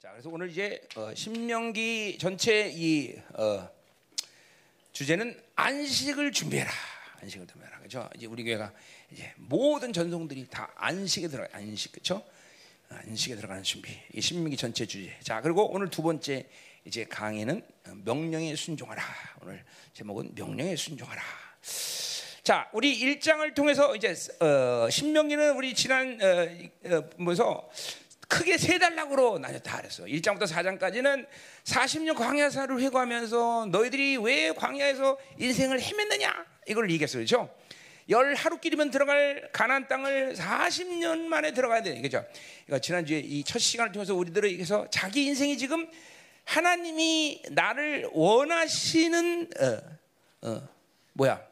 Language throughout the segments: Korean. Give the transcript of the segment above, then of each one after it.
자, 그래서 오늘 이제 어, 신명기 전체 이 어, 주제는 안식을 준비해라. 안식을 준비해라. 그렇죠? 이제 우리 교회가 이제 모든 전송들이 다 안식에 들어가 안식 그렇죠? 안식에 들어가는 준비. 이 신명기 전체 주제. 자, 그리고 오늘 두 번째 이제 강의는 명령에 순종하라. 오늘 제목은 명령에 순종하라. 자, 우리 일장을 통해서 이제 어, 신명기는 우리 지난 어, 어, 뭐서 크게 세 단락으로 나뉘었다 그랬어. 1장부터 4장까지는 40년 광야사를 회고하면서 너희들이 왜 광야에서 인생을 헤맸느냐 이걸 얘기했어요. 그렇죠? 열 하루끼리면 들어갈 가나안 땅을 40년 만에 들어가야 돼. 그죠? 그러니까 지난주에 이 첫 시간을 통해서 우리들을 얘기해서 자기 인생이 지금 하나님이 나를 원하시는 어, 어, 뭐야?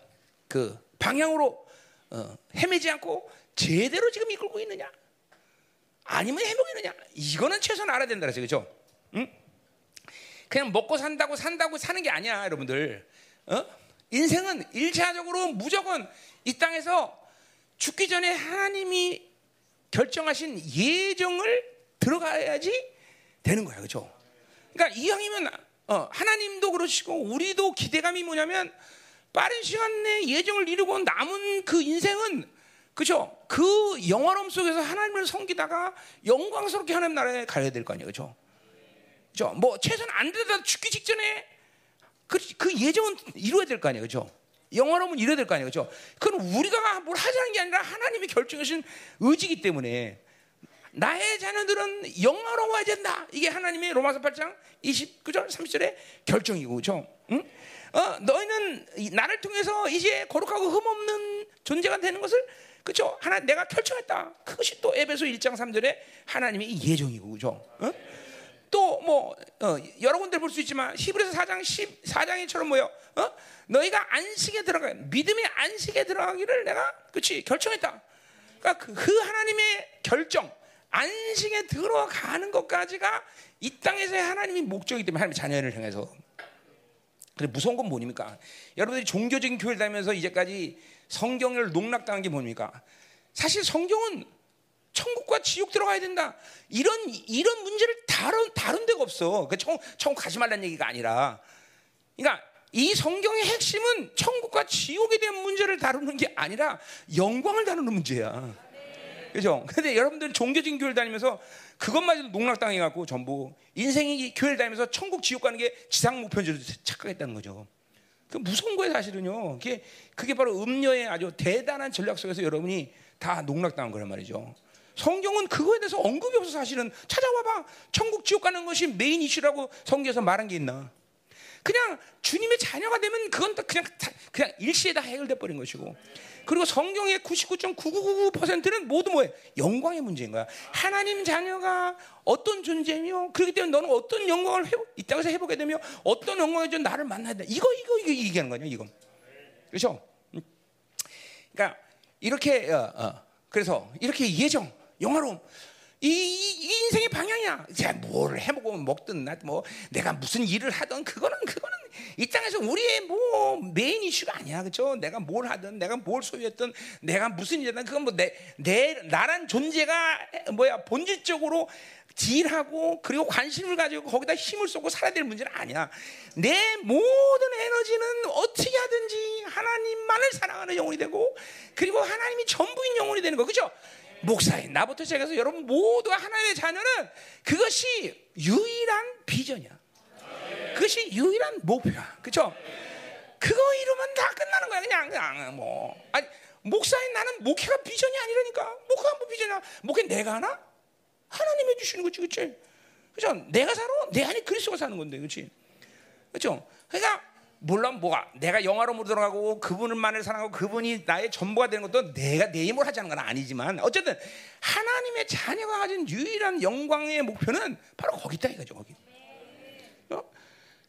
그 방향으로 어, 헤매지 않고 제대로 지금 이끌고 있느냐? 아니면 해먹이느냐? 이거는 최소한 알아야 된다 그랬죠. 그죠? 응? 그냥 먹고 산다고 산다고 사는 게 아니야, 여러분들. 어? 인생은 일차적으로 무조건 이 땅에서 죽기 전에 하나님이 결정하신 예정을 들어가야지 되는 거야. 그죠? 그러니까 이왕이면 어, 하나님도 그러시고 우리도 기대감이 뭐냐면 빠른 시간 내에 예정을 이루고 남은 그 인생은 그죠? 그 영화로움 속에서 하나님을 섬기다가 영광스럽게 하나님 나라에 가야 될 거 아니에요, 그죠? 그죠? 뭐 최소한 안 되다 죽기 직전에 그, 그 예정은 이루어야 될 거 아니에요, 그죠? 영화로움은 이뤄야 될 거 아니에요, 그죠? 그건 우리가 뭘 하자는 게 아니라 하나님이 결정하신 의지기 때문에 나의 자녀들은 영화로워야 된다. 이게 하나님의 로마서 8장 29절 30절의 결정이고, 그죠? 응? 어, 너희는 나를 통해서 이제 거룩하고 흠없는 존재가 되는 것을 그죠? 하나 내가 결정했다. 그것이 또 에베소 1장 3절에 하나님의 예정이고 그죠? 어? 또뭐 어, 여러 군데 볼 수 있지만 히브리서 4장 10 4장에처럼 뭐요? 어? 너희가 안식에 들어가 믿음의 안식에 들어가기를 내가 그렇지 결정했다. 그러니까 그, 그 하나님의 결정 안식에 들어가는 것까지가 이 땅에서의 하나님의 목적이기 때문에 하나님 자녀를 향해서 근데 무서운 건 뭡니까? 여러분들이 종교적인 교회를 다니면서 이제까지 성경을 농락당한 게 뭡니까? 사실 성경은 천국과 지옥 들어가야 된다. 이런 이런 문제를 다룬 다룬 데가 없어. 그 천, 천국 가지 말라는 얘기가 아니라. 그러니까 이 성경의 핵심은 천국과 지옥에 대한 문제를 다루는 게 아니라 영광을 다루는 문제야. 그죠? 근데 여러분들 종교적인 교회를 다니면서 그것마저도 농락당해 갖고 전부 인생이 교회를 다니면서 천국 지옥 가는 게 지상 목표인 줄 착각했다는 거죠. 그 무서운 거예요, 사실은요. 그게 그게 바로 음녀의 아주 대단한 전략 속에서 여러분이 다 농락당한 거란 말이죠. 성경은 그거에 대해서 언급이 없어 사실은 찾아와봐. 천국 지옥 가는 것이 메인 이슈라고 성경에서 말한 게 있나? 그냥 주님의 자녀가 되면 그건 그냥 그냥 일시에 다 해결돼 버린 것이고 그리고 성경의 99.9999%는 모두 뭐예요? 영광의 문제인 거야. 하나님 자녀가 어떤 존재며 그렇기 때문에 너는 어떤 영광을 해, 이 땅에서 해보게 되며 어떤 영광을 좀 나를 만나야 돼. 이거 이거 이거 얘기하는 거냐 이거. 그렇죠? 그러니까 이렇게 어, 어. 그래서 이렇게 예정 영화로움 이, 이, 인생의 방향이야. 제가 뭘 해먹고 먹든 뭐 내가 무슨 일을 하든 그거는 그거는 이 땅에서 우리의 뭐 메인 이슈가 아니야, 그렇죠? 내가 뭘 하든 내가 뭘 소유했든 내가 무슨 일이든 그건 뭐내내 나란 존재가 뭐야 본질적으로 딜하고 그리고 관심을 가지고 거기다 힘을 쏟고 살아야 될 문제는 아니야. 내 모든 에너지는 어떻게 하든지 하나님만을 사랑하는 영혼이 되고 그리고 하나님이 전부인 영혼이 되는 거, 그렇죠? 목사인 나부터 시작해서 여러분 모두가 하나님의 자녀는 그것이 유일한 비전이야. 그것이 유일한 목표야. 그렇죠? 그거 이루면 다 끝나는 거야. 그냥 그냥 뭐 아니 목사인 나는 목회가 비전이 아니라니까. 목회가 뭐 비전이야? 목회 내가 하나? 하나님 해주시는 거지, 그렇지? 그죠? 내가 살아? 내 안에 그리스도가 사는 건데, 그렇지? 그렇죠? 그러니까 물론 뭐가 내가 영화로으로 들어가고 그분을만을 사랑하고 그분이 나의 전부가 되는 것도 내가 내 힘을 하자는 건 아니지만 어쨌든 하나님의 자녀가 가진 유일한 영광의 목표는 바로 거기 있다 이거죠 거기. 어?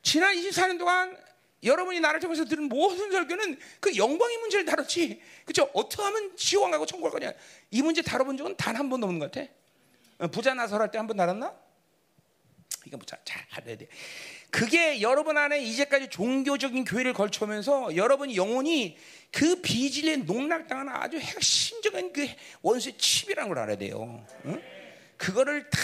지난 24년 동안 여러분이 나를 통해서 들은 모든 설교는 그 영광의 문제를 다뤘지. 그렇죠? 어떻게 하면 지옥 가고 천국 갈 거냐? 이 문제 다뤄본 적은 단 한 번도 없는 것 같아. 어, 부자 나설할 때 한 번 다뤘나? 이거 뭐잘 알아야 돼. 그게 여러분 안에 이제까지 종교적인 교회를 걸쳐오면서 여러분 영혼이 그 비질에 농락당하는 아주 핵심적인 그 원수의 칩이라는 걸 알아야 돼요. 응? 그거를 다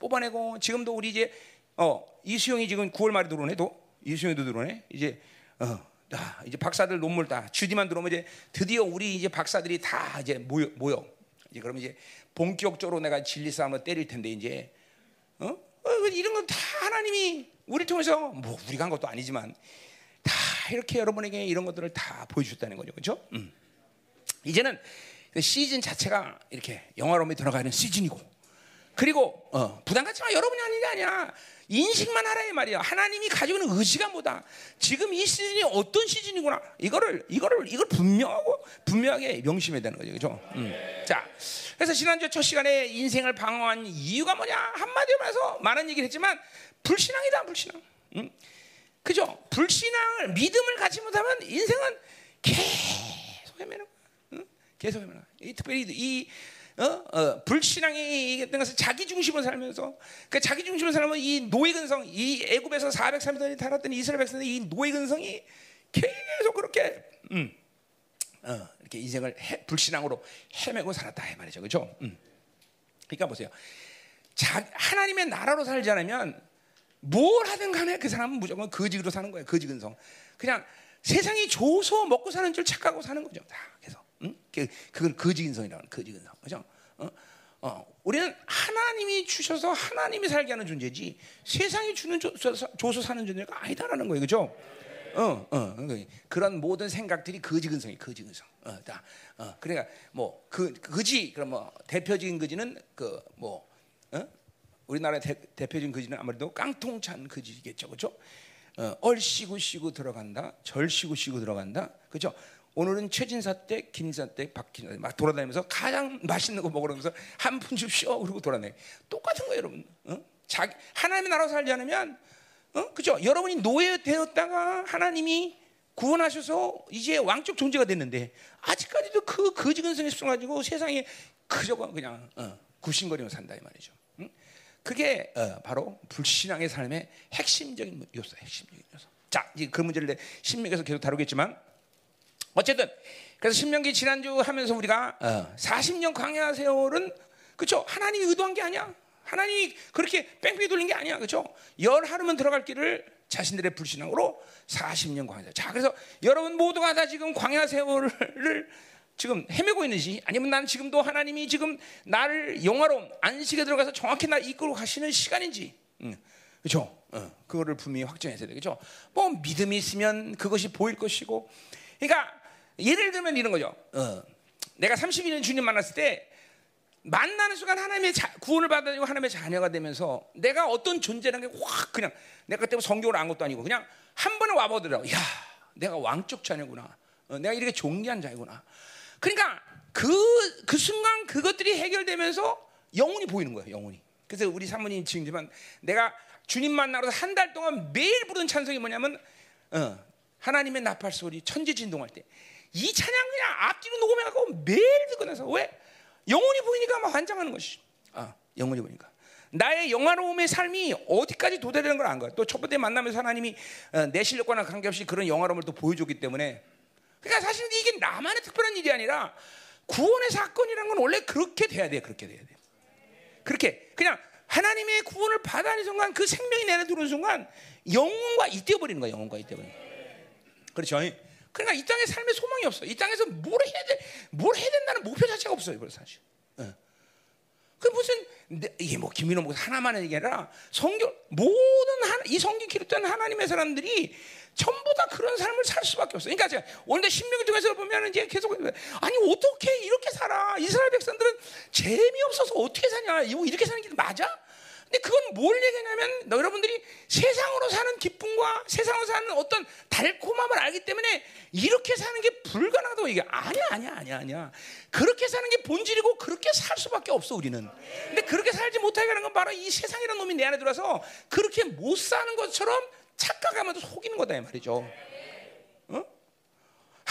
뽑아내고 지금도 우리 이제 어 이수영이 지금 9월 말에 들어오네도 이수영이도 들어오네 이제 어 아, 이제 박사들 논문 다 주디만 들어오면 이제 드디어 우리 이제 박사들이 다 이제 모여 모여 이제 그러면 이제 본격적으로 내가 진리 싸움을 때릴 텐데 이제 어, 어 이런 건 다 하나님이 우리 통해서 뭐 우리가 한 것도 아니지만 다 이렇게 여러분에게 이런 것들을 다 보여주셨다는 거죠, 그렇죠? 음. 이제는 그 시즌 자체가 이렇게 영화로움에 들어가는 시즌이고 그리고 어, 부담 갖지 마 여러분이 아닌 게 아니야 인식만 이 말이야 하나님이 가지고 있는 의지가 뭐다? 지금 이 시즌이 어떤 시즌이구나. 이거를 이거를 이걸 분명하고 분명하게 명심해야 되는 거죠. 그죠? 음. 자 그래서 지난주 첫 시간에 인생을 방어한 이유가 뭐냐? 한마디로 말해서 많은 얘기를 했지만 불신앙이다 불신앙. 음. 그죠? 불신앙을 믿음을 갖지 못하면 인생은 계속 헤매는 거야. 응? 계속 헤매는 거야. 이 특별히 이 어? 어, 불신앙이 있는 것은 자기 중심으로 살면서 그 자기 중심으로 살면 이 노예 근성 이 애굽에서 430년이 살았던 이스라엘 백성들이 이 노예 근성이 계속 그렇게 음, 어, 이렇게 인생을 해, 불신앙으로 헤매고 살았다 이 말이죠, 그렇죠? 음. 그러니까 보세요. 자, 하나님의 나라로 살지 않으면 뭘 하든 간에 그 사람은 무조건 거지로 사는 거예요. 거지 근성. 그냥 세상이 좋아서 먹고 사는 줄 착각하고 사는 거죠. 다 그래 그, 그걸 거지 근성이라고 거지 근성. 그죠? 어? 어, 우리는 하나님이 주셔서 하나님이 살게 하는 존재지 세상이 주는 조, 서 사는 존재가 아니다라는 거예요. 그죠? 어, 어, 그런 모든 생각들이 거지 근성이 거지 근성. 어, 다. 어, 그러니까 뭐 그 거지 그럼 뭐 대표적인 거지는 그 뭐 어? 우리나라의 대, 표적인 거지는 아무래도 깡통찬 거지겠죠, 그렇죠? 어, 얼씨구 씨구 들어간다, 절씨구 씨구 들어간다, 그렇죠? 오늘은 최진사 때, 김진사 때, 박진사 막 돌아다니면서 가장 맛있는 거 먹으면서 한 푼 줍쇼 그러고 돌아다니. 똑같은 거예요, 여러분. 어? 자기 하나님의 나라 살지 않으면, 어? 그죠? 여러분이 노예 되었다가 하나님이 구원하셔서 이제 왕적 존재가 됐는데 아직까지도 그 거지 근성에 습성가지고 세상에 그저 그냥 어, 굽신거리며 산다 이 말이죠. 응? 그게 어, 바로 불신앙의 삶의 핵심적인 요소, 핵심적인 요소. 자, 이제 그 문제를 신명에서 계속 다루겠지만 어쨌든 그래서 신명기 지난주 하면서 우리가 어, 40년 광야 세월은 그렇죠 하나님이 의도한 게 아니야. 하나님이 그렇게 뺑뺑이 돌린 게 아니야. 그렇죠? 열 하루면 들어갈 길을 자신들의 불신앙으로 40년 광야. 자, 그래서 여러분 모두가 다 지금 광야 세월을 지금 헤매고 있는지 아니면 나는 지금도 하나님이 지금 나를 영화로 안식에 들어가서 정확히 나 이끌고 가시는 시간인지. 응. 그렇죠? 어, 그거를 분명히 확정해야 돼. 그렇죠? 뭐 믿음이 있으면 그것이 보일 것이고. 그러니까 예를 들면 이런 거죠. 어, 내가 32년 주님 만났을 때 만나는 순간 하나님의 자, 구원을 받아들이고 하나님의 자녀가 되면서 내가 어떤 존재라는 게 확 그냥 내가 그때 성경을 안 것도 아니고 그냥 한 번에 와보더라고. 야, 내가 왕적 자녀구나. 어, 내가 이렇게 존귀한 자이구나. 그러니까 그, 그 순간 그것들이 해결되면서 영혼이 보이는 거예요, 영혼이. 그래서 우리 사모님 지금 내가 주님 만나러 한 달 동안 매일 부르는 찬송이 뭐냐면 어, 하나님의 나팔 소리 천지 진동할 때 이 찬양 그냥 앞뒤로 녹음해갖고 매일 듣고 나서 왜 영혼이 보이니까 막 환장하는 것이 아 영혼이 보니까 나의 영화로움의 삶이 어디까지 도달되는 걸 안 거야. 또 첫 번째 만나면서 하나님이 어, 내 실력과는 관계없이 그런 영화로움을 또 보여줬기 때문에 그러니까 사실 이게 나만의 특별한 일이 아니라 구원의 사건이라는 건 원래 그렇게 돼야 돼. 그렇게 돼야 돼. 그렇게 그냥 하나님의 구원을 받아는 순간 그 생명이 내려 들어오는 순간 영혼과 이떼어 버리는 거야. 영혼과 이떼어 버리는 거야. 그렇죠? 그러니까 이 땅에 삶의 소망이 없어. 이 땅에서 뭘 해야 돼? 뭘 해야 된다는 목표 자체가 없어요. 그래서 사실. 어. 그 무슨 이게 뭐 김민호 목 하나만 얘기 아니라 성경 모든 하나, 이 성경 기록된 하나님의 사람들이 전부 다 그런 삶을 살 수밖에 없어요. 그러니까 제가 오늘 신명기 통해서 보면 이제 계속 아니 어떻게 이렇게 살아? 이스라엘 백성들은 재미없어서 어떻게 사냐? 이거 이렇게 사는 게 맞아? 근데 그건 뭘 얘기하냐면 여러분들이 세상으로 사는 기쁨과 세상으로 사는 어떤 달콤함을 알기 때문에 이렇게 사는 게 불가능하다고 얘기해. 아니야, 아니야, 아니야, 아니야. 그렇게 사는 게 본질이고 그렇게 살 수밖에 없어 우리는. 근데 그렇게 살지 못하게 하는 건 바로 이 세상이라는 놈이 내 안에 들어와서 그렇게 못 사는 것처럼 착각하면서 속이는 거다 이 말이죠.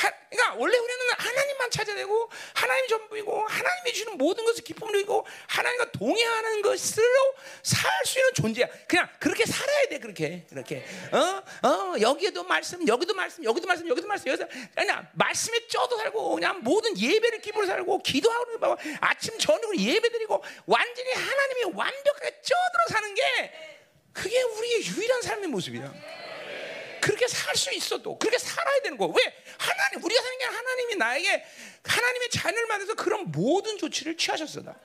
어? 하, 그러니까 원래 우리는 하나님만 찾아내고 하나님 전부이고 하나님이 주는 모든 것을 기쁨이고 하나님과 동의하는 것으로 살 수 있는 존재야. 그냥 그렇게 살아야 돼 그렇게 그렇게. 어, 어 여기에도 말씀, 여기도 말씀, 여기도 말씀, 여기도 말씀, 여기서 그냥 말씀에 쪄도 살고 그냥 모든 예배를 기쁨으로 살고 기도하고 봐. 아침 저녁으로 예배드리고 완전히 하나님이 완벽하게 쪄들어 사는 게 그게 우리의 유일한 삶의 모습이야. 그렇게 살 수 있어도 그렇게 살아야 되는 거. 왜 하나님 우리가 사는 게 하나님이 나에게 하나님의 자녀를 만들어서 그런 모든 조치를 취하셨어다.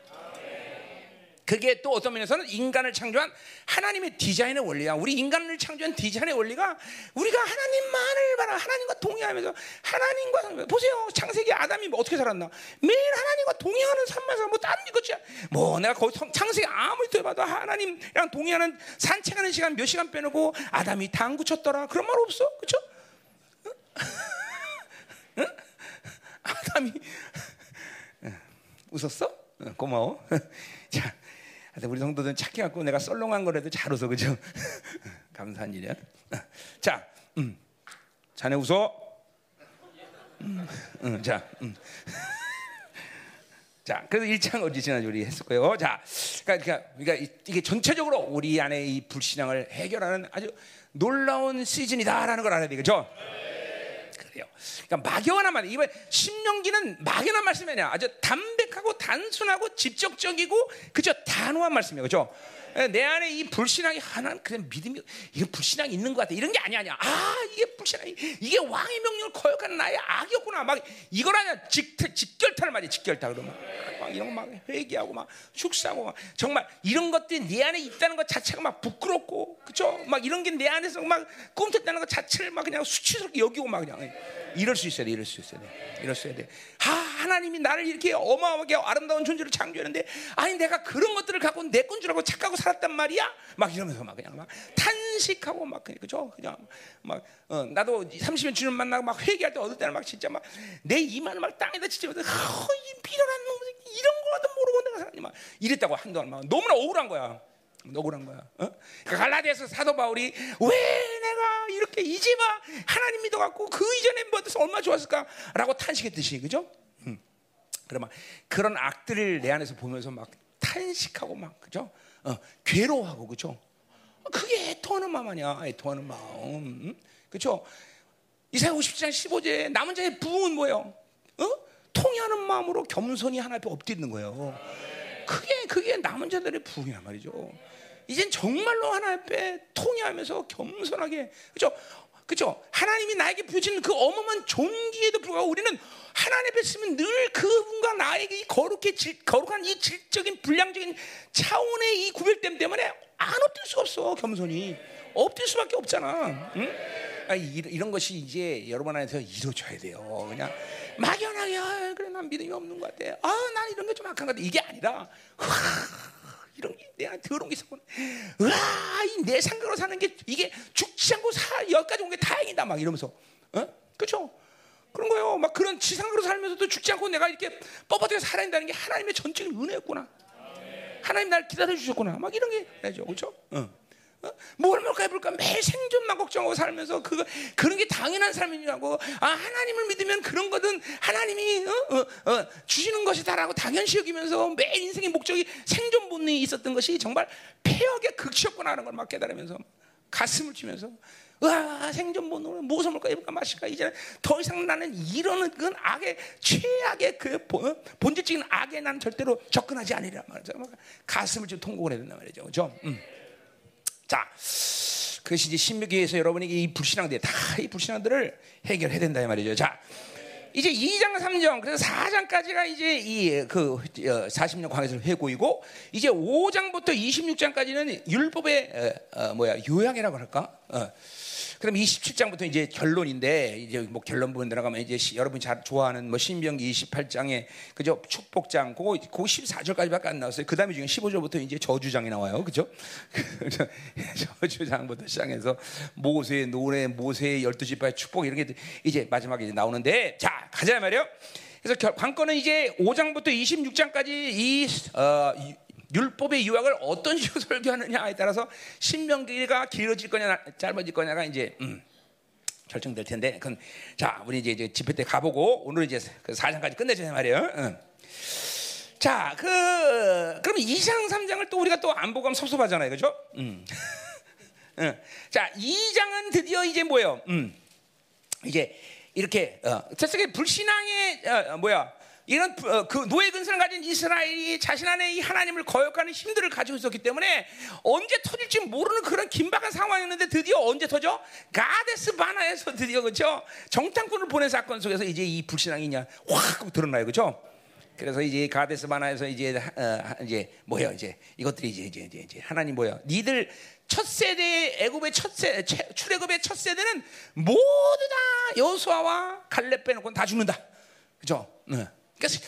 그게 또 어떤 면에서는 인간을 창조한 하나님의 디자인의 원리야. 우리 인간을 창조한 디자인의 원리가 우리가 하나님만을 바라 하나님과 동의하면서 하나님과 보세요. 창세기 아담이 뭐 어떻게 살았나? 매일 하나님과 동의하는 삶만 살뭐 다른 것이 뭐 내가 거기 창세기 아무리 들어봐도 하나님이랑 동의하는 산책하는 시간 몇 시간 빼놓고 아담이 당구 쳤더라. 그런 말 없어. 그렇죠? 응? 아담이 웃었어? 고마워. 자, 우리 성도들은 착해 갖고 내가 썰렁한 거라도 잘 웃어 그죠? 감사한 일이야. 자, 음. 자네 웃어. 음, 음, 자, 음. 자, 그래서 1장 어디 지난주 우리 했을 거예요. 자, 그러니까, 그러니까 이게 전체적으로 우리 안에 이 불신앙을 해결하는 아주 놀라운 시즌이다라는 걸 알아야 되겠죠. 그 래요. 그러니까 막연한 말, 이번 신명기는 막연한 말씀이 아니야. 아주 담백하고 단순하고 직접적이고 그죠 단호한 말씀이에요, 그죠? 내 안에 이 불신앙이 하나는 그냥 믿음이 이게 불신앙이 있는 것 같아. 이런 게 아니야 아니야. 아 이게 불신앙이 이게 왕의 명령을 거역하는 나의 악이었구나. 막 이걸 아니야 직, 직결타를 말이야 직결타. 그러면 막 이런 거 막 회개하고 막 축사하고 막 정말 이런 것들이 내 안에 있다는 것 자체가 막 부끄럽고 그죠 막 이런 게 내 안에서 막 꿈틀다는 것 자체를 막 그냥 수치스럽게 여기고 막 그냥. 이럴 수 있어야 돼 이럴 수 있어야 돼. 이럴 수 있어야 돼 아 하나님이 나를 이렇게 어마어마하게 아름다운 존재로 창조했는데 아니 내가 그런 것들을 갖고 내 건 줄 알고 착각하고 살았단 말이야. 막 이러면서 막 그냥 막 탄식하고 막 그죠? 그냥 막 어, 나도 30년 주님 만나고 막 회개할 때 얻을 때는 막 진짜 막 내 이마를 막 땅에다 치지 못해. 이 비련한 놈 이런 거라도 모르고 내가 살았니 막 이랬다고 한동안 막 너무나 억울한 거야. 억울한 거야. 어? 그러니까 갈라디아서 사도 바울이 왜 내가 이렇게 이제 막 하나님 믿어갖고 그 이전에 뭐어서 얼마나 좋았을까라고 탄식했듯이 그죠? 음. 그러면 그런 악들을 내 안에서 보면서 막 탄식하고 막 그죠? 어, 괴로워하고 그죠? 그게 애통하는 마음 아니야. 애통하는 마음. 그죠? 이사야 57장 15제 남은 자의 부흥은 뭐예요? 어? 통해하는 마음으로 겸손히 하나 앞에 엎드리는 거예요. 그게 그게 남은 자들의 부흥이란 말이죠. 이젠 정말로 하나 앞에 통해하면서 겸손하게 그죠? 그죠? 하나님이 나에게 부여주는 그 어마어마한 존귀에도 불구하고 우리는 하나님 앞에 있으면 늘 그분과 나에게 이 거룩해 질, 거룩한 이 질적인 불량적인 차원의 이 구별됨 때문에 안 엎드릴 수가 없어 겸손히 엎드릴 수밖에 없잖아. 응? 아, 이런 것이 이제 여러분 안에서 이루어져야 돼요. 그냥 막연하게 아, 그래 난 믿음이 없는 것 같아. 아, 난 이런 게 좀 악한 것 같아. 이게 아니라 이런 게 내가 더러운 게 있었구나. 으아, 내 생각으로 사는 게 이게 죽지 않고 사, 여기까지 온 게 다행이다. 막 이러면서. 어? 그죠? 그런 거요. 막 그런 지상으로 살면서도 죽지 않고 내가 이렇게 뻣뻣하게 살아야 된다는 게 하나님의 전적인 은혜였구나. 하나님 날 기다려 주셨구나. 막 이런 게 되죠. 그렇죠? 어. 어? 뭘 먹을까 해볼까 매일 생존만 걱정하고 살면서 그거 그런 게 당연한 삶이냐고 아 하나님을 믿으면 그런 거든 하나님이 어? 어, 어, 주시는 것이다라고 당연시 여기면서 매일 인생의 목적이 생존 본능이 있었던 것이 정말 폐역의 극치였구나 하는 걸 막 깨달으면서 가슴을 치면서 와 생존 본능을 무엇을 먹을까 입을까 마실까 이제 더 이상 나는 이러는 그 악의 최악의 그 본질적인 악에 나는 절대로 접근하지 않으리라 말이죠 가슴을 좀 통곡을 해야 된단 말이죠 그죠 음. 자, 그것이 이제 신명기에서 여러분에게 이 불신앙들 다 이 불신앙들을 해결해야 된다 이 말이죠. 자, 이제 2장 3장 그래서 4장까지가 이제 이 그 40년 광해설 회고이고 이제 5장부터 26장까지는 율법의 어, 어, 뭐야 요약이라고 할까? 어. 그럼 27장부터 이제 결론인데 이제 뭐 결론 부분 들어가면 이제 시, 여러분이 잘 좋아하는 뭐 신명기 28장에 그죠 축복장 그거 그거 14절까지밖에 안 나왔어요. 그다음에 지금 15절부터 이제 저주장이 나와요. 그죠? 저주장부터 시작해서 모세의 노래, 모세의 열두 지파의 축복 이런 게 이제 마지막에 이제 나오는데 자 가자 말이요. 그래서 관건은 이제 5장부터 26장까지 이 어, 율법의 유학을 어떤 식으로 설교하느냐에 따라서 신명기가 길어질 거냐 짧아질 거냐가 이제 음, 결정될 텐데. 그건 자, 우리 이제, 이제 집회 때 가보고 오늘 이제 그 4장까지 끝내자 말이에요. 응. 자, 그 그럼 2장 3장을 또 우리가 또 안 보고 하면 섭섭하잖아요. 그죠? 음. 응. 자, 2장은 드디어 이제 뭐예요? 음. 이제 이렇게 어, 저쪽에 불신앙의 어, 어, 뭐야? 이런 어, 그 노예 근성을 가진 이스라엘이 자신 안에 이 하나님을 거역하는 힘들을 가지고 있었기 때문에 언제 터질지 모르는 그런 긴박한 상황이었는데 드디어 언제 터져? 가데스 바나에서 드디어 그죠? 정탐꾼을 보낸 사건 속에서 이제 이 불신앙이냐 확 드러나요, 그죠? 그래서 이제 가데스 바나에서 이제 어, 이제 뭐야 이제 이것들이 이제 이제 이제, 이제 하나님 뭐야? 니들 첫 세대 애굽의 첫 세, 출애굽의 첫 세대는 모두 다 여호수아와 갈렙 빼놓고 다 죽는다. 그죠? 네. 그래서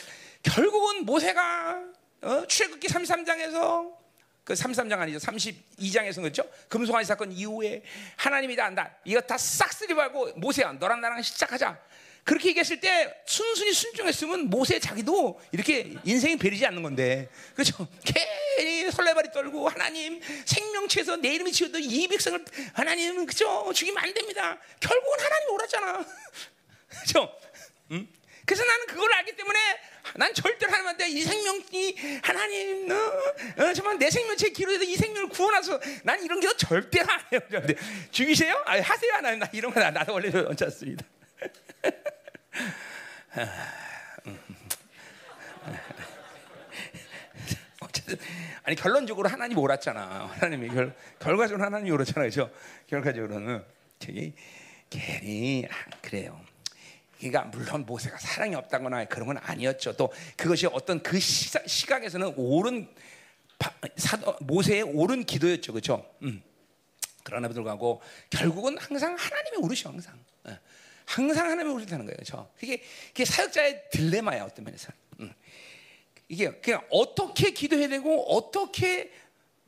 결국은 모세가 어? 출애굽기 33장에서 그 33장 아니죠. 32장에서 그렇죠? 금송아지 사건 이후에 하나님이 다 안다. 이거 다싹 쓰지 말고 모세야 너랑 나랑 시작하자. 그렇게 얘기했을 때 순순히 순종했으면 모세 자기도 이렇게 인생이 베리지 않는 건데 그렇죠? 괜히 설레발이 떨고 하나님 생명체에서 내 이름이 지어도 이 백성을 하나님 그죠? 죽이면 안 됩니다. 결국은 하나님 오랐잖아. 그렇죠? 응? 그래서 나는 그걸 알기 때문에 난 절대로 하나님한테 이 생명이 하나님 어, 어, 정말 내 생명체 기로에서 이 생명을 구원하서 난 이런 게 절대로 안 해요. 죽이세요? 아, 하세요 하나님 나 이런 거 나도 원래 괜찮습니다. 어쨌든 아니 결론적으로 하나님 옳았잖아. 하나님이 결, 결과적으로 하나님이 옳았잖아요. 그죠? 결과적으로는 괜히 아, 그래요. 그러니까 물론 모세가 사랑이 없다거나 그런 건 아니었죠. 또 그것이 어떤 그 시사, 시각에서는 옳은 모세의 옳은 기도였죠, 그렇죠? 음. 그러나 불구하고 결국은 항상 하나님이 오르셔 항상. 예. 항상 하나님이 오른다는 거예요, 그렇죠? 그게 그게 사역자의 딜레마야 어떤 면에서. 음. 이게 그냥 어떻게 기도해야 되고 어떻게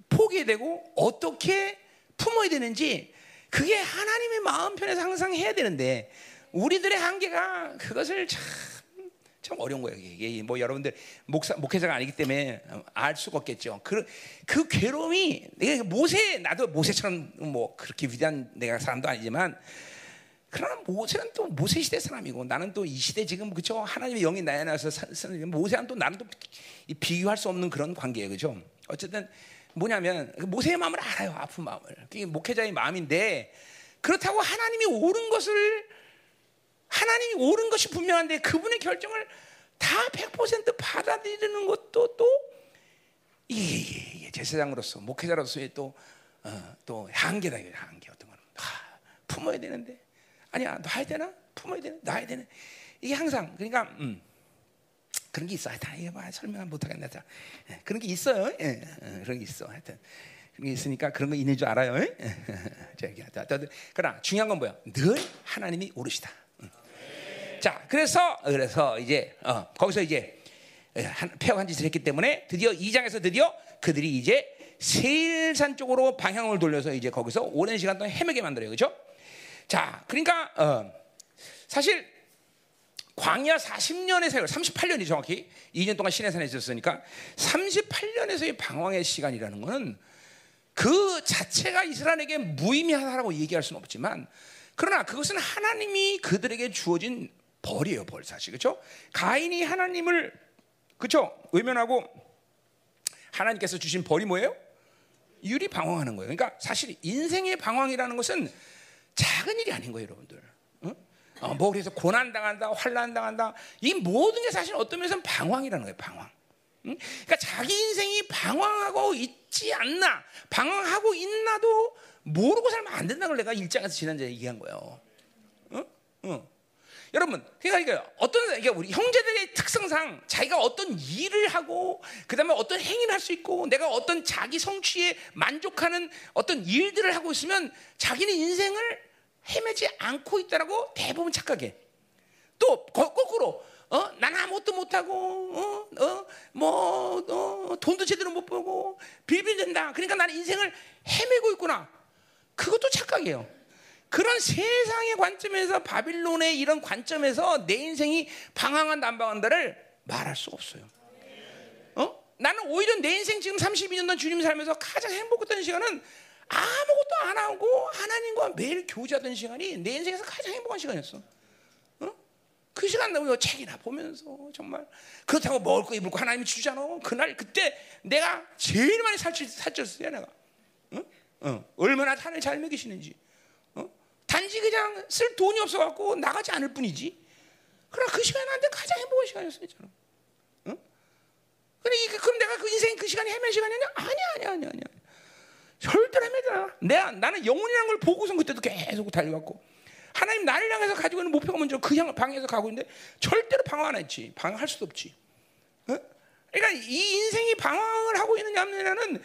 포기해야 되고 어떻게 품어야 되는지 그게 하나님의 마음 편에서 항상 해야 되는데 우리들의 한계가 그것을 참, 참 어려운 거예요. 이게 뭐 여러분들 목사, 목회자가 아니기 때문에 알 수가 없겠죠. 그, 그 괴로움이, 모세, 나도 모세처럼 뭐 그렇게 위대한 내가 사람도 아니지만, 그러나 모세는 또 모세 시대 사람이고 나는 또 이 시대 지금 그죠 하나님의 영이 나에 나서 모세는 또 나는 또 비교할 수 없는 그런 관계예요 그죠 어쨌든 뭐냐면 그 모세의 마음을 알아요 아픈 마음을 그게 목회자의 마음인데 그렇다고 하나님이 옳은 것을 하나님이 옳은 것이 분명한데 그분의 결정을 다 100% 받아들이는 것도 또 이게, 이게 제사장으로서 목회자로서의 또, 어, 또 한계다 이거 한계 어떤 거는 아, 품어야 되는데 아니야 놔야 되나 품어야 되나 놔야 되나 이게 항상 그러니까 음, 그런 게 있어. 다 이게 뭐 설명 못 하겠네. 다 예, 그런 게 있어요. 예, 예, 그런 게 있어. 하여튼 그런 게 있으니까 그런 거 있는 줄 알아요. 예? 그러나 중요한 건 뭐야? 늘 하나님이 오르시다. 자, 그래서 그래서 이제 어, 거기서 이제 폐허한 짓을 했기 때문에 드디어 2장에서 드디어 그들이 이제 세일산 쪽으로 방향을 돌려서 이제 거기서 오랜 시간 동안 헤매게 만들어요. 그렇죠? 자, 그러니까 어, 사실 광야 40년의 세월, 38년이 정확히 2년 동안 시내산에 있었으니까 38년에서의 방황의 시간이라는 것은 그 자체가 이스라엘에게 무의미하다라고 얘기할 수는 없지만 그러나 그것은 하나님이 그들에게 주어진 벌이에요, 벌 사실. 그렇죠? 가인이 하나님을 그렇죠? 외면하고 하나님께서 주신 벌이 뭐예요? 유리 방황하는 거예요. 그러니까 사실 인생의 방황이라는 것은 작은 일이 아닌 거예요, 여러분들. 응? 어, 뭐 그래서 고난 당한다, 환란 당한다. 이 모든 게 사실 어떤 면에서는 방황이라는 거예요, 방황. 응? 그러니까 자기 인생이 방황하고 있지 않나, 방황하고 있나도 모르고 살면 안 된다는 걸 내가 일장에서 지난주에 얘기한 거예요. 응? 응. 여러분, 그러니까 어떤 그러니까 우리 형제들의 특성상 자기가 어떤 일을 하고 그다음에 어떤 행위를 할 수 있고 내가 어떤 자기 성취에 만족하는 어떤 일들을 하고 있으면 자기는 인생을 헤매지 않고 있다라고 대부분 착각해. 또 거꾸로 어, 난 아무것도 못하고, 어, 어, 뭐, 어, 돈도 제대로 못 벌고, 빌빌된다. 그러니까 나는 인생을 헤매고 있구나. 그것도 착각이에요. 그런 세상의 관점에서 바빌론의 이런 관점에서 내 인생이 방황한 난방한다를 말할 수 없어요. 어? 나는 오히려 내 인생 지금 32년 동 주님 살면서 가장 행복했던 시간은 아무것도 안 하고 하나님과 매일 교제하던 시간이 내 인생에서 가장 행복한 시간이었어. 어? 그 시간 너무 책이나 보면서 정말 그렇다고 먹을 거 입을 거 하나님이 주잖아. 그날 그때 내가 제일 많이 살ጭ, 살쪘어요 내가. 어? 어. 얼마나 탄을 잘 먹이시는지. 어? 단지 그냥 쓸 돈이 없어갖고 나가지 않을 뿐이지. 그러나 그 시간이 나한테 가장 행복한 시간이었어요. 저는. 어? 그래, 그럼 내가 그 인생 그 시간이 헤맨 시간이냐? 아니야, 아니야, 아니야, 아니야. 절대로 헤매잖아. 내가 나는 영혼이라는 걸 보고선 그때도 계속 달려왔고 하나님 나를 향해서 가지고 있는 목표가 먼저 그 향, 방에서 가고 있는데 절대로 방황 안 했지. 방황할 수도 없지. 어? 그러니까 이 인생이 방황을 하고 있는 냐면은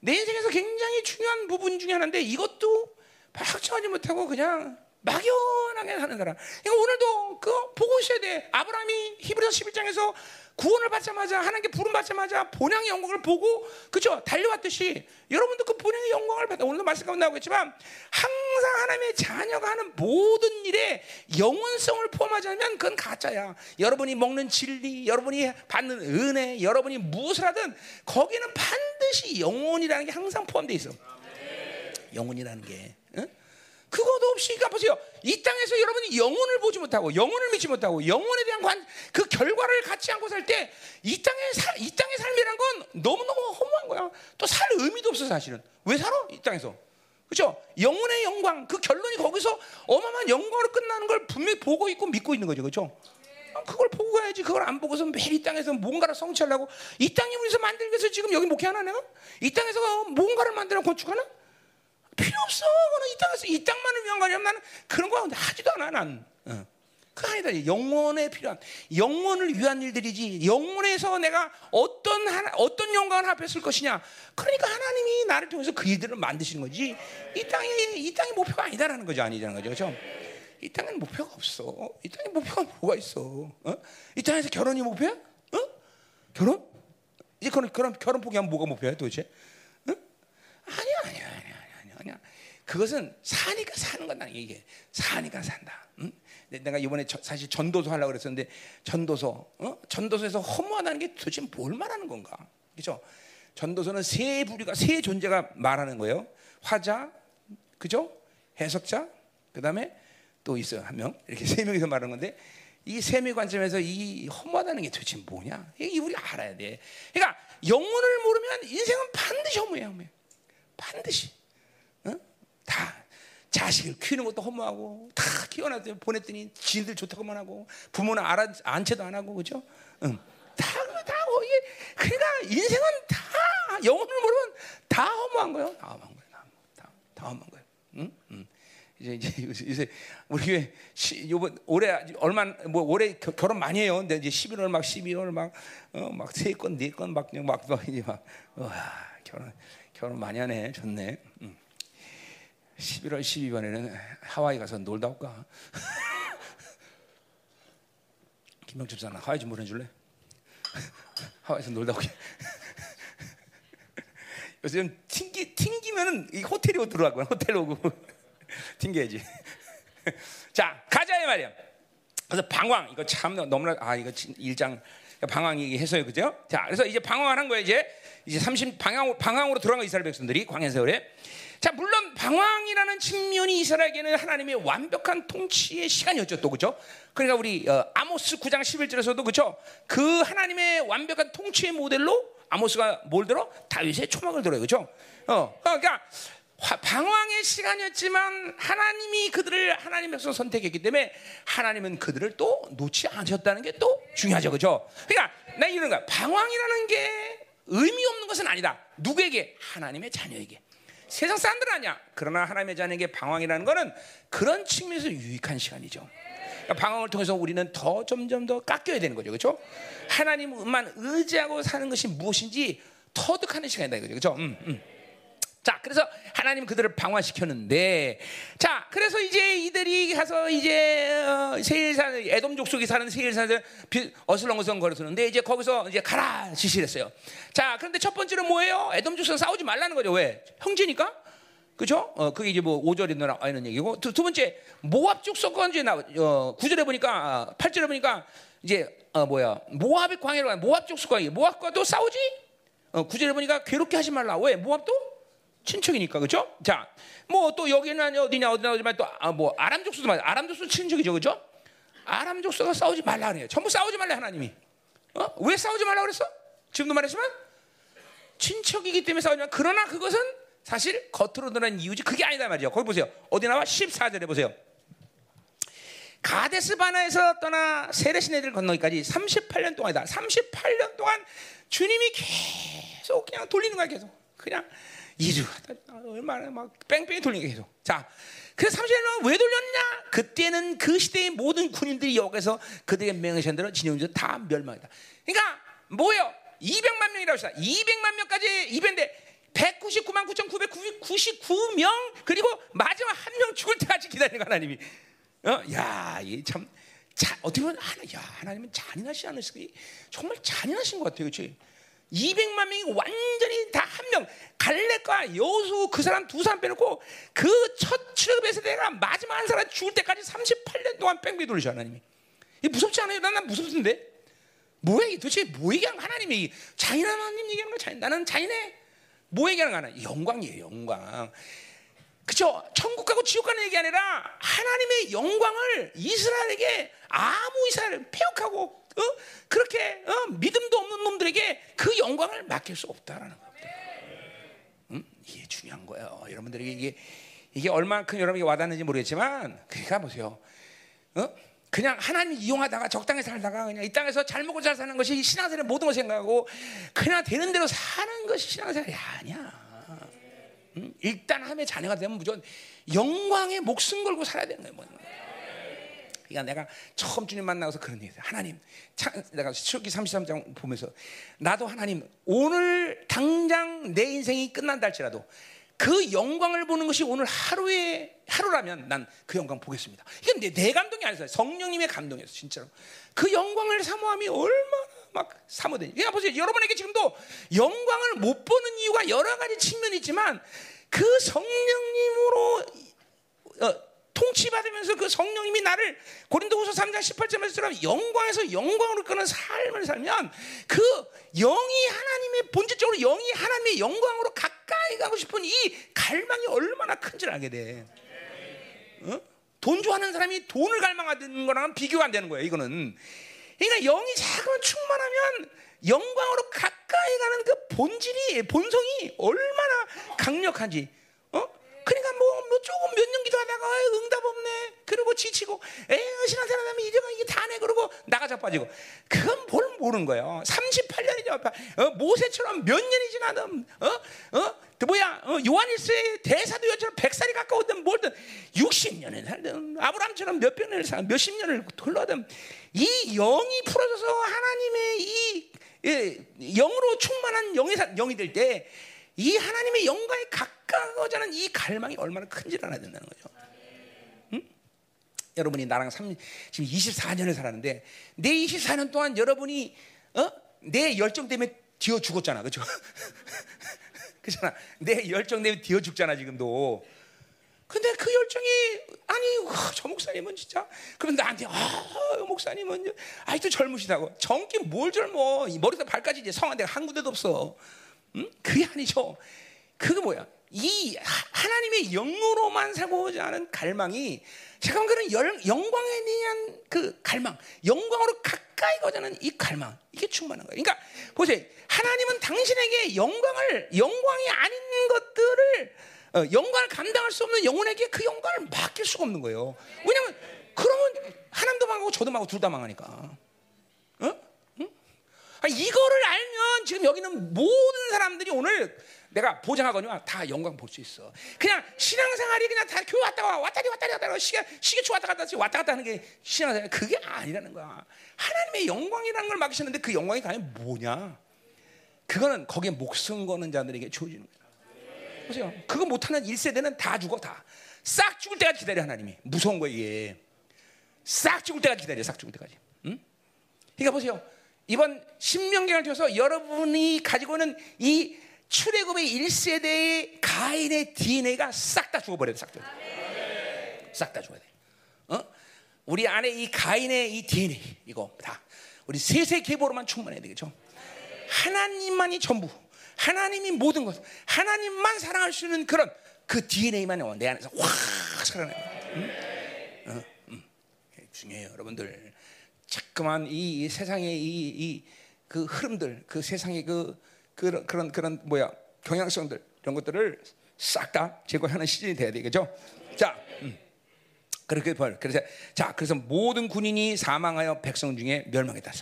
내 인생에서 굉장히 중요한 부분 중에 하나인데 이것도 확정하지 못하고 그냥 막연하게 사는 사람. 그러니까 오늘도 그 보고 있어야 돼. 아브라함이 히브리서 11장에서 구원을 받자마자 하나님께 부름 받자마자 본향의 영광을 보고 그죠 달려왔듯이 여러분도 그 본향의 영광을 받아 오늘도 말씀 가운데 나오겠지만 항상 하나님의 자녀가 하는 모든 일에 영원성을 포함하지 않으면 그건 가짜야 여러분이 먹는 진리 여러분이 받는 은혜 여러분이 무엇을 하든 거기는 반드시 영혼이라는 게 항상 포함되어 있어 영혼이라는 게 응? 그것도 없이 그러니까 보세요. 이 땅에서 여러분이 영혼을 보지 못하고 영혼을 믿지 못하고 영혼에 대한 관, 그 결과를 갖지 않고 살 때 이 땅의 살, 이 땅의 삶이란 건 너무너무 허무한 거야. 또 살 의미도 없어 사실은. 왜 살아? 이 땅에서. 그렇죠? 영혼의 영광 그 결론이 거기서 어마어마한 영광으로 끝나는 걸 분명히 보고 있고 믿고 있는 거죠. 그렇죠? 그걸 보고 가야지. 그걸 안 보고서 매일 이 땅에서 뭔가를 성취하려고 이 땅에 우리서 만들기 위해서 지금 여기 목회하나 내가? 이 땅에서 뭔가를 만들어 건축하나? 필요 없어. 그는 이 땅에서 이 땅만을 위한 거냐? 나는 그런 거 하지도 않아. 난. 어. 그 아니다. 영혼에 필요한 영혼을 위한 일들이지. 영혼에서 내가 어떤 하나, 어떤 영광을 합했을 것이냐. 그러니까 하나님이 나를 통해서 그 일들을 만드시는 거지. 이 땅이 이 땅이 목표가 아니다라는 거죠. 아니라는 거죠. 그렇죠? 이 땅에는 목표가 없어. 이 땅에 목표가 뭐가 있어? 어? 이 땅에서 결혼이 목표야? 어? 결혼? 이제 결혼 결혼 포기하면 뭐가 목표야 도대체? 어? 아니야. 아니야. 그것은 사니까 사는 거다 이게 사니까 산다. 응? 내가 이번에 저, 사실 전도서 하려고 그랬었는데 전도서, 어? 전도서에서 허무하다는 게 도대체 뭘 말하는 건가? 그죠? 전도서는 세 부류가 세 존재가 말하는 거예요. 화자, 그죠? 해석자, 그 다음에 또 있어요 한 명. 이렇게 세 명이서 말하는 건데 이 세 명의 관점에서 이 허무하다는 게 도대체 뭐냐? 이게 우리가 알아야 돼. 그러니까 영혼을 모르면 인생은 반드시 허무해, 허무해. 반드시. 다 자식을 키우는 것도 허무하고 다 키워놨더니 보냈더니 지인들 좋다고만 하고 부모는 알아, 안채도 안 하고 그죠? 응. 다, 다 이게 그러니까 인생은 다 영혼을 모르면 다 허무한 거예요. 다 허무한 거예요. 다, 다, 다 허무한 거예요. 응? 응. 이제 이제 요새 우리 교회 요번 올해 얼마 뭐 올해 결혼 많이 해요. 근데 이제 11월 막 12월 막어막세 건, 네 건막막막 이제 막 와, 결혼 결혼 많이 하네. 좋네. 응. 11월 12번에는 하와이 가서 놀다 올까? 김영철 사나 하와이 좀 보내줄래? 하와이에서 놀다 오게. 요즘 튕기 튕기면은 이 호텔이 들어가고 호텔 오고 튕겨야지. 자 가자 이 말이야. 그래서 방황 이거 참 너무나 아 이거 일장 방황 얘기해서요 그죠? 자 그래서 이제 방황하는 거예요 이제 이제 30 방황 방황으로 들어간 이스라엘 백성들이 광야 세월에 자, 물론 방황이라는 측면이 이스라엘에게는 하나님의 완벽한 통치의 시간이었죠, 또 그죠? 그러니까 우리 어, 아모스 9장 11절에서도 그죠? 그 하나님의 완벽한 통치의 모델로 아모스가 뭘 들어? 다윗의 초막을 들어요, 그죠? 어, 그러니까 방황의 시간이었지만 하나님이 그들을 하나님 백성 선택했기 때문에 하나님은 그들을 또 놓지 않으셨다는 게 또 중요하죠, 그죠? 그러니까 나 이런 거야. 방황이라는 게 의미 없는 것은 아니다. 누구에게? 하나님의 자녀에게. 세상 사람들 아니야. 그러나 하나님의 자녀에게 방황이라는 것은 그런 측면에서 유익한 시간이죠. 그러니까 방황을 통해서 우리는 더 점점 더 깎여야 되는 거죠. 그렇죠? 하나님만 의지하고 사는 것이 무엇인지 터득하는 시간이다. 그렇죠? 음, 음. 자, 그래서 하나님 그들을 방화시켰는데, 자, 그래서 이제 이들이 가서 이제 어, 세일산 에돔 족속이 사는 세일산을 어슬렁어슬렁 거렸었는데 이제 거기서 이제 가라 지시했어요. 자, 그런데 첫 번째로 뭐예요? 에돔 족속 싸우지 말라는 거죠. 왜? 형제니까. 그죠? 어, 그게 이제 뭐 5절에 나와 있는 얘기고. 두, 두 번째, 모압 족속과 이제 나, 어, 9절에 보니까, 8절에 보니까, 이제, 어, 뭐야, 모압의 광해로 모압 족속과, 모압과 또 싸우지? 어, 9절에 보니까 괴롭게 하지 말라. 왜? 모압도? 친척이니까 그죠? 자, 뭐 또 여기는 어디냐 어디냐 어디만 또뭐 아, 아람 족수도 맞아. 아람 족수 친척이죠, 그죠? 아람 족수가 싸우지 말라 그래요. 전부 싸우지 말라 하나님이. 어? 왜 싸우지 말라 그랬어? 지금도 말했지만 친척이기 때문에 싸우지 말. 그러나 그것은 사실 겉으로 드러난 이유지 그게 아니다 말이죠. 거기 보세요. 어디 나와? 14절에 보세요. 가데스 바나에서 떠나 세레신 애들 건너기까지 38년 동안이다. 38년 동안 주님이 계속 그냥 돌리는 거야 계속. 그냥 이주 얼마나 막 뺑뺑이 돌리는 게 계속. 자, 그래서 30년 왜 돌렸냐? 그때는 그 시대의 모든 군인들이 여기서 그들의 명예시한 대로 진영들 다 멸망이다. 그러니까 뭐예요? 200만 명이라고 했어. 200만 명까지 200인데 199만 9,999명 그리고 마지막 한 명 죽을 때까지 기다리는 하나님이. 어, 야, 이 참. 자, 어떻게 보면 하나, 야, 하나님은 잔인하시 않으시기 정말 잔인하신 것 같아요, 그렇지? 200만 명이 완전히 다 한 명, 갈렙과 여수 그 사람 두 사람 빼놓고 그 첫 출애굽에서 내가 마지막 한 사람 죽을 때까지 38년 동안 뺑뺑이 돌리셔 하나님이. 이 무섭지 않아요? 난, 난 무섭던데. 뭐야 이 도대체 뭐 얘기하는 하나님이 잔인한 하나님 얘기하는 거야? 잔인. 나는 잔인해. 뭐 얘기하는 거야? 영광이에요, 영광. 그죠? 천국 가고 지옥 가는 얘기 아니라 하나님의 영광을 이스라엘에게 아무 이스라엘 폐역하고 어? 그렇게 어? 믿음도 없는 놈들에게 그 영광을 맡길 수 없다라는 겁니다. 음? 이게 중요한 거예요. 여러분들에게 이게 이게 얼마큼 여러분에게 와닿는지 모르겠지만 그러니까 보세요. 어? 그냥 하나님 이용하다가 적당히 살다가 그냥 이 땅에서 잘 먹고 잘 사는 것이 신앙생활의 모든 걸 생각하고 그냥 되는 대로 사는 것이 신앙생활이 아니야. 일단 함의 자녀가 되면 무조건 영광에 목숨 걸고 살아야 되는 거예요. 뭐. 그러니까 내가 처음 주님 만나서 그런 얘기했어요. 하나님, 내가 출기 33장 보면서 나도 하나님 오늘 당장 내 인생이 끝난다 할지라도 그 영광을 보는 것이 오늘 하루의 하루라면 난 그 영광 보겠습니다. 이게 내, 내 감동이 아니었어요. 성령님의 감동이었어, 진짜로. 그 영광을 사모함이 얼마나 막 사모되니. 그냥 보세요. 여러분에게 지금도 영광을 못 보는 이유가 여러 가지 측면이 있지만 그 성령님으로 어, 통치받으면서 그 성령님이 나를 고린도후서 3장 18절에서 영광에서 영광으로 끄는 삶을 살면 그 영이 하나님의 본질적으로 영이 하나님의 영광으로 가까이 가고 싶은 이 갈망이 얼마나 큰지를 알게 돼. 어? 돈 좋아하는 사람이 돈을 갈망하는 거랑은 비교가 안 되는 거예요. 이거는. 그러니까 영이 자꾸 충만하면 영광으로 가까이 가는 그 본질이 본성이 얼마나 강력한지. 어? 그러니까 뭐, 뭐 조금 몇 년 기도하다가 응답 없네. 그리고 지치고 에이 신앙생활 하면 이제가 이게 다네 그러고 나가 자빠지고 그건 뭘 모르는 거예요. 38년이죠. 어, 모세처럼 몇 년이 지나든 어? 어? 그 뭐야? 어, 요한일서의 대사도 여처럼 100살이 가까우든 뭘든 60년을 살든 아브라함처럼 몇 년을 살 몇십 년을 흘러든 이 영이 풀어져서 하나님의 이 예, 영으로 충만한 영이, 영이 될 때 이 하나님의 영광에 가까워지는 이 갈망이 얼마나 큰지를 알아야 된다는 거죠. 응? 여러분이 나랑 3, 지금 24년을 살았는데 내 24년 동안 여러분이 어? 내 열정 때문에 뒤어 죽었잖아, 그렇죠? 그잖아. 내 열정 때문에 뒤어 죽잖아 지금도. 근데 그 열정이 아니 와, 저 목사님은 진짜 그럼 나한테 아 목사님은 아직도 젊으시다고 젊긴 뭘 젊어 머리부터 발까지 이제 성한 데가 한 군데도 없어 응? 그게 아니죠 그게 뭐야 이 하나님의 영으로만 살고자 하는 갈망이 잠깐 그런 열, 영광에 대한 그 갈망 영광으로 가까이 가자는 이 갈망 이게 충만한 거예요 그러니까 보세요 하나님은 당신에게 영광을 영광이 아닌 것들을 어, 영광을 감당할 수 없는 영혼에게 그 영광을 맡길 수가 없는 거예요. 왜냐하면 그러면 하나님도 망하고 저도 망하고 둘 다 망하니까. 아, 이거를 알면 지금 여기는 모든 사람들이 오늘 내가 보장하거니와 다 영광 볼 수 있어. 그냥 신앙생활이 그냥 다 교회 왔다 가 왔다리 왔다리 왔다리 시계 시계초 왔다 갔다 왔다 갔다 하는 게 신앙생활 그게 아니라는 거야. 하나님의 영광이라는 걸 맡기셨는데 그 영광이 과연 뭐냐? 그거는 거기에 목숨 거는 자들에게 주어지는 거야. 보세요. 그거 못하는 1세대는 다 죽어 다. 싹 죽을 때까지 기다려 하나님이. 무서운 거예요 이게. 싹 죽을 때까지 기다려. 싹 죽을 때까지. 응? 그러니까 보세요. 이번 신명기를 통해서 여러분이 가지고 있는 이 출애굽의 1세대의 가인의 DNA가 싹 다 죽어버려야 돼. 싹 다. 싹 다 죽어야 돼. 어? 우리 안에 이 가인의 이 DNA 이거 다 우리 세세 계보로만 충만해야 되겠죠. 하나님만이 전부. 하나님이 모든 것, 하나님만 사랑할 수 있는 그런 그 DNA만 내 안에서 확 살아나요. 응? 어, 음. 중요해요, 여러분들. 자꾸만 이, 이 세상의 이그 흐름들, 그 세상의 그 그런 그런 그런 뭐야 경향성들 이런 것들을 싹 다 제거하는 시즌이 돼야 되겠죠. 자, 음. 그렇게 벌. 그래서 자, 그래서 모든 군인이 사망하여 백성 중에 멸망했다.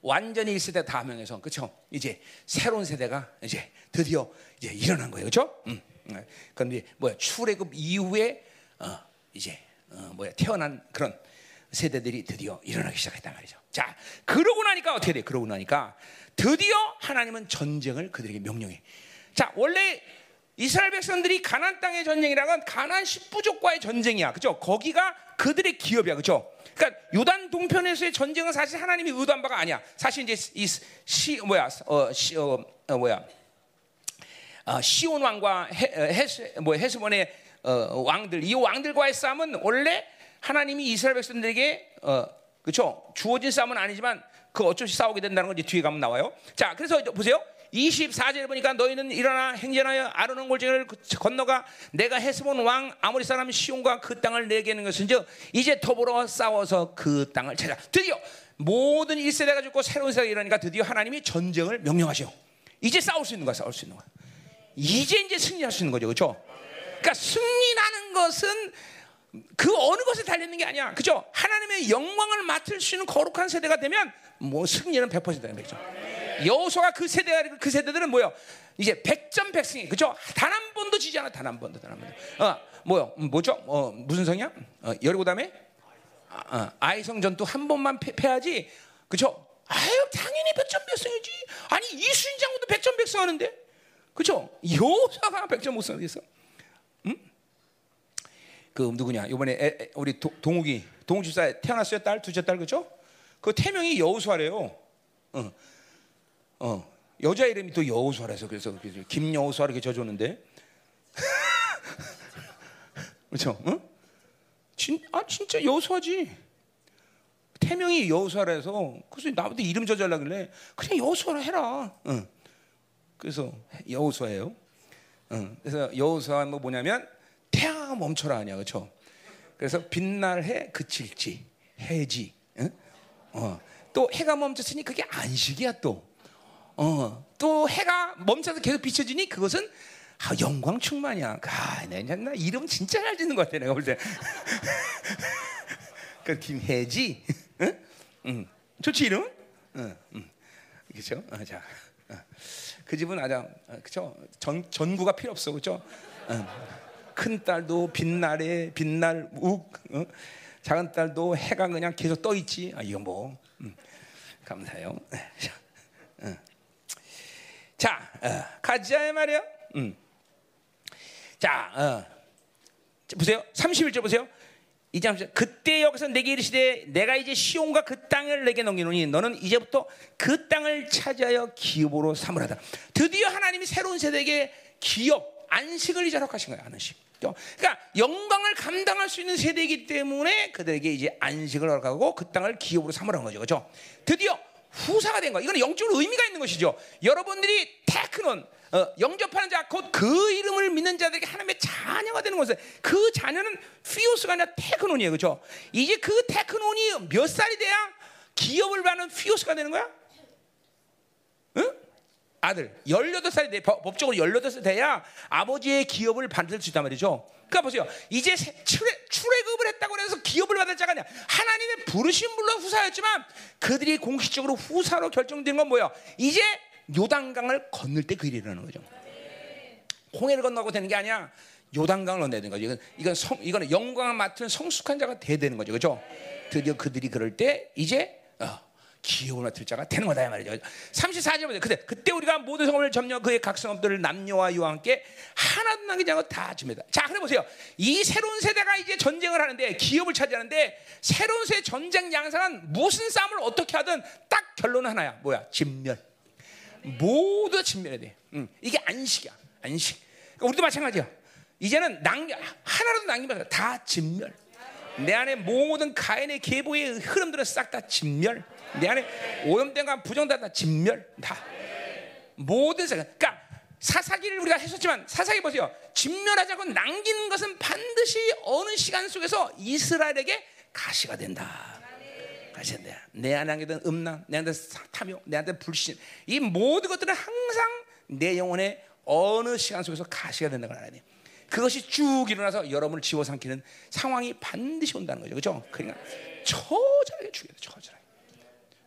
완전히 1세대 다 명해서 그렇죠. 이제 새로운 세대가 이제 드디어 이제 일어난 거예요. 그렇죠? 음. 그런데 뭐야 출애굽 이후에 어, 이제 어, 뭐야 태어난 그런 세대들이 드디어 일어나기 시작했단 말이죠. 자, 그러고 나니까 어떻게 돼? 그러고 나니까 드디어 하나님은 전쟁을 그들에게 명령해. 자, 원래 이스라엘 백성들이 가난 땅의 전쟁이라는 건 가난 십부족과의 전쟁이야. 그죠? 거기가 그들의 기업이야. 그죠? 그러니까 요단 동편에서의 전쟁은 사실 하나님이 의도한 바가 아니야. 사실 이제 이 시 뭐야? 어, 시, 어, 어 뭐야? 어, 시온 왕과 해, 헤스 뭐 헤스본의 어, 왕들 이 왕들과의 싸움은 원래 하나님이 이스라엘 백성들에게 어, 그렇죠? 주어진 싸움은 아니지만 그 어쩔 수 싸우게 된다는 건 이제 뒤에 가면 나와요. 자, 그래서 보세요. 24절에 보니까 너희는 일어나 행전하여 아르논 골짜기를 건너가 내가 헤스본 왕 아모리 사람 시온과 그 땅을 내게는 것은즉 이제 더불어 싸워서 그 땅을 찾아 드디어 모든 1세대가 죽고 새로운 세대가 일어나니까 드디어 하나님이 전쟁을 명령하셔 이제 싸울 수 있는 거야 싸울 수 있는 거야 이제 이제 승리할 수 있는 거죠 그렇죠 그러니까 승리라는 것은 그 어느 것에 달리는 게 아니야 그죠 하나님의 영광을 맡을 수 있는 거룩한 세대가 되면 뭐 승리는 100%는 거죠 여호수아가 그 세대가 그 세대들은 뭐요? 이제 백전 백승이 그죠? 단 한 번도 지지 않아 단 한 번도 단 한 번도. 어 뭐요? 뭐죠? 어 무슨 성이야? 어, 다음에 아, 어, 아이성 전투 한 번만 패, 패야지 그죠? 아유 당연히 백전 백승이지. 아니 이순 장군도 백전 백승하는데 그죠? 여호수아가 백전 백승했어. 응? 그 누구냐? 이번에 애, 애, 우리 도, 동욱이 동욱 집사 태어났어요 딸 둘째 딸 그죠? 그 태명이 여호수아래요. 어. 어, 여자 이름이 또 여호수아라서 그래서 김여호수아 이렇게 져줬는데 그렇죠? 응? 진, 아 진짜 여호수아지. 태명이 여호수아라서 그래서 나한테 이름 져달라길래 그냥 여호수아라 해라. 응. 그래서 여호수아예요. 응. 그래서 여호수아 뭐 뭐냐면 태양아 멈춰라 아니야, 그렇죠? 그래서 빛날 해 그칠지 해지. 응? 어. 또 해가 멈췄으니 그게 안식이야 또. 어, 또 해가 멈춰서 계속 비춰지니 그것은 아, 영광 충만이야. 아, 내가 나 이름 진짜 잘 짓는 것 같아 내가 볼 때. 그 김혜지, 응? 응. 좋지 이름? 응, 응. 그렇죠? 어, 자, 어. 그 집은 아주 어, 그렇죠. 전 전구가 필요 없어, 그렇죠? 응. 큰 딸도 빛날에 빛날 욱, 어? 작은 딸도 해가 그냥 계속 떠 있지. 아, 이거 뭐 음. 감사해요. 응. 자, 어, 가자 말이야. 음. 자, 어. 보세요. 31절 보세요. 이제 그때 여기서 내게 이르시되 내가 이제 시온과 그 땅을 내게 넘기노니 너는 이제부터 그 땅을 차지하여 기업으로 삼으라다. 드디어 하나님이 새로운 세대에게 기업 안식을 이제 허락하신 거예요. 안식. 그러니까 영광을 감당할 수 있는 세대이기 때문에 그들에게 이제 안식을 허락하고 그 땅을 기업으로 삼으라는 거죠. 그렇죠? 드디어 후사가 된 거. 이거는 영적으로 의미가 있는 것이죠. 여러분들이 τέκνον 어, 영접하는 자, 곧 그 이름을 믿는 자들에게 하나님의 자녀가 되는 것은 그 자녀는 υἱός가 아니라 τέκνον이에요. 그렇죠? 이제 그 τέκνον이 몇 살이 돼야 기업을 받는 υἱός가 되는 거야? 응? 아들 18살이 돼 법적으로 18살 돼야 아버지의 기업을 받을 수 있단 말이죠. 그러니까 보세요. 이제 출애, 출애굽을 했다고 해서 기업을 받을 자가 아니야. 하나님의 부르신 물론 후사였지만 그들이 공식적으로 후사로 결정된 건 뭐야? 이제 요단강을 건널 때 그 일이 일어나는 거죠. 홍해를 건너고 되는 게 아니야. 요단강을 건너야 되는 거죠. 이건 이건 성 이거는 영광을 맡은 성숙한 자가 돼야 되는 거죠. 그렇죠? 드디어 그들이 그럴 때 이제 어, 기업을 맡을 자가 되는 거다 이 말이죠. 34절 보세요. 그때 그때 우리가 모든 성을 점령 그의 각 성읍들을 남녀와 여와 함께 하나도 남기지 않고 다 줍니다. 자, 그래 보세요. 이 새로운 세대가 이제 전쟁을 하는데 기업을 차지하는데 새로운 세대 전쟁 양상은 무슨 싸움을 어떻게 하든 딱 결론은 하나야. 뭐야? 진멸. 모두 진멸해야 돼. 응. 이게 안식이야. 안식. 그러니까 우리도 마찬가지야. 이제는 남겨 하나라도 남기면 다 진멸. 내 안에 모든 가인의 계보의 흐름들은 싹 다 진멸. 내 안에 오염된과 부정된 다 진멸 다 모든 생각. 그러니까 사사기를 우리가 했었지만 사사기 보세요. 진멸하자고 남기는 것은 반드시 어느 시간 속에서 이스라엘에게 가시가 된다. 가시가 된다. 내 안에 든 음란, 내 안에 탐욕, 내 안에 불신, 이 모든 것들은 항상 내 영혼의 어느 시간 속에서 가시가 된다고 하나님. 그것이 쭉 일어나서 여러분을 지워 삼키는 상황이 반드시 온다는 거죠. 그렇죠? 그러니까 처절하게 죽여야 돼. 처절하게.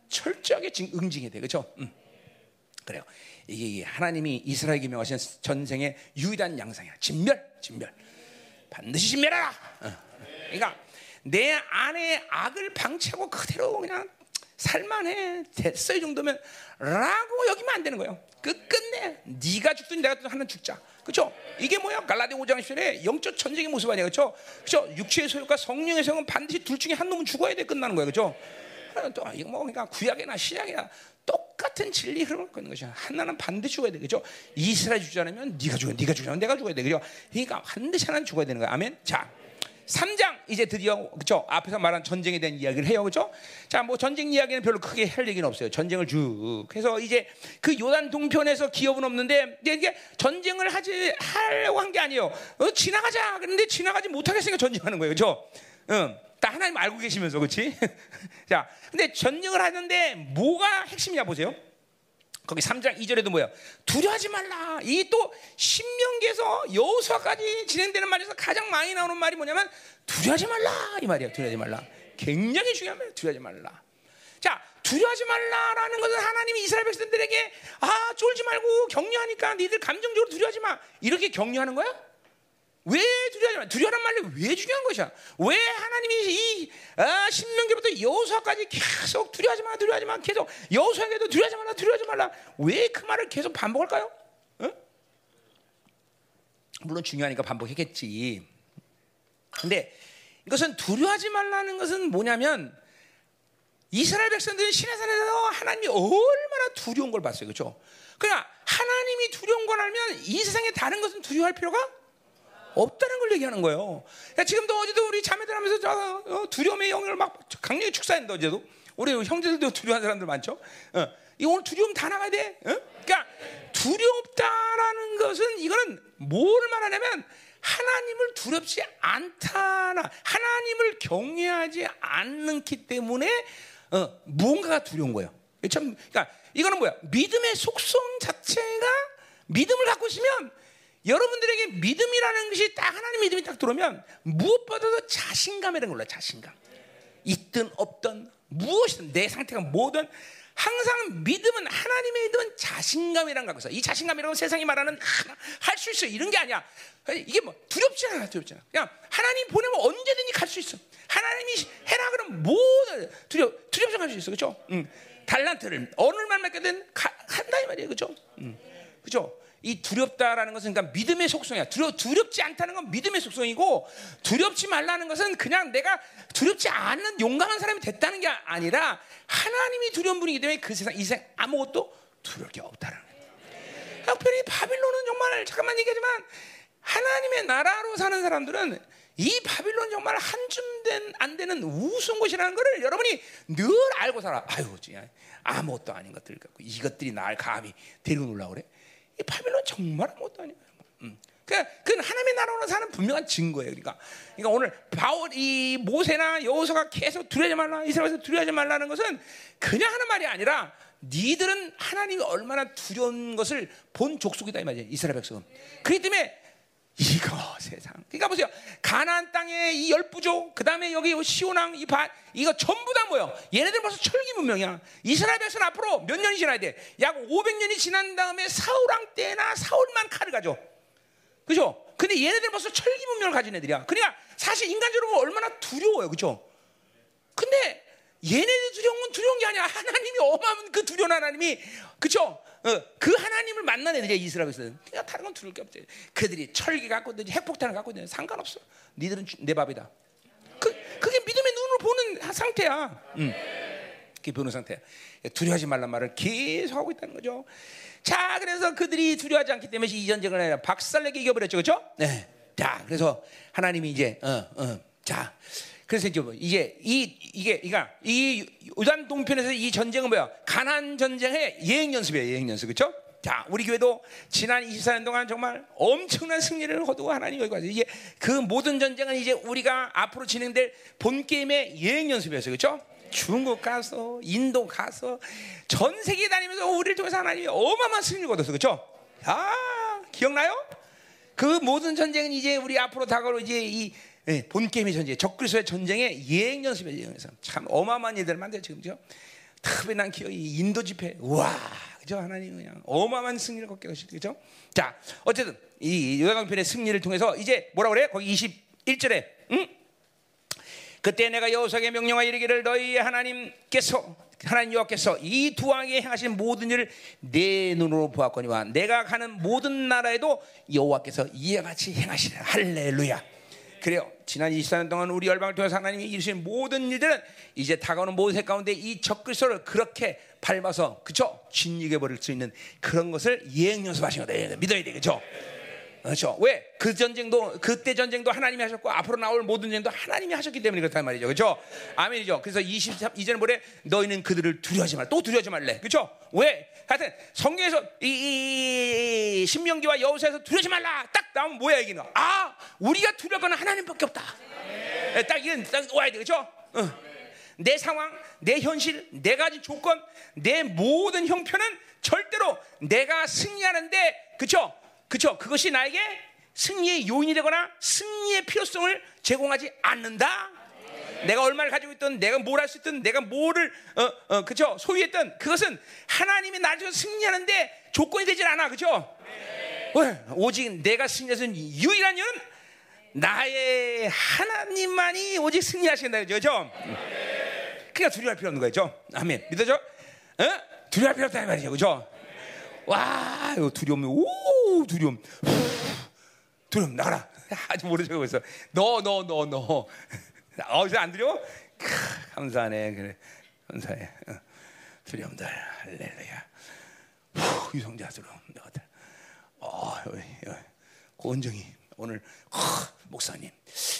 철저하게 응징해야 돼. 그렇죠? 음. 그래요. 이게 하나님이 이스라엘에게 명하신 전생의 유일한 양상이야. 진멸, 진멸. 반드시 진멸하라. 어. 그러니까 내 안에 악을 방치하고 그대로 그냥 살만해 됐어 이 정도면 라고 여기면 안 되는 거예요. 그 끝내 네가 죽든 내가 죽든 하나 죽자. 그렇죠? 이게 뭐야? 갈라디 5장 10절에 영적 전쟁의 모습 아니야. 그렇죠? 그렇죠? 육체의 소유과 성령의 성은 반드시 둘 중에 한 놈은 죽어야 돼 끝나는 거예요. 그렇죠? 또 이거 뭐 그러니까 구약이나 신약이나 똑같은 진리 흐름을 끄는 것이야. 하나는 반드시 죽어야 돼. 그죠? 이스라엘 죽지 않으면 네가 죽어. 네가 않으면 내가 죽어야 돼. 그죠? 그러니까 반드시 하나는 죽어야 되는 거야. 아멘. 자. 3장 이제 드디어 그죠 앞에서 말한 전쟁에 대한 이야기를 해요 그죠 자뭐 전쟁 이야기는 별로 크게 할 얘기는 없어요 전쟁을 쭉 해서 이제 그 요단 동편에서 기업은 없는데 이게 전쟁을 하지 하려고 한 게 아니에요 어, 지나가자 그런데 지나가지 못하겠으니까 전쟁하는 거예요 그죠 응. 다 하나님 알고 계시면서 그렇지 자 근데 전쟁을 하는데 뭐가 핵심이냐 보세요 거기 3장 2절에도 뭐야? 두려워하지 말라. 이 또 신명기에서 여호수아까지 진행되는 말에서 가장 많이 나오는 말이 뭐냐면 두려워하지 말라 이 말이야. 두려워하지 말라. 굉장히 중요한 말이야. 두려워하지 말라. 자, 두려워하지 말라라는 것은 하나님이 이스라엘 백성들에게 아 쫄지 말고 격려하니까 니들 감정적으로 두려워하지 마 이렇게 격려하는 거야? 왜 두려워하지 마? 두려워하는 말이 왜 중요한 것이야? 왜 하나님이 이 아, 신명기부터 여호수아까지 계속 두려워하지 마, 두려워하지 마, 계속 여호수아에게도 두려워하지 말라, 두려워하지 말라. 왜 그 말을 계속 반복할까요? 어? 물론 중요하니까 반복했겠지. 근데 이것은 두려워하지 말라는 것은 뭐냐면 이스라엘 백성들은 시내산에서 하나님이 얼마나 두려운 걸 봤어요, 그렇죠? 그러니까 하나님이 두려운 걸 알면 이 세상에 다른 것은 두려워할 필요가 없다는 걸 얘기하는 거예요. 그러니까 지금도 어제도 우리 자매들 하면서 저, 어, 두려움의 영역을 막 강력히 축사했는데 어제도 우리 형제들도 두려운 사람들 많죠. 어, 이 오늘 두려움 다 나가야 돼. 어? 그러니까 두렵다라는 것은 이거는 뭘 말하냐면 하나님을 두렵지 않다나 하나님을 경외하지 않는기 때문에 어, 무언가가 두려운 거예요. 참, 그러니까 이거는 뭐야? 믿음의 속성 자체가 믿음을 갖고 있으면 여러분들에게 믿음이라는 것이 딱 하나님 믿음이 딱 들어오면 무엇보다도 자신감이라는 걸로 자신감. 있든 없든 무엇이든 내 상태가 뭐든 항상 믿음은 하나님의 믿음은 자신감이란 거 있어. 이 자신감이라고 세상이 말하는 할 수 있어 이런 게 아니야. 이게 뭐 두렵지 않아, 두렵지 않아. 그냥 하나님 보내면 언제든지 갈 수 있어. 하나님이 해라 그러면 뭐든 두려 두렵지 할수 있어, 그렇죠? 응. 달란트를 어느 날 맡게든 한다 이 말이에요, 그렇죠? 응. 그렇죠? 이 두렵다라는 것은 그러니까 믿음의 속성이야. 두려, 두렵지 않다는 건 믿음의 속성이고 두렵지 말라는 것은 그냥 내가 두렵지 않은 용감한 사람이 됐다는 게 아니라 하나님이 두려운 분이기 때문에 그 세상 이 세상 아무것도 두려울 게 없다는 거예요. 특별히 바빌론은 정말 잠깐만 얘기하지만 하나님의 나라로 사는 사람들은 이 바빌론 정말 한줌 안 되는 우스운 곳이라는 것을 여러분이 늘 알고 살아. 아유, 아무것도 아닌 것들 갖고 이것들이 날 감히 데리고 놀라 그래. 이 바빌론 정말 아니에요. 음. 그건 하나님의 나라로 사는 분명한 증거예요. 그러니까, 그러니까 오늘 바울 이 모세나 여호수가 계속 두려워하지 말라 이스라엘에서 두려워하지 말라는 것은 그냥 하는 말이 아니라 니들은 하나님이 얼마나 두려운 것을 본 족속이다 이 말이에요. 이스라엘 백성은. 그렇기 때문에 이거 세상. 그러니까 보세요. 가나안 땅의 이 열부족, 그 다음에 여기 시온왕 이 밭, 이거 전부 다 뭐요? 얘네들 벌써 철기 문명이야. 이스라엘 백성 앞으로 몇 년이 지나야 돼? 약 500년이 지난 다음에 사울왕 때나 사울만 칼을 가져. 그죠? 근데 얘네들 벌써 철기 문명을 가진 애들이야. 그러니까 사실 인간적으로 얼마나 두려워요. 그죠? 근데 얘네들 두려운 건 두려운 게 아니야. 하나님이 어마어마한 그 두려운 하나님이, 그죠? 어, 그 하나님을 만난 애들이야 이스라엘에서는. 그냥 다른 건 두려울 게 없대. 그들이 철기 갖고 있든지 핵폭탄을 갖고 있든지 상관없어. 니들은 내 밥이다. 그 그게 믿음의 눈으로 보는 상태야. 음. 그게 보는 상태야. 두려워하지 말란 말을 계속 하고 있다는 거죠. 자, 그래서 그들이 두려워하지 않기 때문에 이 전쟁을 아니라 박살내게 이겨버렸죠, 그렇죠? 네. 자, 그래서 하나님이 이제 어, 어, 자. 그래서 이제 뭐 이게 이 이게 그러니까 이 요단 동편에서 이 전쟁은 뭐야? 가난 전쟁의 예행 연습이에요. 예행 연습 그렇죠? 자, 우리 교회도 지난 24년 동안 정말 엄청난 승리를 거두고 하나님 여기 와서 이게 그 모든 전쟁은 이제 우리가 앞으로 진행될 본 게임의 예행 연습이었어요. 그렇죠? 중국 가서 인도 가서 전 세계 다니면서 우리를 통해서 하나님이 어마어마한 승리를 거뒀어. 그렇죠? 아, 기억나요? 그 모든 전쟁은 이제 우리 앞으로 다가올 이제 이 예, 본 게임의 전쟁, 적그리스도의 전쟁의 예행 연습이에요. 예행 연습. 참 어마어마한 일들 만들 지금 죠. 특히 난 기억 이 인도 집회, 와, 그죠 하나님 그냥 어마어마한 승리를 걷게 하시죠, 그죠? 자, 어쨌든 이 요단강편의 승리를 통해서 이제 뭐라 그래? 거기 21절에, 응? 그때 내가 여호수아에게 명령하 이르기를 너희 하나님께서 하나님 여호와께서 이 두 왕에게 행하신 모든 일을 내 눈으로 보았거니와 내가 가는 모든 나라에도 여호와께서 이와 같이 행하시라 할렐루야. 그래요. 지난 24년 동안 우리 열방을 통해서 하나님이 이루신 모든 일들은 이제 다가오는 모든 세 가운데 이 적그리스도를 그렇게 밟아서 그쵸 진리게 버릴 수 있는 그런 것을 예행 연습하신 거다. 믿어야 되겠죠. 그렇죠. 왜? 그 전쟁도 그때 전쟁도 하나님이 하셨고 앞으로 나올 모든 전쟁도 하나님이 하셨기 때문에 그렇단 말이죠. 그렇죠? 아멘이죠. 그래서 23 이제는 뭐래? 너희는 그들을 두려워하지 말라. 또 두려워하지 말래. 그렇죠? 왜? 하여튼 성경에서 이, 이, 이 신명기와 여호수아에서 두려워하지 말라. 딱 나오면 뭐야 이기는? 아, 우리가 두려울 거는 하나님밖에 없다. 네. 딱 이건 딱 와야 돼. 그렇죠? 어. 내 상황, 내 현실, 내 가진 조건, 내 모든 형편은 절대로 내가 승리하는데 그렇죠? 그렇죠? 그것이 나에게 승리의 요인이 되거나 승리의 필요성을 제공하지 않는다. 내가 얼마를 가지고 있든 내가 뭘 할 수 있든 내가 뭐를 어, 어 그죠 소유했든 그것은 하나님이 중 승리하는데 조건이 되질 않아 그죠 네. 오직 내가 승리하는 유일한 이유는 나의 하나님만이 오직 승리하신다 그죠 네. 그러니까 두려워할 필요 없는 거죠 아멘 믿어져 어? 두려워할 필요 없다 이 말이죠 그죠 와, 이거 두려움, 오, 두려움. 두려움, 나가라. 아직 모르죠, 그래서. 너, 너, 너, 너. 어디서 안 두려워? 크, 감사하네, 그래. 감사해. 어. 두려움들, 할렐루야. 후, 유성자들로, 너들. 어, 고은정이 오늘, 어, 목사님,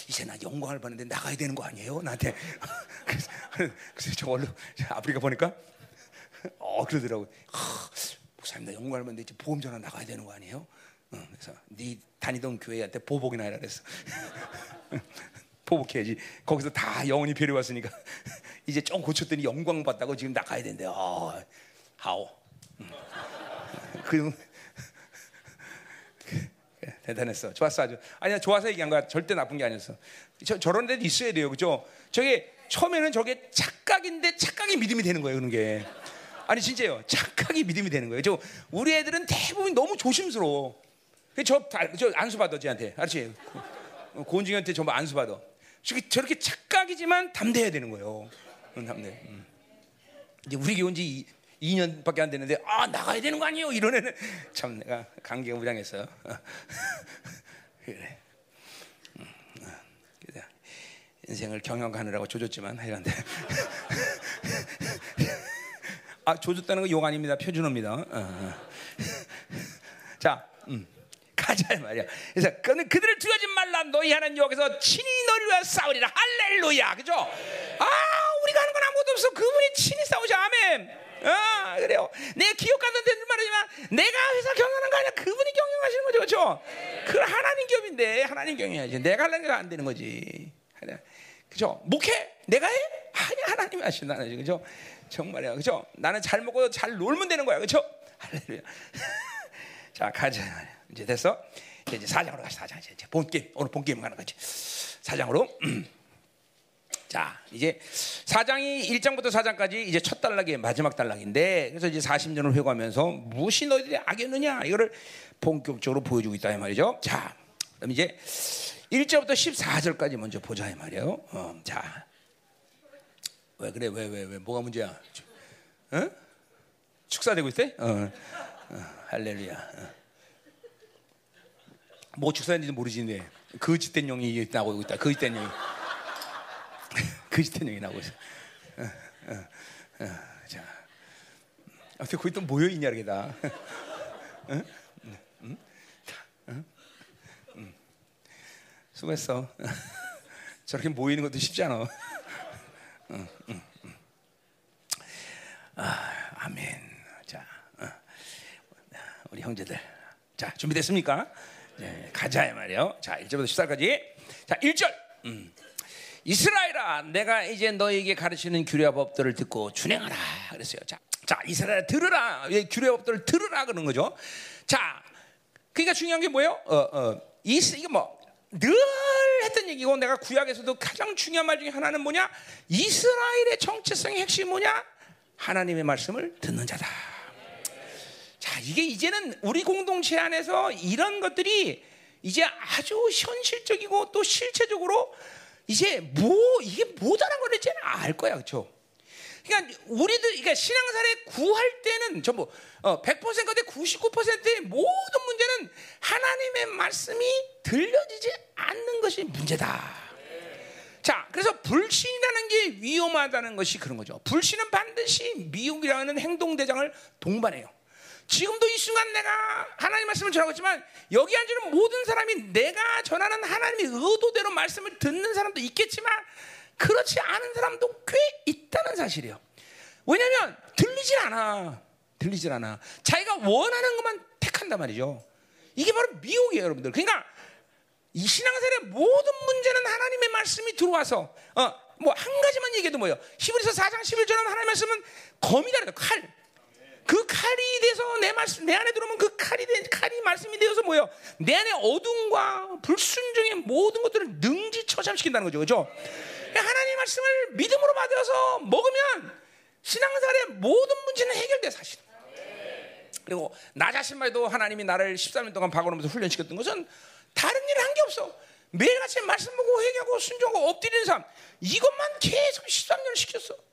이제 나 영광을 받는데 나가야 되는 거 아니에요? 나한테. 그래서, 그래서 저 얼른 아프리카 보니까, 어, 그러더라고. 목사님 나 영광을 받는데 이제 보험 전화 나가야 되는 거 아니에요? 어, 그래서 네 다니던 교회한테 보복이나 해라 그랬어. 보복해야지. 거기서 다 영원히 배려왔으니까 이제 좀 고쳤더니 영광 받다고 지금 나가야 된대. 어, 하오. 음. 그, 대단했어. 좋았어 아주. 아니야 좋아서 얘기한 거야. 절대 나쁜 게 아니었어. 저, 저런 데도 있어야 돼요, 그죠? 저게 처음에는 저게 착각인데 착각이 믿음이 되는 거예요, 그런 게. 아니 진짜요. 착하게 믿음이 되는 거예요. 저 우리 애들은 대부분 너무 조심스러워. 저, 저 안수 받아 쟤한테. 알지? 고은중한테 전부 안수 받아. 저렇게 착각이지만 담대해야 되는 거예요. 응, 담대. 응. 이제 우리 교원 지 2년밖에 안 됐는데 아 나가야 되는 거 아니에요? 이런 애는 참 내가 강경 무장했어요. 그래. 인생을 경영하느라고 조졌지만 하여간데 아, 조졌다는 거욕 아닙니다. 표준어입니다. 어, 어. 자, 음. 가자 말이야. 그래서 그들을 두려지 말라. 너희 하나님 여기서 친히 위하여 싸우리라. 할렐루야. 그죠? 아, 우리가 하는 건 아무것도 없어. 그분이 친히 싸우자. 아멘. 아, 그래요. 내가 기억하는 데는 말하지만 내가 회사 경영하는 거 아니라 그분이 경영하시는 거죠. 그죠? 그건 하나님 기업인데 하나님 경영해야지. 내가 하려는 게 안 되는 거지. 그죠? 목회? 내가 해? 아니, 하나님이 하신다는 거죠. 그죠? 정말이야. 그죠? 나는 잘 먹고 잘 놀면 되는 거야. 그죠? 할렐루야. 자, 가자. 이제 됐어? 이제 사장으로 가자. 사장. 이제 본 게임. 오늘 본 게임 가는 거지. 사장으로. 자, 이제 사장이 1장부터 4장까지 이제 첫 단락이 마지막 단락인데 그래서 이제 40년을 회고하면서 무엇이 너희들이 악이었느냐 이거를 본격적으로 보여주고 있다 이 말이죠. 자, 그럼 이제 1절부터 14절까지 먼저 보자 이 말이에요. 어, 자, 왜 그래? 왜, 왜, 왜? 뭐가 문제야? 어? 축사되고 있어? 어. 어. 할렐루야. 어. 뭐 축사했는지 모르지, 네. 거짓된 영이 나오고 있다. 거짓된 영이. 거짓된 영이 나오고 있어. 어, 어, 어. 자. 어떻게 거기 또 모여 있냐, 이게 다. 응? 응? 응? 응. 수고했어. 저렇게 모이는 것도 쉽지 않아. 아, 아멘. 자, 어. 우리 형제들. 자, 준비됐습니까? 네, 가자 이 말이요. 자, 1절부터 14까지. 자, 1절. 음. 이스라엘아, 내가 이제 너에게 가르치는 규례와 법들을 듣고 준행하라. 그랬어요. 자, 자, 이스라엘 들으라. 예, 규례와 법들을 들으라 그런 거죠. 자, 그러니까 중요한 게 뭐예요? 어, 어, 이 이게 뭐 늘 했던 얘기고 내가 구약에서도 가장 중요한 말 중에 하나는 뭐냐? 이스라엘의 정체성의 핵심이 뭐냐? 하나님의 말씀을 듣는 자다. 자, 이게 이제는 우리 공동체 안에서 이런 것들이 이제 아주 현실적이고 또 실체적으로 이제 뭐 이게 뭐다라는 걸 이제는 알 거야, 그렇죠? 그러니까 우리들 그러니까 신앙사례 구할 때는 전부 어, 100%대 99%의 모든 문제는 하나님의 말씀이 들려지지 않는 것이 문제다. 자, 그래서 불신이라는 게 위험하다는 것이 그런 거죠. 불신은 반드시 미혹이라는 행동 대장을 동반해요. 지금도 이 순간 내가 하나님 말씀을 전하고 있지만 여기 앉은 모든 사람이 내가 전하는 하나님의 의도대로 말씀을 듣는 사람도 있겠지만 그렇지 않은 사람도 꽤 있다는 사실이에요. 왜냐하면 들리질 않아. 들리질 않아. 자기가 원하는 것만 택한단 말이죠. 이게 바로 미혹이에요, 여러분들. 그러니까 이 신앙생활의 모든 문제는 하나님의 말씀이 들어와서 어, 뭐 한 가지만 얘기해도 뭐예요? 히브리서 4장 11절 하면 하나님의 말씀은 검이다 그래 칼. 그 칼이 돼서 내 말씀 내 안에 들어오면 그 칼이 된 칼이 말씀이 되어서 뭐예요? 내 안에 어둠과 불순종의 모든 것들을 능지 처참시킨다는 거죠. 그죠? 하나님의 말씀을 믿음으로 받아서 먹으면 신앙생활의 모든 문제는 해결돼 사실. 그리고 나 자신만 해도 하나님이 나를 13년 동안 박아놓으면서 훈련시켰던 것은 다른 일을 한 게 없어. 매일같이 말씀 보고 회개하고 순종하고 엎드리는 삶 이것만 계속 13년을 시켰어.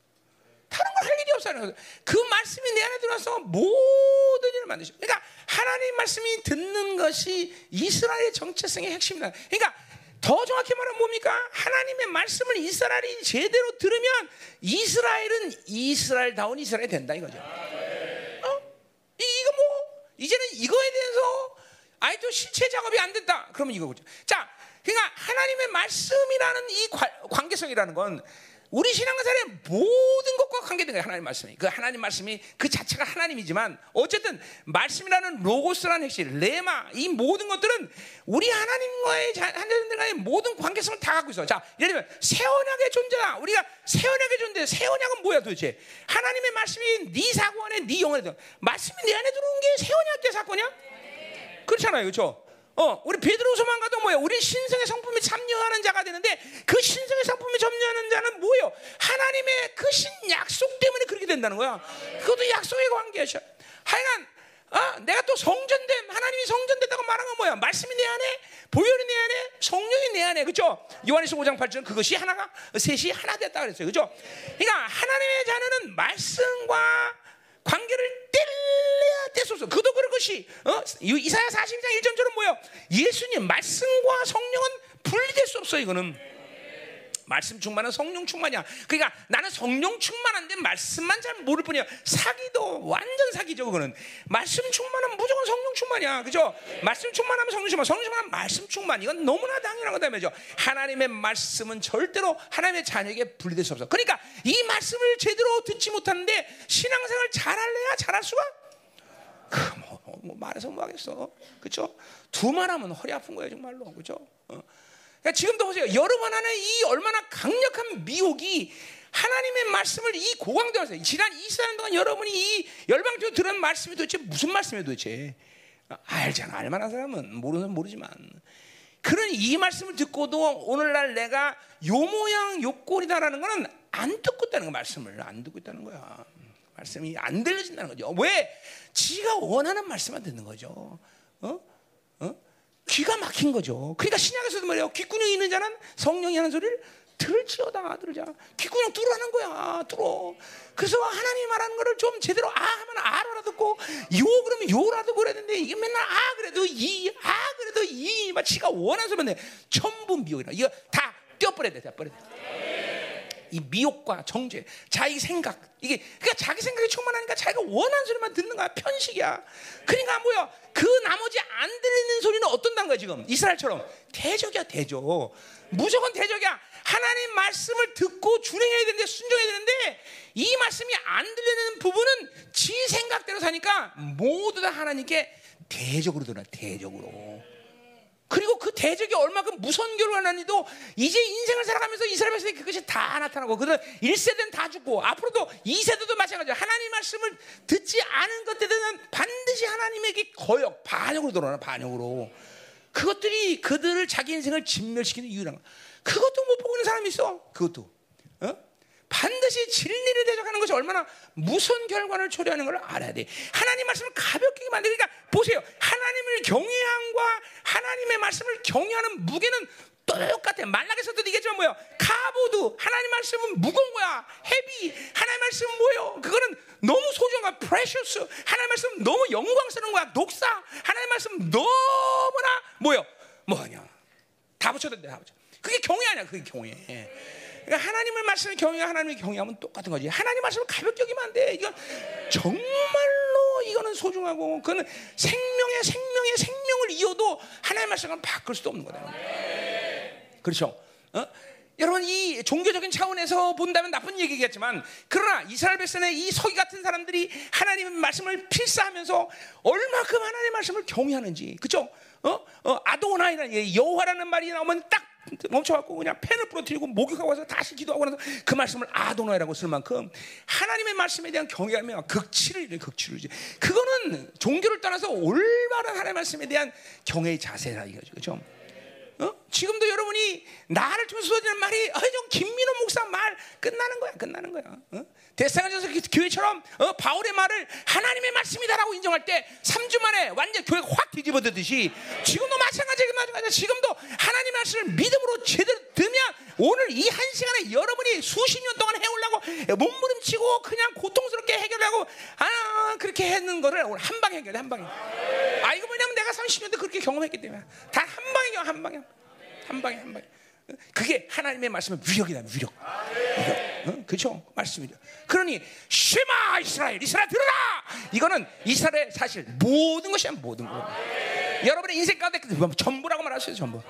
다른 걸 할 일이 없어요. 그 말씀이 내 안에 들어와서 모든 일을 만드셔. 그러니까 하나님 말씀이 듣는 것이 이스라엘의 정체성의 핵심이다. 그러니까 더 정확히 말하면 뭡니까? 하나님의 말씀을 이스라엘이 제대로 들으면 이스라엘은 이스라엘다운 이스라엘이 된다 이거죠. 어? 이거 뭐 이제는 이거에 대해서 아이도 실체 작업이 안 됐다. 그러면 이거죠. 자, 그러니까 하나님의 말씀이라는 이 관계성이라는 건 우리 신앙생활의 모든 것과 관계된 거예요. 하나님 말씀이. 그 하나님 말씀이 그 자체가 하나님이지만 어쨌든 말씀이라는 로고스라는 핵심, 레마 이 모든 것들은 우리 하나님과의 하나님과의 모든 관계성을 다 갖고 있어. 자, 예를 들면 새 언약의 존재다. 우리가 새 언약의 존재. 새 언약은 뭐야 도대체? 하나님의 말씀이 네 사고 안에 네 영혼에 들어. 말씀이 내 안에 들어온 게새 언약의 사건이야? 그렇잖아요. 그렇죠? 어, 우리 베드로서만 가도 뭐예요? 우리 신성의 성품에 참여하는 자가 되는데 그 신성의 성품에 참여하는 자는 뭐예요? 하나님의 그 신 약속 때문에 그렇게 된다는 거야. 그것도 약속의 관계죠. 하여간 아, 내가 또 성전됨, 하나님이 성전됐다고 말한 건 뭐야? 말씀이 내 안에, 보혈이 내 안에, 성령이 내 안에, 그죠? 요한에서 5장 8절 그것이 하나가, 셋이 하나 됐다 그랬어요. 그죠? 그러니까 하나님의 자녀는 말씀과 관계를 뗄래야 떼소서. 그도 그럴 것이 어? 이사야 42장 1절처럼 뭐요? 예수님 말씀과 성령은 분리될 수 없어 이거는. 말씀 충만은 성령 충만이야. 그러니까 나는 성령 충만한데 말씀만 잘 모를 뿐이야. 사기도 완전 사기죠, 그거는. 말씀 충만은 무조건 성령 충만이야. 그죠? 말씀 충만하면 성령 충만, 성령 충만하면 말씀 충만. 이건 너무나 당연한 거다 말이죠. 하나님의 말씀은 절대로 하나님의 자녀에게 분리될 수 없어. 그러니까 이 말씀을 제대로 듣지 못하는데 신앙생활 잘할래야 잘할 수가? 그 뭐, 뭐 말해서 뭐 하겠어. 그죠? 두 말 하면 허리 아픈 거예요, 정말로. 그죠? 어. 그러니까 지금도 보세요. 여러분 안에 이 얼마나 강력한 미혹이 하나님의 말씀을 이 고강도에서 지난 24년 동안 여러분이 이 열방적으로 들은 말씀이 도대체 무슨 말씀이에요 도대체? 알잖아. 알만한 사람은 모르는 사람은 모르지만. 그런 이 말씀을 듣고도 오늘날 내가 요 모양 요 꼴이다라는 거는 안 듣고 있다는 거 말씀을. 안 듣고 있다는 거야. 말씀이 안 들려진다는 거죠. 왜? 지가 원하는 말씀만 듣는 거죠. 어? 어? 귀가 막힌 거죠. 그러니까 신약에서도 말이에요. 귓구녕이 있는 자는 성령이 하는 소리를 들을지어다 들으자. 귓구녕 뚫으라는 거야. 뚫어. 그래서 하나님 말하는 거를 좀 제대로 아 하면 아로 알아듣고 요 그러면 요라도 그래야 되는데 이게 맨날 아 그래도 이 아 그래도 이막 지가 원하는 소리만 해. 전부 미혹이라. 이거 다 떼어버려야 돼. 떼어버려야 돼. 이 미혹과 정죄, 자기 생각. 이게 그러니까 자기 생각이 충만하니까 자기가 원하는 소리만 듣는 거야. 편식이야. 그러니까 뭐야 그 나머지 안 들리는 소리는 어떤다는 거야 지금? 이스라엘처럼. 대적이야 대적. 무조건 대적이야. 하나님 말씀을 듣고 준행해야 되는데 순종해야 되는데 이 말씀이 안 들리는 부분은 지 생각대로 사니까 모두 다 하나님께 대적으로 드러나 대적으로. 그리고 그 대적이 얼마큼 무선교를 하나니도 이제 인생을 살아가면서 이스라엘 백성이 그것이 다 나타나고 그들 1세대는 다 죽고 앞으로도 2세대도 마찬가지야. 하나님 말씀을 듣지 않은 것들은 반드시 하나님에게 거역, 반역으로 돌아나 반역으로. 그것들이 그들을 자기 인생을 진멸시키는 이유란 거. 그것도 못 보고 있는 사람이 있어. 그것도. 어? 반드시 진리를 대적하는 것이 얼마나 무슨 결과를 초래하는 걸 알아야 돼. 하나님 말씀을 가볍게 만들 그러니까 보세요. 하나님을 경외함과 하나님의 말씀을 경외하는 무게는 똑같아. 말라기에서도 얘기했지만 뭐야? כבוד 하나님 말씀은 무거운 거야. heavy 하나님 말씀은 뭐예요? 그거는 너무 소중한. precious 하나님 말씀은 너무 영광스러운 거야. 녹사 하나님 말씀은 너무나 뭐요? 뭐냐? 다 붙여도 돼. 다 붙여. 그게 경외 아니야. 그게 경외. 그러니까 하나님을 말씀을 경외 하나님을 경외하면 똑같은 거지. 하나님 말씀을 가볍게 여기면 안 돼. 이건 정말로 이거는 소중하고 그거는 생명의 생명의 생명을 이어도 하나님 말씀을 바꿀 수도 없는 거다. 그렇죠? 어? 여러분 이 종교적인 차원에서 본다면 나쁜 얘기겠지만 그러나 이스라엘 백성의 이 서기 같은 사람들이 하나님의 말씀을 필사하면서 얼마큼 하나님의 말씀을 경외하는지 그죠? 어? 어 아도나이라는 여호와라는 말이 나오면 딱 멈춰갖고 그냥 펜을 부러뜨리고 목욕하고 와서 다시 기도하고 나서 그 말씀을 아도나이라고 쓸 만큼 하나님의 말씀에 대한 경외하면 극치를 이래 극치를 이제 그거는 종교를 떠나서 올바른 하나님의 말씀에 대한 경외의 자세라 이거죠 그죠? 어? 지금도 여러분이 나를 통해서 쏟아지는 말이 어, 좀 김민호 목사 말 끝나는 거야 끝나는 거야 어? 대사관에서 교회처럼 어, 바울의 말을 하나님의 말씀이다라고 인정할 때 3주 만에 완전 교회가 확 뒤집어지듯이 지금도 마찬가지야 마찬가지야 지금도 하나님의 말씀을 믿음으로 제대로 들면 오늘 이 한 시간에 여러분이 수십 년 동안 해오려고 몸부림치고 그냥 고통스럽게 해결하고 아 그렇게 했는 거를 오늘 한 방에 해결해 한 방에. 아 이거 뭐냐면 내가 30년대 그렇게 경험했기 때문에 단한 방에 한 방에 한 방에 한 방에 그게 하나님의 말씀의 위력이다 위력. 위력. 어? 그렇죠? 말씀이죠. 그러니 쉐마 이스라엘 이스라엘 들어라. 이거는 이스라엘 사실 모든 것이야 모든 것. 여러분의 인생 가운데 전부라고 말할 수 있어요 전부.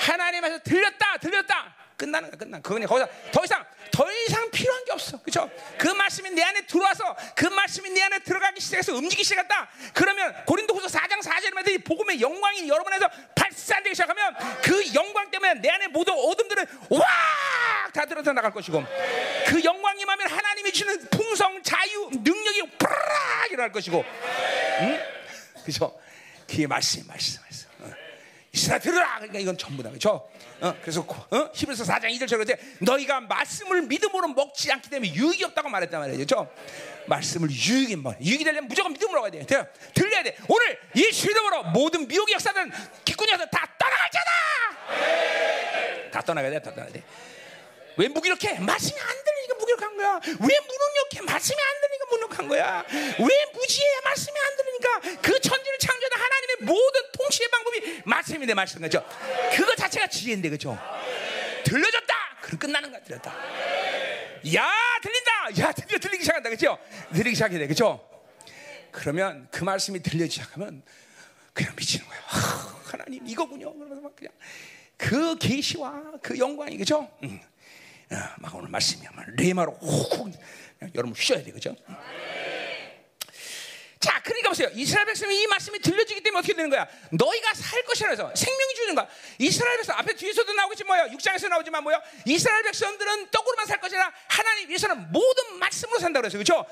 하나님에서 들렸다 들렸다. 끝나는 거야, 끝나. 그거는 거기서 더 이상 더 이상 필요한 게 없어. 그렇죠? 그 말씀이 내 안에 들어와서 그 말씀이 내 안에 들어가기 시작해서 움직이기 시작했다. 그러면 고린도후서 4장 4절에 말해 복음의 영광이 여러분 에서 발산되기 시작하면 그 영광 때문에 내 안에 모든 어둠들은 와다 들어서 나갈 것이고 그 영광이 임하면 하나님이 주는 풍성, 자유, 능력이 푸락 일어날 것이고. 응? 그렇죠? 그게 말씀이 말씀, 이스라엘 들으라. 그러니까 이건 전부 다 그렇죠? 어, 그래서 어? 히브리서 4장 2절처럼 그때 너희가 말씀을 믿음으로 먹지 않기 때문에 유익이 없다고 말했단 말이죠. 그렇죠? 말씀을 유익이 뭐 유익이 되려면 무조건 믿음으로 가야 돼. 돼. 들려야 돼. 오늘 예수 이름으로 모든 미혹의 역사는 기꾼이어서 다 떠나가잖아. 다 떠나가야 돼. 다 떠나야 돼. 왜 무기력해? 말씀이 안 들리니까 무기력한 거야. 왜 무능력해? 말씀이 안 들리니까 무능력한 거야. 왜 무지해? 말씀이 안 들리니까 그 천지를 창조한 하나님의 모든 통치의 방법이 말씀인데 말씀 거죠. 그거 자체가 지혜인데 그죠? 들려졌다. 그럼 끝나는 거야. 들렸다. 야 들린다. 야 드디어 들리기 시작한다. 그죠? 들리기 시작해 돼. 그죠? 그러면 그 말씀이 들려지기 시작하면 그냥 미치는 거야. 하, 하나님 이거군요. 그러면서 막 그냥 그 계시와 그 영광이 그죠? 응. 막 오늘 말씀이야. 레마로 훅훅 여러분 휘셔야 돼, 그죠? 자, 그러니까 보세요. 이스라엘 백성이 이 말씀이 들려지기 때문에 어떻게 되는 거야? 너희가 살 것이라 해서 생명이 주는 거야. 이스라엘 백성 앞에 뒤에서도 나오겠지 뭐야? 6장에서 나오지만 뭐야? 이스라엘 백성들은 떡으로만 살 것이라 하나님 위해서는 모든 말씀으로 산다고 그랬어요. 그렇죠?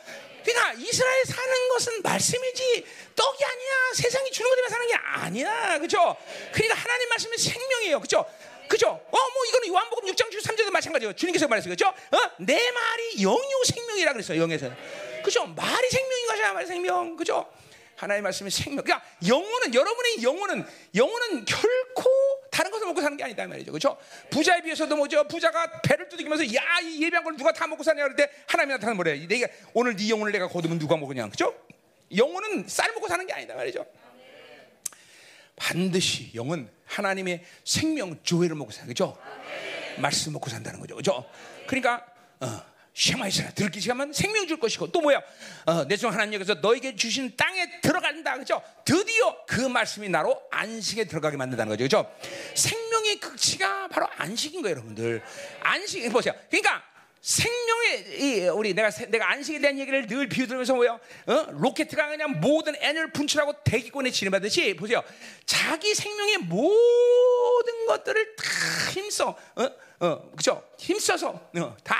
그러니까 이스라엘 사는 것은 말씀이지 떡이 아니야. 세상이 주는 것 때문에 사는 게 아니야. 그렇죠? 그러니까 하나님 말씀이 생명이에요. 그렇죠? 그죠? 어, 뭐 이거는 요한복음 6장 13절도 마찬가지예요. 주님께서 말했어요. 그죠? 어? 내 말이 영이요 생명이라 그랬어요. 영에서. 그죠? 말이 생명인 것이야. 말이 생명. 그죠? 하나님의 말씀이 생명. 그러니까 영혼은 여러분의 영혼은 영혼은 결코 다른 것을 먹고 사는 게 아니다 말이죠. 그렇죠? 부자에 비해서도 뭐죠? 부자가 배를 두드리면서 야, 이 예비한 걸 누가 다 먹고 사냐 그럴 때 하나님이 나타나면 뭐래? 내가 오늘 네 영혼을 내가 거두면 누가 먹으냐. 그렇죠? 영혼은 쌀 먹고 사는 게 아니다 말이죠. 반드시 영은 하나님의 생명 조회를 먹고 사는 거죠. 말씀 먹고 산다는 거죠. 그죠? 그러니까 어, 쉐마 이스라 들기 시작하면 생명 줄 것이고 또 뭐야? 어, 내중 하나님 여기서 너에게 주신 땅에 들어간다. 그죠? 드디어 그 말씀이 나로 안식에 들어가게 만든다는 거죠. 그죠? 생명의 극치가 바로 안식인 거예요, 여러분들. 안식 보세요. 그러니까 생명의 이 우리 내가 세- 내가 안식에 대한 얘기를 늘 비유들면서 뭐요? 어? 로켓트가 그냥 모든 에너지를 분출하고 대기권에 진입하듯이 보세요. 자기 생명의 모든 것들을 다 힘써, 어, 어, 그죠? 힘써서 어, 다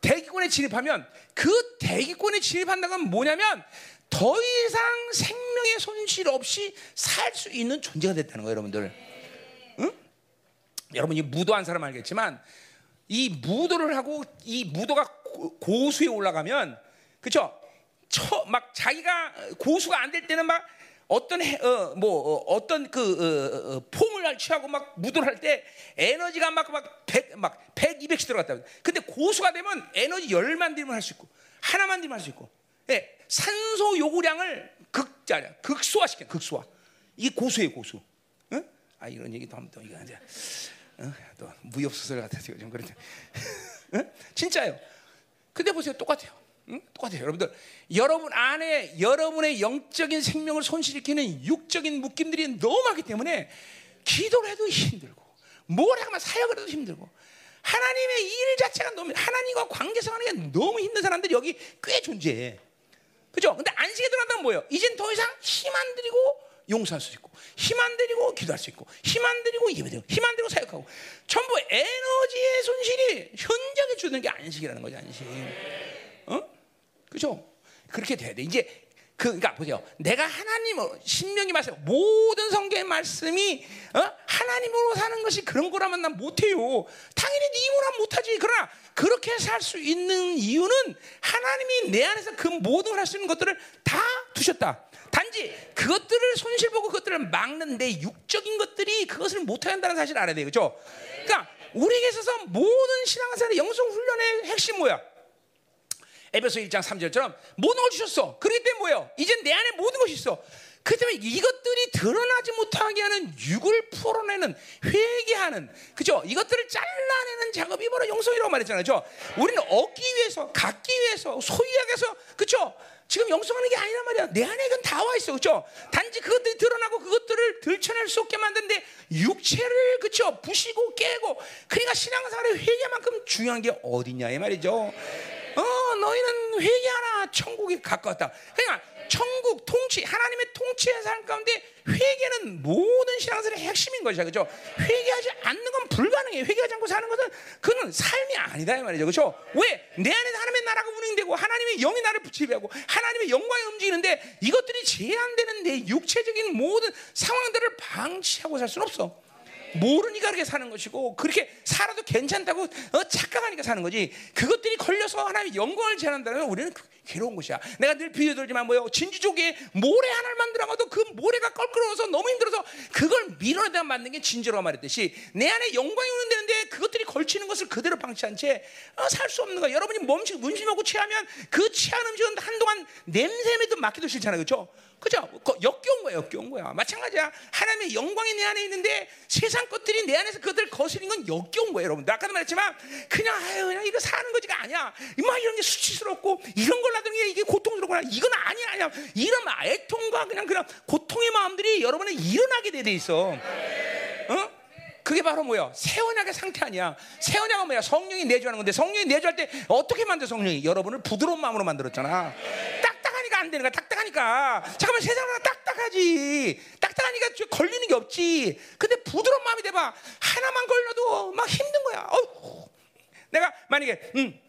대기권에 진입하면 그 대기권에 진입한다는 건 뭐냐면 더 이상 생명의 손실 없이 살 수 있는 존재가 됐다는 거예요, 여러분들. 여러분이 무도한 사람 알겠지만 이 무도를 하고 이 무도가 고- 고수에 올라가면? 처, 막 자기가 고수가 안 될 때는 막 어떤 해- 어, 뭐 어, 떤그 어, 어, 폼을 취하고 막 무도를 할 때 에너지가 막막 100 막 100, 200씩 들어갔다. 근데 고수가 되면 에너지 열만 들면 할 수 있고 하나만 들면 할 수 있고. 예, 산소 요구량을 극자 극소화시켜 극소화. 이게 고수예요, 고수. 응? 아 이런 얘기도 하면 또 이거 이제 어? 또 무협 소설 같아서 좀 그런데 응? 진짜요. 근데 보세요, 똑같아요. 응? 똑같아요, 여러분들. 여러분 안에 여러분의 영적인 생명을 손실시키는 육적인 묶임들이 너무 많기 때문에 기도를 해도 힘들고 뭘 하면 사역을 해도 힘들고 하나님의 일 자체가 너무 하나님과 관계성하는 게 너무 힘든 사람들이 여기 꽤 존재해. 그죠? 근데 안식에 들어간다면 뭐예요? 이젠 더 이상 힘 안 들이고 용서할 수 있고, 힘 안 들이고 기도할 수 있고, 힘 안 들이고 예배드리고, 힘 안 들이고 사역하고, 전부 에너지의 손실이 현저하게 주는 게 안식이라는 거죠, 안식. 어? 그죠? 그렇게 돼야 돼. 이제 그, 그러니까 보세요. 내가 하나님으로 신명이 말씀 모든 성경의 말씀이 어? 하나님으로 사는 것이 그런 거라면 난 못해요. 당연히 네 힘으로 못하지. 그러나 그렇게 살 수 있는 이유는 하나님이 내 안에서 그 모든 걸 할 수 있는 것들을 다 두셨다. 단지 그것들을 손실보고 그것들을 막는 내 육적인 것들이 그것을 못하게 한다는 사실을 알아야 돼요. 그죠? 그러니까 우리에게 있어서 모든 신앙생활의 영성 훈련의 핵심 뭐야? 에베소 1장 3절처럼 모든 걸 주셨어. 그렇기 때문에 뭐예요? 이제 내 안에 모든 것이 있어. 그 때문에 이것들이 드러나지 못하게 하는 육을 풀어내는 회개하는 그죠? 이것들을 잘라내는 작업이 바로 영성이라고 말했잖아요. 그죠? 우리는 얻기 위해서, 갖기 위해서, 소유하기 위해서 그죠? 지금 영성하는 게 아니란 말이야. 내 안에 그건 다 와 있어. 그죠? 단지 그것들이 드러나고 그것들을 들춰낼 수 없게 만드는데 육체를 그죠? 부시고 깨고 그러니까 신앙생활의 회개만큼 중요한 게 어디냐 이 말이죠. 어, 너희는 회개하라. 천국에 가까웠다. 그러니까 천국 통치, 하나님의 통치의 삶 가운데 회개는 모든 신앙생활의 핵심인 것이야. 그죠? 회개하지 않는 건 불가능해. 회개하지 않고 사는 것은 그는 삶이 아니다. 이 말이죠. 그죠? 왜? 내 안에서 하나님의 나라가 운행되고 하나님의 영이 나를 지배하고 하나님의 영광이 움직이는데 이것들이 제한되는 내 육체적인 모든 상황들을 방치하고 살 수는 없어. 모르니까 그렇게 사는 것이고 그렇게 살아도 괜찮다고 어, 착각하니까 사는 거지 그것들이 걸려서 하나님의 영광을 제한한다면 우리는 그- 괴로운 것이야 내가 늘 비유 들지만 뭐요 진주족에 모래 하나를 만들어가도 그 모래가 껄끄러워서 너무 힘들어서 그걸 밀어내다 만든 게 진주라고 말했듯이 내 안에 영광이 오는 데는데 그것들이 걸치는 것을 그대로 방치한 채 살수 없는 거야 여러분이 몸식 문심하고 취하면 그 취한 음식은 한동안 냄새에도 맡기도 싫잖아요 그렇죠? 그죠? 그 역겨운 거야, 역겨운 거야. 마찬가지야. 하나님의 영광이 내 안에 있는데 세상 것들이 내 안에서 그들 거스린 건 역겨운 거예요, 여러분. 아까도 말했지만 그냥 아유, 그냥 이거 사는 거지가 아니야. 막 이런 게 수치스럽고 이런 걸 놔두는 게 이게 고통스럽구나. 이건 아니야, 아니야. 이런 막 애통과 그냥 그냥 고통의 마음들이 여러분은 일어나게 돼 있어. 어? 그게 바로 뭐야? 새 언약의 상태 아니야. 새 언약은 뭐야? 성령이 내주하는 건데 성령이 내주할 때 어떻게 만들어 성령이? 여러분을 부드러운 마음으로 만들었잖아. 딱딱하니까 안 되는 거야. 딱딱하니까. 잠깐만 세상은 딱딱하지. 딱딱하니까 좀 걸리는 게 없지. 근데 부드러운 마음이 돼봐. 하나만 걸려도 막 힘든 거야. 어휴. 내가 만약에 음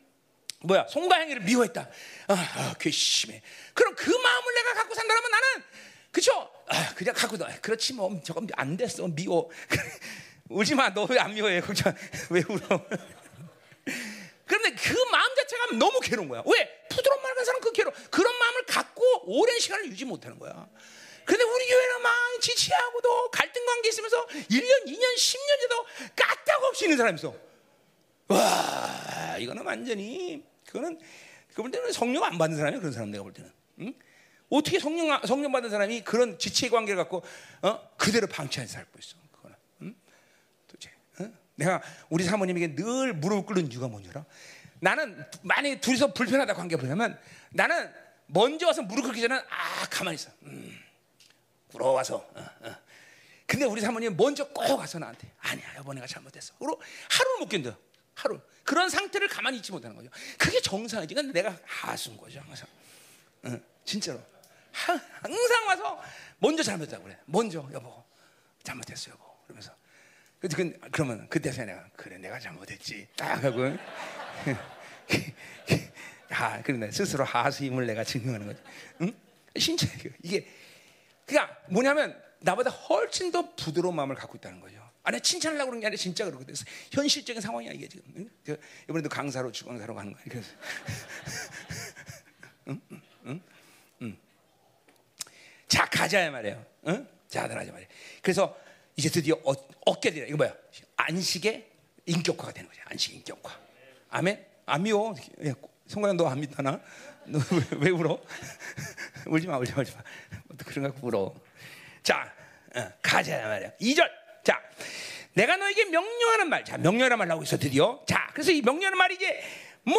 뭐야 송가행이를 미워했다. 아, 아 괘씸해. 그럼 그 마음을 내가 갖고 산다면 나는 그쵸? 아, 그냥 갖고 나. 그렇지 뭐 저건 안 됐어 미워. 울지 마. 너 왜 안 미워해? 걱정 왜 울어? 그런데 그 마음 자체가 너무 괴로운 거야. 왜? 부드러운 마음을 가진 사람 그 괴로. 그런 마음을 갖고 오랜 시간을 유지 못하는 거야. 근데 우리 교회는 막 지치하고도 갈등 관계 있으면서 1년, 2년, 10년 제도 까딱 없이 있는 사람이 있어. 와, 이거는 완전히 그거는 때는 성령 안 받는 사람이야 그런 사람 내가 볼 때는. 응? 어떻게 성령 성령 받은 사람이 그런 지체의 관계를 갖고 어? 그대로 방치해서 살고 있어. 그거는. 응? 도대체. 어? 내가 우리 사모님에게 늘 무릎을 꿇는 이유가 뭐냐라? 나는 만약에 둘이서 불편하다 관계 보려면 나는 먼저 와서 무릎 꿇기 전에 아 가만히 있어. 음, 꿇어 와서. 어, 어. 근데 우리 사모님 먼저 꼭 와서 나한테 아니야 내가 잘못했어. 그리고 하루를 못 견뎌. 하루. 그런 상태를 가만히 있지 못하는 거죠. 그게 정상이지. 근데 내가 하수인 거죠, 항상. 응, 진짜로. 하, 항상 와서 먼저 잘못했다고 그래. 먼저 여보 잘못했어 여보. 그러면서 그, 그, 그러면 그때서 내가 그래 내가 잘못했지. 딱 하고 아, 그런데 스스로 하수임을 내가 증명하는 거지. 응? 진짜 이게 그러니까 뭐냐면 나보다 훨씬 더 부드러운 마음을 갖고 있다는 거죠. 아니 칭찬하려고 그런 게 아니라 진짜 그렇거든. 현실적인 상황이야 이게 지금. 응? 저, 이번에도 강사로 주강사로 가는 거야. 그래서 응? 응? 응? 자 가자 말이에요. 응? 자 가자 말이야. 그래서 이제 드디어 어, 얻게 되라. 이거 뭐야? 안식의 인격화가 되는 거죠. 안식 인격화. 아멘. 안 미워. 성관형 너안 믿다나? 너 왜 울어? 울지 마, 울지 마, 울지 마. 그런 거 울어. 자, 어, 가자 말이야. 2절. 자, 내가 너에게 명령하는 말. 자, 명령하는 말 나오고 있어 드디어. 자, 그래서 이 명령하는 말이 이제 뭐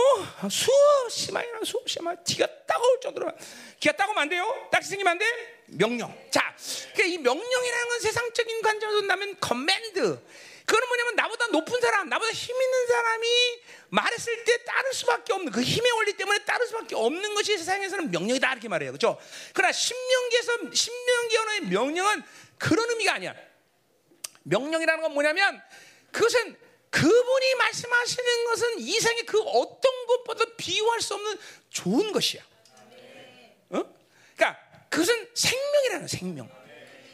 수없이 많이 나 수없이 많이 귀가 따가울 정도로 귀가 따가우면 안 돼요. 딱지 생기면 안 돼. 명령. 자, 그러니까 이 명령이라는 건 세상적인 관점에서 본다면 command. 그거는 뭐냐면 나보다 높은 사람, 나보다 힘 있는 사람이 말했을 때 따를 수밖에 없는 그 힘의 원리 때문에 따를 수밖에 없는 것이 세상에서는 명령이다 이렇게 말해요, 그렇죠? 그러나 신명기에서 신명기 언어의 명령은 그런 의미가 아니야. 명령이라는 건 뭐냐면 그것은 그분이 말씀하시는 것은 이상의 그 어떤 것보다 비유할 수 없는 좋은 것이야. 어? 그러니까 그것은 생명이라는 생명.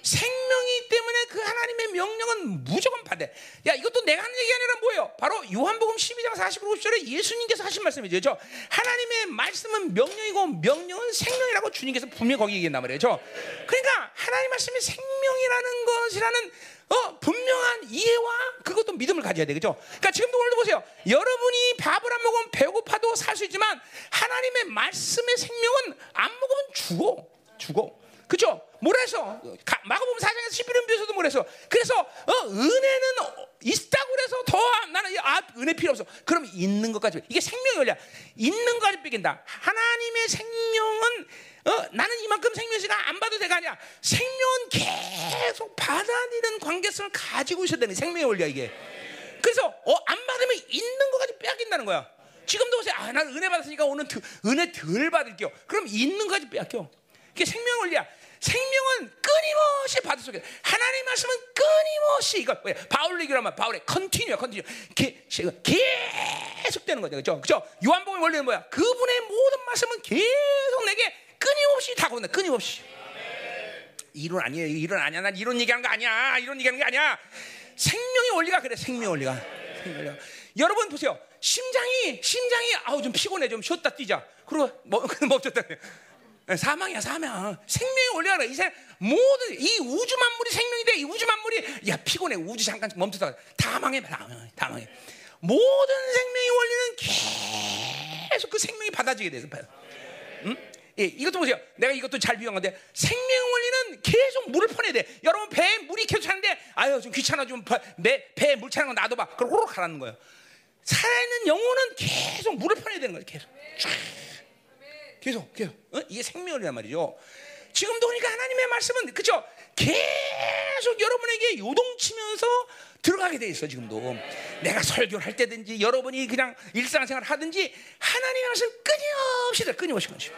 생명이기 때문에 그 하나님의 명령은 무조건 받아. 야, 이것도 내가 하는 얘기 아니라 뭐예요? 바로 요한복음 12장 45, 50절에 예수님께서 하신 말씀이죠. 저 하나님의 말씀은 명령이고 명령은 생명이라고 주님께서 분명히 거기 얘기했단 말이죠. 그러니까 하나님 말씀이 생명이라는 것이라는 어, 분명한 이해와 그것도 믿음을 가져야 되겠죠. 그러니까 지금도 오늘도 보세요. 여러분이 밥을 안 먹으면 배고파도 살 수 있지만 하나님의 말씀의 생명은 안 먹으면 죽어. 죽어. 그죠? 뭐래서 마가복음 4장에서 11년 비서도 뭐래서 그래서 어, 은혜는 있다고 그래서 더 나는 아 은혜 필요 없어. 그럼 있는 것까지 이게 생명의 원리야. 있는 것까지 뺏긴다. 하나님의 생명은 어, 나는 이만큼 생명시가 안 봐도 돼가 아니야. 생명은 계속 받아들이는 관계성을 가지고 있어야 되는 생명의 원리야 이게. 그래서 어, 안 받으면 있는 것까지 빼앗긴다는 거야. 지금도 보세요. 아, 나는 은혜 받았으니까 오늘 드, 은혜 덜 받을게요. 그럼 있는 것까지 빼앗겨. 이게 생명 원리야. 생명은 끊임없이 받을 수 있게. 하나님 말씀은 끊임없이 이거 왜 바울 얘기로 하면 바울의 continue야 continue 계속 되는 거죠. 그렇죠? 그렇죠? 요한복음 원리는 뭐야? 그분의 모든 말씀은 계속 내게 끊임없이 다가온다. 끊임없이. 이론 아니에요. 이론 아니야. 난 이론 얘기하는 거 아니야. 이론 얘기하는 게 아니야. 생명의 원리가 그래. 생명 원리가. 생명 원리가. 여러분 보세요. 심장이 심장이 아우 좀 피곤해 좀 쉬었다 뛰자. 그리고 뭐 멈췄다. 사망이야 사망. 생명의 원리가 이세 모든 이 우주 만물이 생명이 돼. 이 우주 만물이 야 피곤해. 우주 잠깐 멈췄다. 다 망해. 다 망해. 다 망해. 모든 생명의 원리는 계속 그 생명이 받아지게 돼서 응? 예, 이것도 보세요. 내가 이것도 잘 비유한 건데 생명 원리는 계속 물을 퍼내야 돼. 여러분 배에 물이 계속 차는데 아유 좀 귀찮아 좀배 배에 물 차는 거 놔둬 봐. 그럼 호로 가라는 거예요. 살아있는 영혼은 계속 물을 퍼내야 되는 거예요. 계속 쫙. 계속 계속 어? 이게 생명이란 말이죠. 지금도 그러니까 하나님의 말씀은 그죠? 계속 여러분에게 요동치면서 들어가게 돼 있어 지금도. 내가 설교를 할 때든지 여러분이 그냥 일상생활 하든지 하나님의 말씀 끊임없이 끊임없이 끊임없이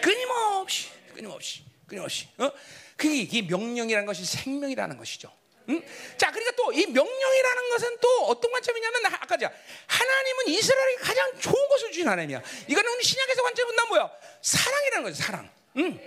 끊임없이 끊임없이 끊임없이 어? 그게 이 명령이라는 것이 생명이라는 것이죠. 응? 자, 그러니까 또 이 명령이라는 것은 또 어떤 관점이냐면 아까 자 하나님은 이스라엘이 가장 좋은 것을 주신 하나님이야. 이거는 우리 신약에서 관점 본다 뭐야? 사랑이라는 거죠, 사랑. 응?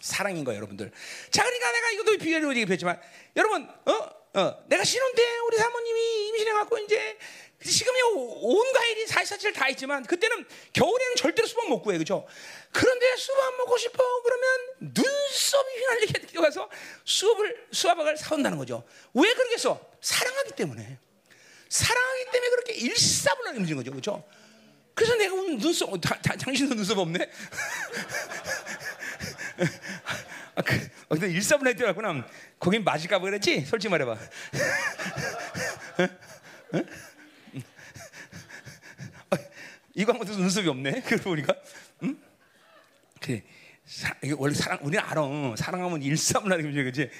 사랑인 거예요, 여러분들. 자, 그러니까 내가 이것도 비유로 얘기했지만 여러분, 어, 어, 내가 신혼 때 우리 사모님이 임신해 갖고 이제 지금이 온 과일이 사실사실 다 있지만 그때는 겨울에는 절대로 수박 못 구해 그죠? 그런데 수박 먹고 싶어 그러면 눈썹이 휘날리게 뛰어가서 수업을 수박을 사온다는 거죠. 왜 그러겠어? 사랑하기 때문에 사랑하기 때문에 그렇게 일사불란하게 움직이는 거죠, 그죠? 그래서 내가 눈썹 어, 다, 다, 당신도 눈썹 없네. 아, 그, 어, 근데 일사분란하게 뛰어갔구나. 거긴 맞을까 봐 그랬지? 솔직히 말해봐. 이거 한 것도 눈썹이 없네. 그러고 보니까, 응? 그 원래 사랑 우리는 알아. 사랑하면 일삼나는 거지, 그지?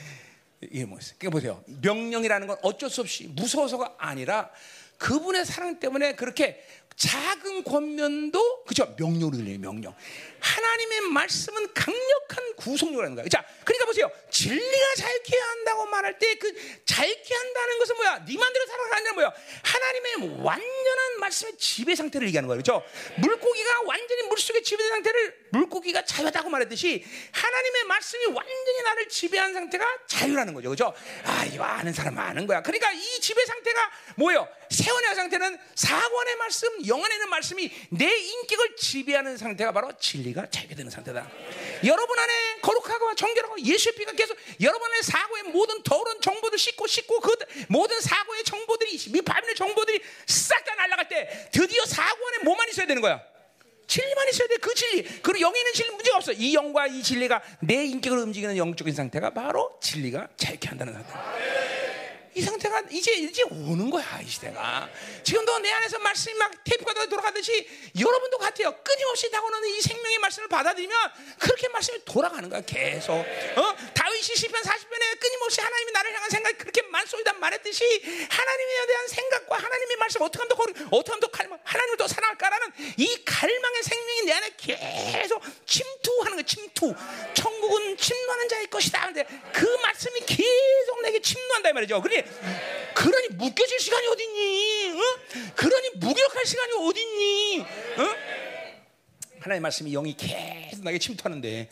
이게 뭐였어? 그러니까 보세요. 명령이라는 건 어쩔 수 없이 무서워서가 아니라 그분의 사랑 때문에 그렇게 작은 권면도 그죠 명령으로 들려요 명령. 하나님의 말씀은 강력한 구속력이라는 거예요. 자, 그러니까 보세요. 진리가 자유케 한다고 말할 때 그 자유케 한다는 것은 뭐야? 네 맘대로 살아가는 뭐야? 하나님의 완전한 말씀의 지배 상태를 얘기하는 거예요. 그렇죠? 물고기가 완전히 물속에 지배된 상태를 물고기가 자유하다고 말했듯이 하나님의 말씀이 완전히 나를 지배한 상태가 자유라는 거죠. 그렇죠? 아, 이거 아는 사람 아는 거야. 그러니까 이 지배 상태가 뭐예요? 세원의 상태는 사관의 말씀, 영안에 있는 말씀이 내 인격을 지배하는 상태가 바로 진리가 자유되는 상태다. 여러분 안에 거룩하고 정결하고 예수의 피가 계속 여러분 안에 사고의 모든 더러운 정보들 씻고 씻고 그 모든 사고의 정보들이 미파민의 정보들이 싹 다 날아갈 때 드디어 사고 안에 뭐만 있어야 되는 거야? 진리만 있어야 돼. 그 진리. 그리고 영에 있는 진리 문제가 없어. 이 영과 이 진리가 내 인격을 움직이는 영적인 상태가 바로 진리가 자유케 한다는 상태. 이 상태가 이제 이제 오는 거야 이 시대가. 지금도 내 안에서 말씀이 막 테이프가 돌아가듯이 여러분도 같아요. 끊임없이 다가오는 이 생명의 말씀을 받아들이면 그렇게 말씀이 돌아가는 거야 계속. 어? 다윗이 시편 40편에 끊임없이 하나님이 나를 향한 생각이 그렇게 만소이다 말했듯이 하나님에 대한 생각과 하나님의 말씀 어떻게 하면 더 거리, 어떻게 하면 더 갈망, 하나님을 더 사랑할까라는 이 갈망의 생명이 내 안에 계속 침투하는 거야 침투. 천국은 침노하는 자의 것이다. 근데 그 말씀이 계속 내게 침노한다 이 말이죠. 그러니 그러니 묶여질 시간이 어딨니? 어? 그러니 무기력할 시간이 어딨니? 어? 하나님의 말씀이 영이 계속 나에게 침투하는데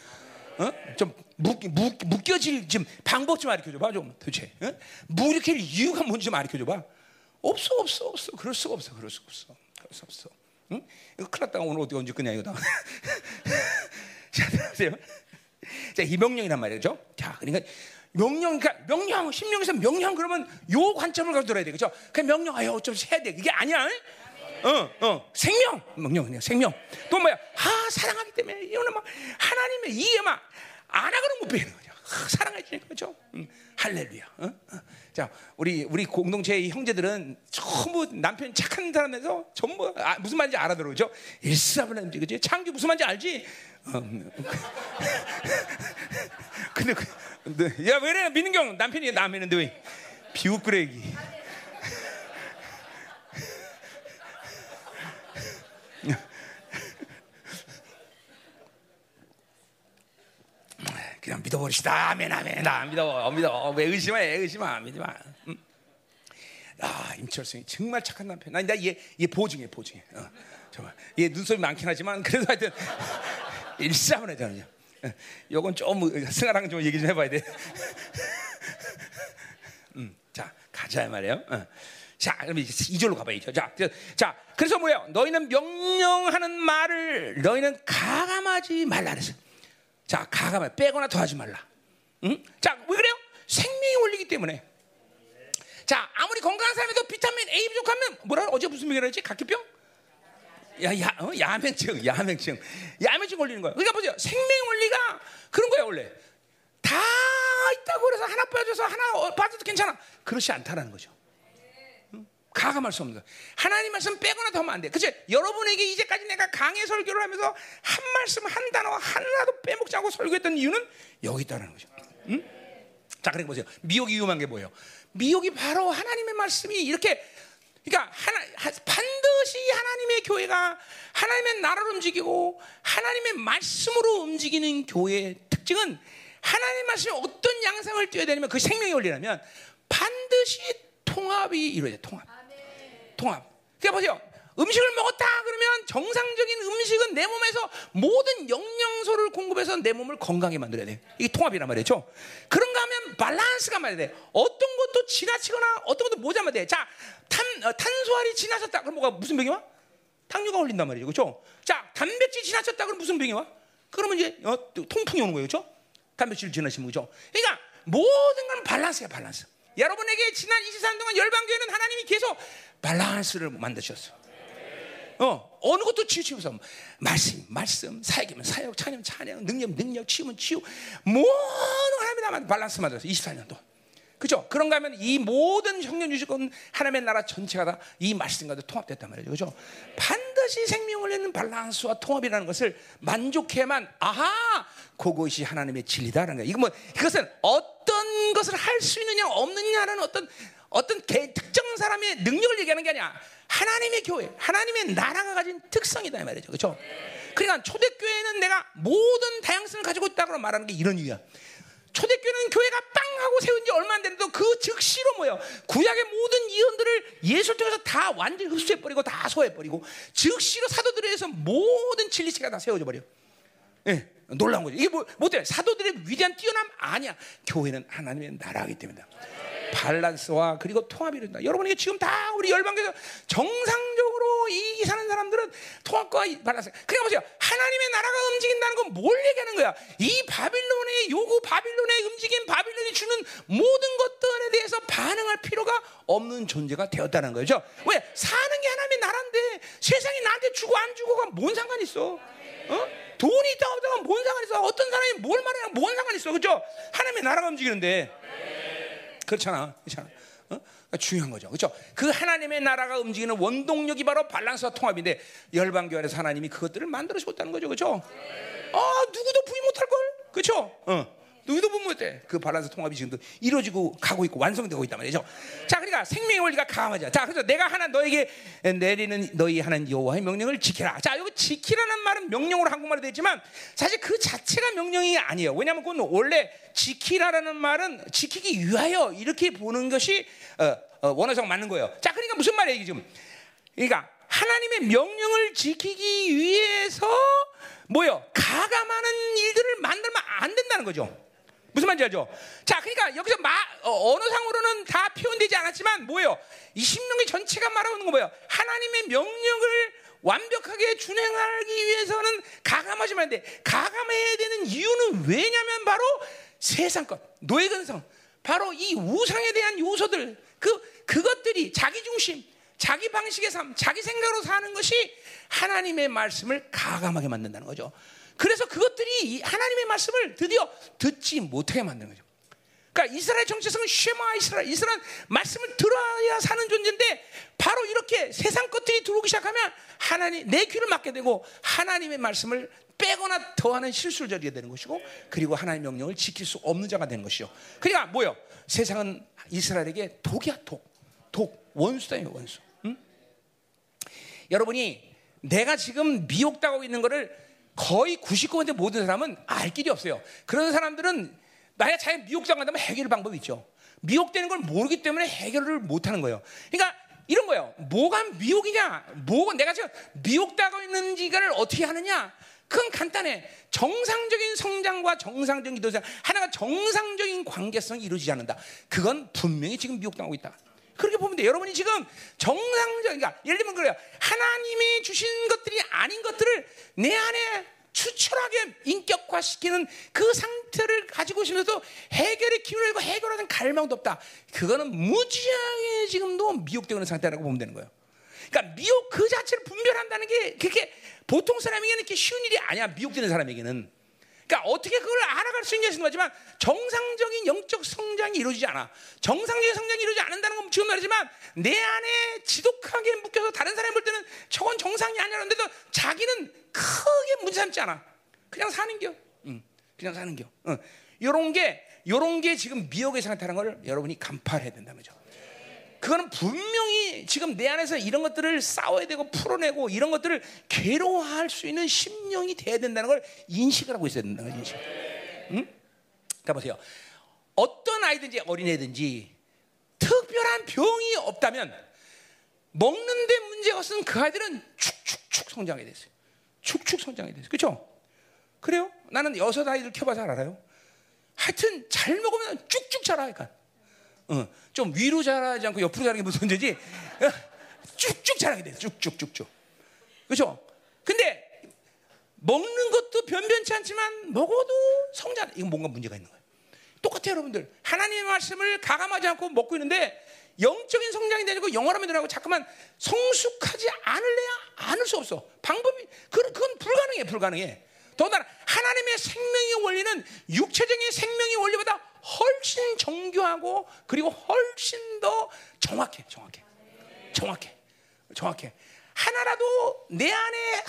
어? 좀 묶여질 좀 방법 좀 알려줘 봐 좀 도대체 어? 무력할 이유가 뭔지 좀 알려줘 봐 없어 없어 없어 그럴 수가 없어 그럴 수가 없어 그럴 수 없어 응? 이거 큰일 났다 오늘 어디 언제 끝냐 이거 다 자, 들으세요 자, 이 명령이란 말이죠. 자, 그러니까 명령, 그러니까 명령, 심령에서 명령 그러면 요 관점을 가지고 들어야 돼, 그죠? 그 명령, 아유, 어쩜 해야 돼. 그게 아니야. 어, 어, 생명, 명령, 그냥 생명. 또 뭐야? 아, 사랑하기 때문에 이거는 막 하나님의 이해 막 안 하고는 못 배우는 거죠. 아, 사랑해 그죠? 음, 할렐루야. 어? 어. 자, 우리 우리 공동체 형제들은 전부 남편 착한 사람에서 전부 아, 무슨 말인지 알아들어죠? 일사분란지 그지? 창규 무슨 말인지 알지? 어, 음. 근데, 근데 야 왜래 민경 남편이 남이는데 왜 비웃그레기? 그냥 믿어버리시다. 아멘, 아멘. 나 믿어, 믿어. 왜 의심해? 의심하, 믿지 마. 응? 아, 임철승이 정말 착한 남편. 나, 나 얘, 얘 보증해, 보증해. 어, 정말. 얘 눈썹이 많긴 하지만, 그래도 하여튼, 일사분해, 저는요. 요건 좀, 승아랑 좀 얘기 좀 해봐야 돼. 음, 자, 가자, 말이에요. 어. 자, 그럼 이제 2절로 가봐야죠. 자, 자, 그래서 뭐예요? 너희는 명령하는 말을 너희는 가감하지 말라 그랬어. 자, 가감해 빼거나 더하지 말라. 응? 자, 왜 그래요? 생명이 올리기 때문에. 자, 아무리 건강한 사람에도 비타민 A 부족하면 뭐라 어제 무슨 병이라 했지? 각기병? 야, 야, 어? 야맹증, 야맹증, 야맹증 걸리는 거야. 그러니까 보세요, 생명 원리가 그런 거야 원래. 다 있다고 그래서 하나 빠져서 하나 빠져도 괜찮아. 그렇지 않다라는 거죠. 가감할 수 없는 거야. 하나님 말씀 빼거나 더 하면 안 돼. 그치? 여러분에게 이제까지 내가 강의 설교를 하면서 한 말씀, 한 단어 하나도 빼먹지 않고 설교했던 이유는 여기 있다는 거죠. 응? 자, 그러니까 보세요. 미혹이 위험한 게 뭐예요? 미혹이 바로 하나님의 말씀이 이렇게 그러니까 하나, 반드시 하나님의 교회가 하나님의 나라를 움직이고 하나님의 말씀으로 움직이는 교회의 특징은 하나님의 말씀이 어떤 양상을 띄어야 되냐면 그 생명이 올리려면 반드시 통합이 이루어져요. 통합. 통합. 그러니까 보세요. 음식을 먹었다 그러면 정상적인 음식은 내 몸에서 모든 영양소를 공급해서 내 몸을 건강하게 만들어야 돼. 이게 통합이란 말이죠. 그런가 하면 밸런스가 말이야 돼. 어떤 것도 지나치거나 어떤 것도 모자면 돼. 자, 탄, 어, 탄수화물이 지나쳤다. 그럼 뭐가 무슨 병이 와? 당뇨가 걸린단 말이죠. 그렇죠? 자, 단백질 지나쳤다. 그럼 무슨 병이 와? 그러면 이제 어, 통풍이 오는 거예요. 그렇죠? 단백질 지나치면 그렇죠? 그러니까 모든 건 밸런스야, 밸런스. 여러분에게 지난 24년 동안 열방교회는 하나님이 계속 밸런스를 만드셨어. 어, 어느 것도 치우치면서 말씀, 말씀, 사역이면 사역, 찬양, 찬양, 능력, 능력, 치유면 치유, 모든 하나님이 밸런스 만들었어. 24년 동안. 그죠? 그런가 하면 이 모든 형년 유지권 하나님의 나라 전체가 다 이 말씀과도 통합됐단 말이죠. 그죠? 반드시 생명을 내는 밸런스와 통합이라는 것을 만족해만 아하 그것이 하나님의 진리다라는 거야. 이거 뭐 이것은 어떤 것을 할 수 있느냐 없느냐라는 어떤 어떤 개, 특정 사람의 능력을 얘기하는 게 아니야. 하나님의 교회, 하나님의 나라가 가진 특성이다 이 말이죠. 그렇죠? 그러니까 초대교회는 내가 모든 다양성을 가지고 있다고 말하는 게 이런 이유야. 초대교회는 교회가 빵 하고 세운 지 얼마 안 됐는데도 그 즉시로 뭐요? 구약의 모든 예언들을 예수를 통해서 다 완전히 흡수해버리고 다 소화해버리고 즉시로 사도들에 의해서 모든 진리체가 다 세워져 버려. 예, 놀라운 거죠. 이게 뭐, 뭐 때문에? 사도들의 위대한 뛰어남 아니야. 교회는 하나님의 나라이기 때문이다. 밸런스와 그리고 통합이 된다. 여러분이 지금 다 우리 열방에서 정상적으로 이 사는 사람들은 통합과 밸런스. 그러니까 보세요. 하나님의 나라가 움직인다는 건 뭘 얘기하는 거야? 이 바빌론의 요구, 바빌론의 움직임, 바빌론이 주는 모든 것들에 대해서 반응할 필요가 없는 존재가 되었다는 거죠. 왜? 사는 게 하나님의 나라인데 세상이 나한테 주고 안 주고가 뭔 상관 있어? 어? 돈이 있다 없다가 뭔 상관 있어? 어떤 사람이 뭘 말하냐 뭔 상관 있어? 그죠? 하나님의 나라가 움직이는데. 그렇잖아. 그렇잖아. 어? 그러니까 중요한 거죠. 그렇죠? 그 하나님의 나라가 움직이는 원동력이 바로 밸런스와 통합인데 열방교 안에서 하나님이 그것들을 만들어 주었다는 거죠. 그렇죠? 아, 누구도 부인 못할 걸. 그렇죠? 어. 누구도 못 못해. 그 밸런스 통합이 지금도 이루어지고 가고 있고 완성되고 있단 말이죠. 자, 그러니까 생명의 원리가 강하자. 자, 그래서 내가 하나 너에게 내리는 너희 하는 여호와의 명령을 지키라. 자, 여기 지키라는 말은 명령으로 한국말로 되지만 사실 그 자체가 명령이 아니에요. 왜냐하면 그건 원래 지키라라는 말은 지키기 위하여 이렇게 보는 것이 어, 어, 원어상 맞는 거예요. 자, 그러니까 무슨 말이에요, 지금? 그러니까 하나님의 명령을 지키기 위해서 뭐요? 가감하는 일들을 만들면 안 된다는 거죠. 무슨 말인지 알죠? 자, 그러니까 여기서 마, 어, 언어상으로는 다 표현되지 않았지만 뭐예요? 이 신명기 전체가 말하는 거 뭐예요? 하나님의 명령을 완벽하게 준행하기 위해서는 가감하지 말아야 돼. 가감해야 되는 이유는 왜냐면 바로 세상 것, 노예 근성, 바로 이 우상에 대한 요소들, 그 그것들이 자기 중심, 자기 방식의 삶, 자기 생각으로 사는 것이 하나님의 말씀을 가감하게 만든다는 거죠. 그래서 그것들이 하나님의 말씀을 드디어 듣지 못하게 만드는 거죠. 그러니까 이스라엘 정체성은 쉐마 이스라엘. 이스라엘 말씀을 들어야 사는 존재인데 바로 이렇게 세상 것들이 들어오기 시작하면 하나님 내 귀를 막게 되고 하나님의 말씀을 빼거나 더하는 실수를 저지게 되는 것이고 그리고 하나님의 명령을 지킬 수 없는 자가 되는 것이요. 그러니까 뭐요? 세상은 이스라엘에게 독이야 독. 독 원수다요 원수. 응? 여러분이 내가 지금 미혹당하고 있는 것을 거의 99% 모든 사람은 알 길이 없어요. 그런 사람들은 만약 자기 미혹당한다면 해결 방법이 있죠. 미혹되는 걸 모르기 때문에 해결을 못 하는 거예요. 그러니까 이런 거예요. 뭐가 미혹이냐? 뭐가 내가 지금 미혹당하고 있는지를 어떻게 하느냐? 그건 간단해. 정상적인 성장과 정상적인 기도 하나가 정상적인 관계성이 이루어지지 않는다. 그건 분명히 지금 미혹당하고 있다. 그렇게 보면 돼. 여러분이 지금 정상적, 그러니까 예를 들면 그래요. 하나님이 주신 것들이 아닌 것들을 내 안에 추출하게 인격화시키는 그 상태를 가지고 있으면서 해결의 기운을 잃고 해결하는 갈망도 없다. 그거는 무지하게 지금도 미혹되고 있는 상태라고 보면 되는 거예요. 그러니까 미혹 그 자체를 분별한다는 게 그렇게 보통 사람에게는 이렇게 쉬운 일이 아니야. 미혹되는 사람에게는. 그러니까 어떻게 그걸 알아갈 수 있냐는 거지만 정상적인 영적 성장이 이루어지지 않아. 정상적인 성장이 이루어지지 않는다는 건 지금 말이지만 내 안에 지독하게 묶여서 다른 사람이 볼 때는 저건 정상이 아니라는데도 자기는 크게 문제 삼지 않아. 그냥 사는 겨. 응. 그냥 사는 겨. 응. 요런 게 요런 게 지금 미혹의 상태라는 걸 여러분이 간파해야 된다는 거죠. 그거는 분명히 지금 내 안에서 이런 것들을 싸워야 되고 풀어내고 이런 것들을 괴로워할 수 있는 심령이 돼야 된다는 걸 인식을 하고 있어야 된다는 거죠. 인식. 응? 자 보세요. 어떤 아이든지 어린애든지 특별한 병이 없다면 먹는데 문제가 없으면 그 아이들은 축축축 성장하게 됐어요. 축축 성장하게 됐어요. 그렇죠? 그래요? 나는 여섯 아이들 키워봐서 알아요. 하여튼 잘 먹으면 쭉쭉 자라. 그러니까. 어, 좀 위로 자라지 않고 옆으로 자라는 게 무슨 문제지? 어, 쭉쭉 자라게 돼. 쭉쭉쭉쭉. 그렇죠? 근데 먹는 것도 변변치 않지만 먹어도 성장. 이건 뭔가 문제가 있는 거예요. 똑같아요, 여러분들. 하나님의 말씀을 가감하지 않고 먹고 있는데 영적인 성장이 되고 영어라면 되라고 자꾸만 성숙하지 않을래야 않을 수 없어. 방법이 그건 불가능해, 불가능해. 더군다나 하나님의 생명의 원리는 육체적인 생명의 원리보다 훨씬 정교하고 그리고 훨씬 더 정확해, 정확해, 정확해, 정확해. 하나라도 내 안에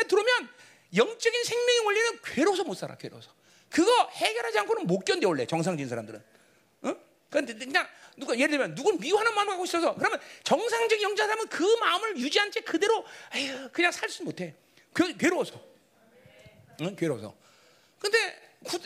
않게 들어오면 영적인 생명의 원리는 괴로워서 못 살아, 괴로워서. 그거 해결하지 않고는 못 견뎌 원래 정상적인 사람들은. 응? 그런데 그냥 누가 예를 들면 누군 미워하는 마음을 갖고 있어서 그러면 정상적인 영자라면 그 마음을 유지한 채 그대로 아유 그냥 살 수 못해. 괴, 괴로워서. 응? 괴로워서. 근데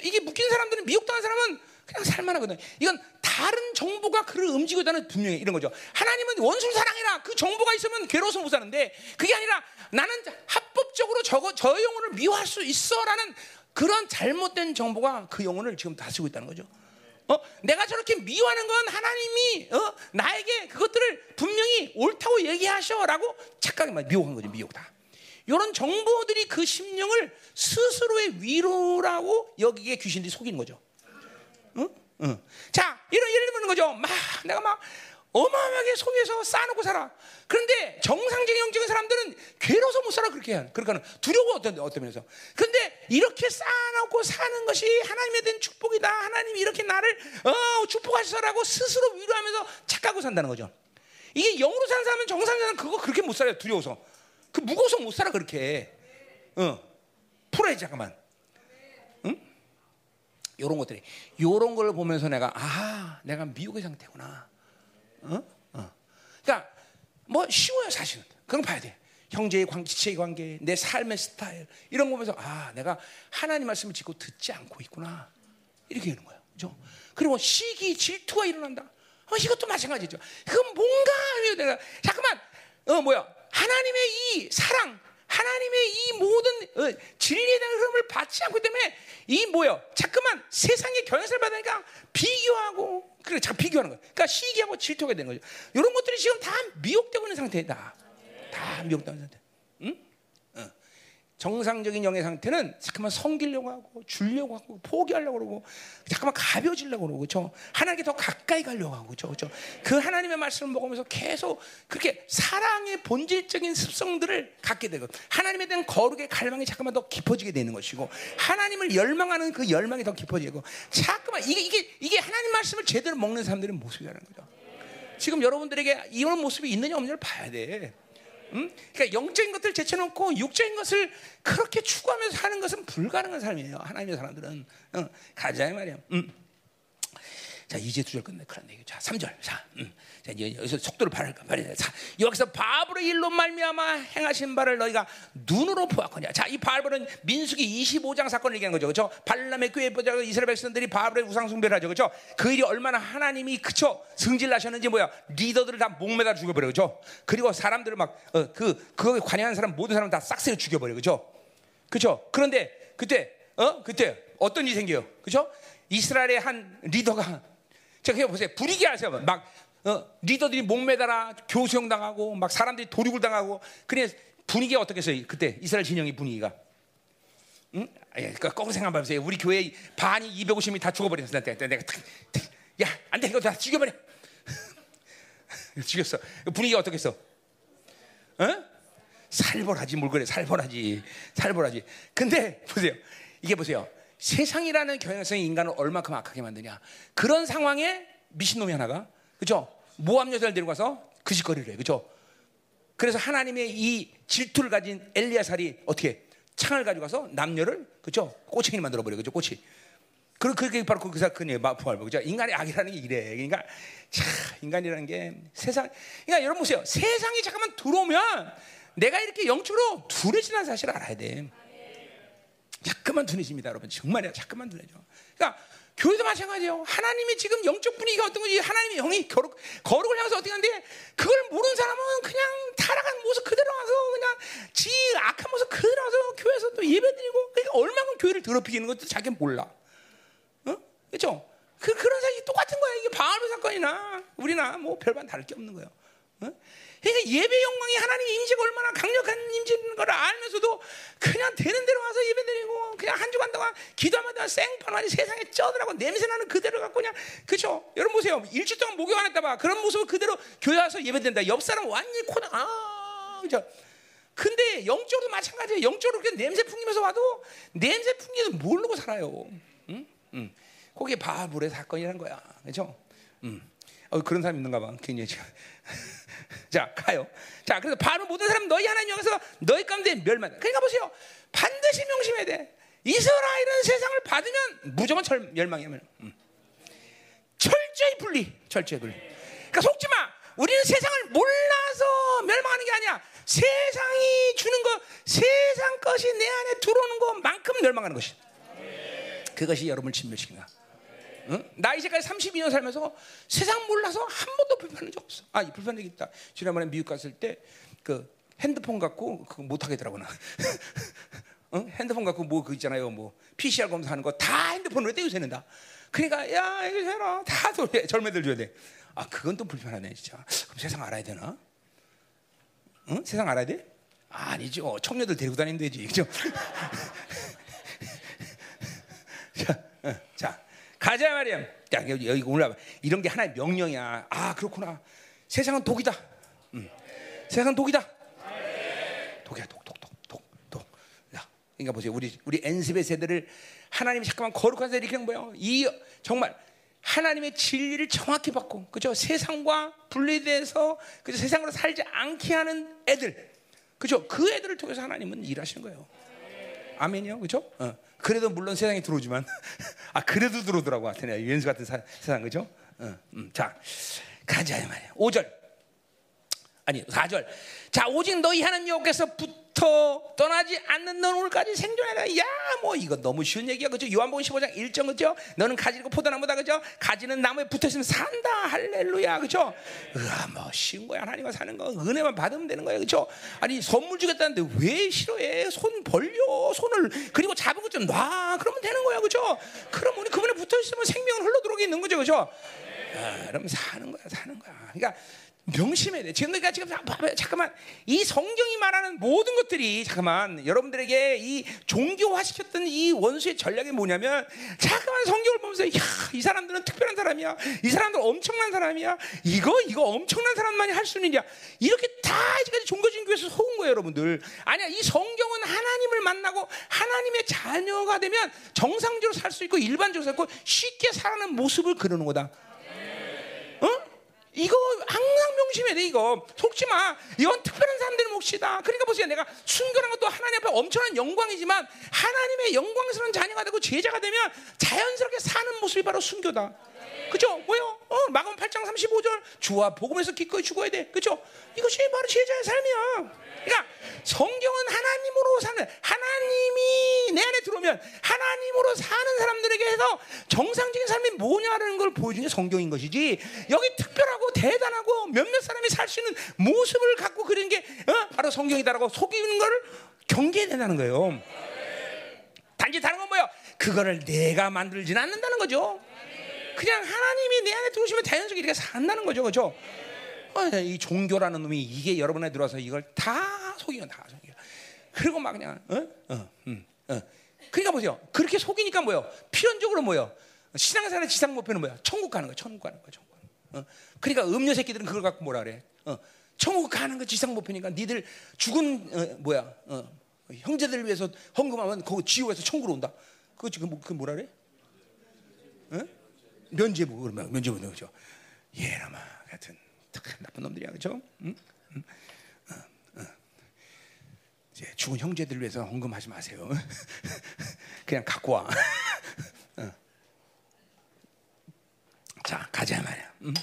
이게 묶인 사람들은 미혹당한 사람은 그냥 살만하거든. 이건 다른 정보가 그를 움직이고 있다는 분명히 이런 거죠. 하나님은 원수를 사랑해라. 그 정보가 있으면 괴로워서 못 사는데 그게 아니라 나는 합법적으로 저거 저 영혼을 미워할 수 있어라는 그런 잘못된 정보가 그 영혼을 지금 다스리고 있다는 거죠. 어, 내가 저렇게 미워하는 건 하나님이 어, 나에게 그것들을 분명히 옳다고 얘기하셔라고 착각이 미혹한 거죠. 미혹 다. 이런 정보들이 그 심령을 스스로의 위로라고 여기에 귀신들이 속이는 거죠. 응? 응. 자, 이런 예를 들면 거죠. 막 내가 막 어마어마하게 속에서 쌓아놓고 살아. 그런데 정상적인 영적인 사람들은 괴로워서 못 살아 그렇게 해. 그러니까 두려워 어떤 어떤 면에서. 근데 이렇게 쌓아놓고 사는 것이 하나님에 대한 축복이다. 하나님이 이렇게 나를 어, 축복하셔라고 스스로 위로하면서 착각하고 산다는 거죠. 이게 영으로 사는 사람은 정상적인 그거 그렇게 못 살아요. 두려워서. 그 무거워서 못 살아 그렇게. 어. 풀어야지 잠깐만. 응? 요런 것들이 요런 걸 보면서 내가 아, 내가 미혹의 상태구나. 어? 어. 그러니까 뭐 쉬워요 사실은. 그건 봐야 돼. 형제의 관계, 지체의 관계, 내 삶의 스타일 이런 거 보면서 아 내가 하나님 말씀을 듣고 듣지 않고 있구나 이렇게 되는 거예요. 그죠? 그리고 시기, 질투가 일어난다. 어, 이것도 마찬가지죠. 그건 뭔가 내가 잠깐만 어 뭐야 하나님의 이 사랑, 하나님의 이 모든 어, 진리에 대한 흐름을 받지 않기 때문에 이 뭐요? 자꾸만 세상의 경향을 받으니까 비교하고 그래, 자 비교하는 거야. 그러니까 시기하고 질투가 되는 거죠. 이런 것들이 지금 다 미혹되고 있는 상태다. 다 미혹되는 상태. 정상적인 영의 상태는 잠깐만 섬기려고 하고 줄려고 하고 포기하려고 그러고 잠깐만 가벼워지려고 그러고 그렇죠? 하나님께 더 가까이 가려고 하고 그렇죠? 그렇죠? 그 하나님의 말씀을 먹으면서 계속 그렇게 사랑의 본질적인 습성들을 갖게 되고 하나님에 대한 거룩의 갈망이 잠깐만 더 깊어지게 되는 것이고 하나님을 열망하는 그 열망이 더 깊어지고 잠깐만 이게 이게 이게 하나님 말씀을 제대로 먹는 사람들의 모습이라는 거죠. 지금 여러분들에게 이런 모습이 있느냐 없느냐를 봐야 돼. 음? 그러니까 영적인 것들 제쳐놓고 육적인 것을 그렇게 추구하면서 사는 것은 불가능한 삶이에요. 하나님의 사람들은 어, 가자 이 말이야. 음. 자 이제 두 절 끝내 그런데 자 3절 자, 음. 자 이제 여기서 속도를 발할까 말이야. 자 여기서 바브의 일로 말미암아 행하신 바를 너희가 눈으로 보았거냐. 자 이 바브는 민수기 25장 사건을 얘기하는 거죠, 그렇죠? 발람의 교회 보자 이스라엘 백성들이 바브의 우상 숭배를 하죠, 그렇죠? 그 일이 얼마나 하나님이 그쵸 승질 나셨는지 뭐야 리더들을 다 목매다 죽여 버려, 그렇죠? 그리고 사람들을 막그 어, 그거에 관여한 사람 모든 사람 다 싹쓸이 죽여 버려, 그렇죠? 그렇죠? 그런데 그때 어 그때 어떤 일이 생겨요, 그렇죠? 이스라엘의 한 리더가 자, 그냥 보세요. 분위기 아세요? 막 어, 리더들이 목매달아 교수형 당하고 막 사람들이 도륙을 당하고 그래 분위기가 어떻겠어요? 그때 이스라엘 진영의 분위기가. 응? 예, 그러니까 꼭 생각해 보세요. 우리 교회 반이 250명이 다 죽어버렸어. 내가, 내가 야, 안 돼. 이거 다 죽여버려. 죽였어. 분위기가 어떻겠어? 어? 살벌하지 뭘 그래 살벌하지 살벌하지 근데 보세요 이게 보세요 세상이라는 경향성이 인간을 얼마큼 악하게 만드냐. 그런 상황에 미친놈이 하나가, 그죠? 모함 여자를 데리고 가서 그 짓거리를 해. 그죠? 그래서 하나님의 이 질투를 가진 엘리야살이 어떻게 창을 가지고 가서 남녀를, 그죠? 꼬챙이 만들어 버려. 그죠? 꼬치. 그, 그게 바로 그 사건이에요. 마포알 그죠? 인간의 악이라는 게 이래. 그러니까, 참, 인간이라는 게 세상, 그러니까 여러분 보세요. 세상이 잠깐만 들어오면 내가 이렇게 영적으로 둔해지는 사실을 알아야 돼. 자꾸만 둔해집니다, 여러분. 정말이야, 자꾸만 둔해져. 그러니까 교회도 마찬가지예요. 하나님이 지금 영적 분위기가 어떤 건지 하나님의 영이 거룩, 거룩을 향해서 어떻게 하는데 그걸 모르는 사람은 그냥 타락한 모습 그대로 와서 그냥 지 악한 모습 그대로 와서 교회에서 또 예배드리고 그러니까 얼마큼 교회를 더럽히는 것도 자기는 몰라. 어? 그렇죠? 그, 그런 사실이 똑같은 거야. 이게 바알의 사건이나 우리나 뭐 별반 다를 게 없는 거예요. 어? 그러니까 예배 영광이 하나님 임재가 얼마나 강력한 임재인 걸 알면서도 그냥 되는 대로 와서 예배 드리고 그냥 한 주간 동안 기도하면 생판하니 세상에 쩌더라고 냄새나는 그대로 갖고 그냥 그죠? 여러분 보세요 일주일 동안 목욕 안 했다 봐 그런 모습을 그대로 교회 와서 예배 드린다 옆 사람 완전히 코나 아 그죠? 근데 영적으로 마찬가지예요 영적으로 그냥 냄새 풍기면서 와도 냄새 풍기면서 모르고 살아요 응? 응. 그게 바불의 사건이란 거야 그죠? 응. 어, 그런 사람 있는가 봐 굉장히 자, 가요. 자, 그래서 바로 모든 사람 너희 하나님 영에서 너희 가운데 멸망. 그러니까 보세요. 반드시 명심해야 돼. 이스라엘은 세상을 받으면 무조건 절, 멸망이야. 음. 절 철저히 분리, 철저히 분리. 그러니까 속지 마. 우리는 세상을 몰라서 멸망하는 게 아니야. 세상이 주는 거, 세상 것이 내 안에 들어오는 것만큼 멸망하는 것이. 그것이 여러분을 진멸시킨 거야. 응? 나 이제까지 32년 살면서 세상 몰라서 한 번도 불편한 적 없어. 아, 불편한 적 있다. 지난번에 미국 갔을 때 그 핸드폰 갖고 그거 못 하겠더라고 나. 응? 핸드폰 갖고 뭐 그 있잖아요. 뭐 PCR 검사하는 거 다 핸드폰으로 떼우세는다. 그러니까 야 이거 해라 다 젊애들 줘야 돼. 아 그건 또 불편하네 진짜. 그럼 세상 알아야 되나? 응? 세상 알아야 돼? 아니죠. 청년들 데리고 다니면 되지. 그죠? 자, 어, 자, 가자 말이야. 야, 여기, 올라봐. 이런 게 하나의 명령이야. 아, 그렇구나. 세상은 독이다. 음. 세상은 독이다. 독이야, 독, 독, 독, 독, 독. 야, 그러니까 보세요. 우리 우리 엔습의 세대를 하나님이 잠깐만 거룩한 세대 이렇게 뭐예요? 이 정말 하나님의 진리를 정확히 받고 그죠? 세상과 분리돼서 그죠? 세상으로 살지 않게 하는 애들. 그죠? 그 애들을 통해서 하나님은 일하시는 거예요. 아멘이요, 그죠? 어. 그래도 물론 세상에 들어오지만. 아 그래도 들어오더라고 하여튼 유엔수 같은 사, 세상 그죠? 어, 음, 자. 가자 말이야. 5절. 아니 4절. 자 오직 너희 하는 여호께서 부터 떠나지 않는 넌 오늘까지 생존해라. 야 뭐 이거 너무 쉬운 얘기야. 그죠? 요한복음 15장 1절 그죠? 너는 가지고 포도나무다 그죠? 가지는 나무에 붙어 있으면 산다. 할렐루야 그죠? 으아 뭐 쉬운 거야. 하나님과 사는 거. 은혜만 받으면 되는 거야 그죠? 아니 선물 주겠다는데 왜 싫어해? 손 벌려. 손을 그리고 잡은 것 좀 놔. 그러면 되는 거야 그죠? 그럼 우리 그분에 붙어 있으면 생명은 흘러 들어오게 있는 거죠 그죠? 아, 그럼 사는 거야 사는 거야. 그러니까 명심해야 돼. 지금 내가 지금. 잠깐만 이 성경이 말하는 모든 것들이 잠깐만 여러분들에게 이 종교화시켰던 이 원수의 전략이 뭐냐면 잠깐만 성경을 보면서 야이 사람들은 특별한 사람이야. 이 사람들 엄청난 사람이야. 이거 이거 엄청난 사람만이 할수 있는 일이야. 이렇게 다 아직까지 종교 진교에서 속은 거예요, 여러분들. 아니야 이 성경은 하나님을 만나고 하나님의 자녀가 되면 정상적으로 살 수 있고 일반적으로 살고 쉽게 살아가는 모습을 그리는 거다. 어? 이거 항상 명심해야 돼 이거. 속지 마. 이건 특별한 사람들의 몫이다. 그러니까 보세요. 내가 순교란 것도 하나님 앞에 엄청난 영광이지만 하나님의 영광스러운 자녀가 되고 제자가 되면 자연스럽게 사는 모습이 바로 순교다 그죠 뭐요 어, 마감 8장 35절 주와 복음에서 기꺼이 죽어야 돼 그죠 이것이 바로 제자의 삶이야 그러니까 성경은 하나님으로 사는 하나님이 내 안에 들어오면 하나님으로 사는 사람들에게 해서 정상적인 삶이 뭐냐라는 걸 보여주는 게 성경인 것이지 여기 특별하고 대단하고 몇몇 사람이 살 수 있는 모습을 갖고 그런 게 어? 바로 성경이다라고 속이는 걸 경계해야 된다는 거예요. 단지 다른 건 뭐예요? 그거를 내가 만들지는 않는다는 거죠. 그냥 하나님이 내 안에 들어오시면 자연스럽게 이렇게 산다는 거죠, 그렇죠? 어, 이 종교라는 놈이 이게 여러분에 들어와서 이걸 다 속이면 다 속여. 그리고 막 그냥 어? 어, 음, 어. 그러니까 보세요. 그렇게 속이니까 뭐요? 필연적으로 뭐요? 신앙생활의 지상 목표는 뭐야? 천국 가는 거, 천국 가는 거, 천국. 어? 그러니까 음녀 새끼들은 그걸 갖고 뭐라 그래? 어. 천국 가는 거 지상 목표니까 니들 죽은 어, 뭐야? 어, 형제들을 위해서 헌금하면 거기 지옥에서 천국으로 온다. 그거 지금 뭐, 그 뭐라 그래? 어? 면제부 그러면 면제부 그죠? 예라마 같은 나쁜 놈들이야 그죠? 응? 응? 이제 죽은 형제들을 위해서 헌금하지 마세요. 그냥 갖고 와. 어. 자 가자 말이야. 응?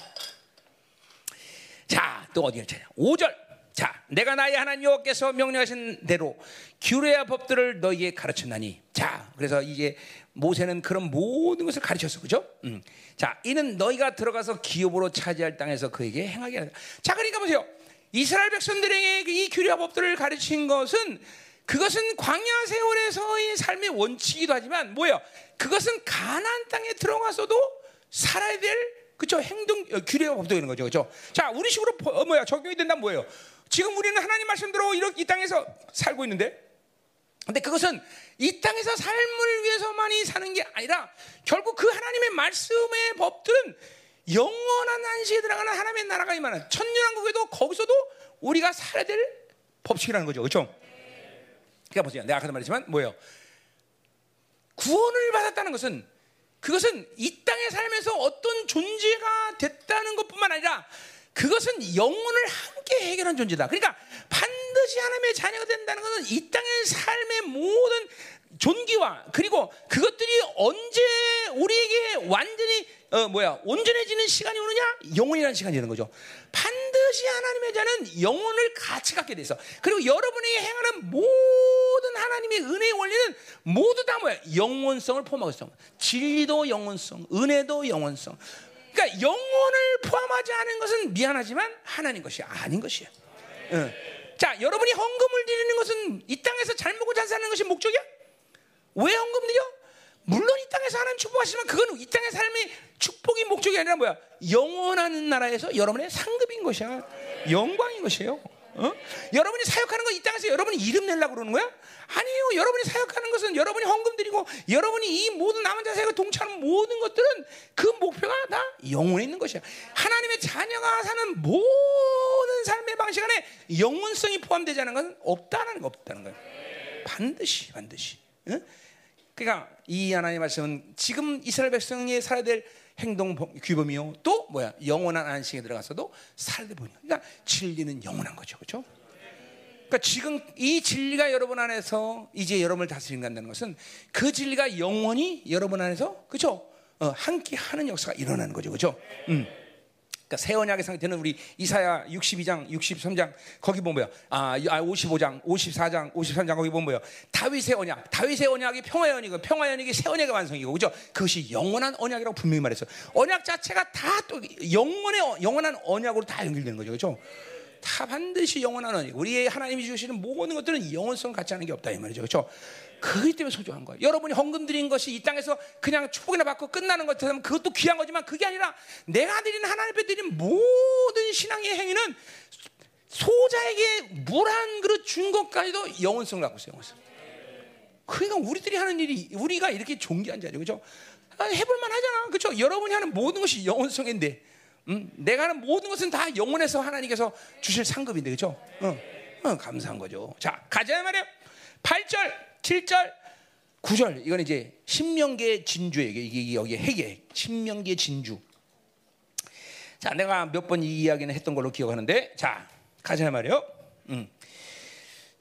자또 어디를 찾냐? 5절. 자, 내가 나의 하나님 여호와께서 명령하신 대로 규례와 법들을 너희에게 가르쳤나니. 자, 그래서 이제 모세는 그런 모든 것을 가르쳤어, 그죠? 음. 자, 이는 너희가 들어가서 기업으로 차지할 땅에서 그에게 행하게 하다. 자, 그러니까 보세요. 이스라엘 백성들에게 이 규례와 법들을 가르친 것은 그것은 광야 세월에서의 삶의 원칙이기도 하지만 뭐예요? 그것은 가나안 땅에 들어가서도 살아야 될 그죠 행동 어, 규례와 법도되는 거죠, 그죠? 자, 우리 식으로 어, 뭐야 적용이 된다면 뭐예요? 지금 우리는 하나님 말씀대로 이렇게 이 땅에서 살고 있는데, 근데 그것은 이 땅에서 삶을 위해서만이 사는 게 아니라 결국 그 하나님의 말씀의 법들은 영원한 안식에 들어가는 하나님의 나라가 임하는 천년왕국에도 거기서도 우리가 살아야 될 법칙이라는 거죠, 그렇죠? 그러니까 보세요, 내가 아까도 말했지만 뭐예요? 구원을 받았다는 것은 그것은 이 땅에 살면서 어떤 존재가 됐다는 것뿐만 아니라 그것은 영혼을 함께 해결한 존재다. 그러니까 반드시 하나님의 자녀가 된다는 것은 이 땅의 삶의 모든 존귀와 그리고 그것들이 언제 우리에게 완전히 어 뭐야 온전해지는 시간이 오느냐 영혼이라는 시간이 되는 거죠. 반드시 하나님의 자는 영혼을 같이 갖게 돼서 그리고 여러분에게 행하는 모든 하나님의 은혜의 원리는 모두 다 뭐야 영혼성을 포함하고 있어. 진리도 영혼성, 은혜도 영혼성. 그러니까 영혼을 포함하지 않은 것은 미안하지만 하나님 것이 아닌 것이야. 응. 자, 여러분이 헌금을 드리는 것은 이 땅에서 잘 먹고 잘 사는 것이 목적이야? 왜 헌금 드려? 물론 이 땅에서 하나님 축복하시지만 그건 이 땅의 삶의 축복이 목적이 아니라 뭐야? 영원한 나라에서 여러분의 상급인 것이야. 영광인 것이에요. 어? 여러분이 사역하는 건 이 땅에서 여러분이 이름 내려고 그러는 거야? 아니에요. 여러분이 사역하는 것은 여러분이 헌금 드리고 여러분이 이 모든 남은 자세가 동참하는 모든 것들은 그 목표가 다 영혼에 있는 것이야. 하나님의 자녀가 사는 모든 삶의 방식 안에 영혼성이 포함되지 않은 것은 없다는 거 없다는 거야. 반드시 반드시. 응? 그러니까 이 하나님의 말씀은 지금 이스라엘 백성이 살아야 될 행동 규범이요. 또 뭐야? 영원한 안식에 들어가서도 살아야 될 법이요. 그러니까 진리는 영원한 거죠. 그렇죠? 그러니까 지금 이 진리가 여러분 안에서 이제 여러분을 다스린다는 것은 그 진리가 영원히 여러분 안에서 그렇죠? 어, 함께 하는 역사가 일어나는 거죠. 그렇죠? 음. 그러니까 새 언약의 상태는 우리 이사야 62장, 63장 거기 보면? 아, 55장, 54장, 53장 거기 보면 뭐야? 다윗의 언약, 다윗의 언약이 평화의 언약이고 평화의 언약이 새 언약의 완성이고 그죠? 그것이 영원한 언약이라고 분명히 말했어. 언약 자체가 다 또 영원의 영원한 언약으로 다 연결되는 거죠, 그렇죠? 다 반드시 영원한 언약. 우리의 하나님이 주시는 모든 것들은 영원성 갖지 않은 게 없다 이 말이죠, 그렇죠? 그기 때문에 소중한 거예요. 여러분이 헌금 드린 것이 이 땅에서 그냥 축복이나 받고 끝나는 것처럼 그것도 귀한 거지만 그게 아니라 내가 드린 하나님 앞에 드린 모든 신앙의 행위는 소자에게 물 한 그릇 준 것까지도 영원성을 갖고 있어요. 영원성. 그러니까 우리들이 하는 일이 우리가 이렇게 존귀한 자죠, 그렇죠? 아, 해볼만 하잖아, 그렇죠? 여러분이 하는 모든 것이 영원성인데, 음? 내가 하는 모든 것은 다 영원해서 하나님께서 주실 상급인데, 그렇죠? 어, 어, 감사한 거죠. 자, 가자 말이에요. 8절 7절, 9절 이건 이제 신명계 진주예요. 이게 여기 핵이 신명계 진주. 자, 내가 몇 번 이 이야기는 했던 걸로 기억하는데, 자, 가자 말이요. 음.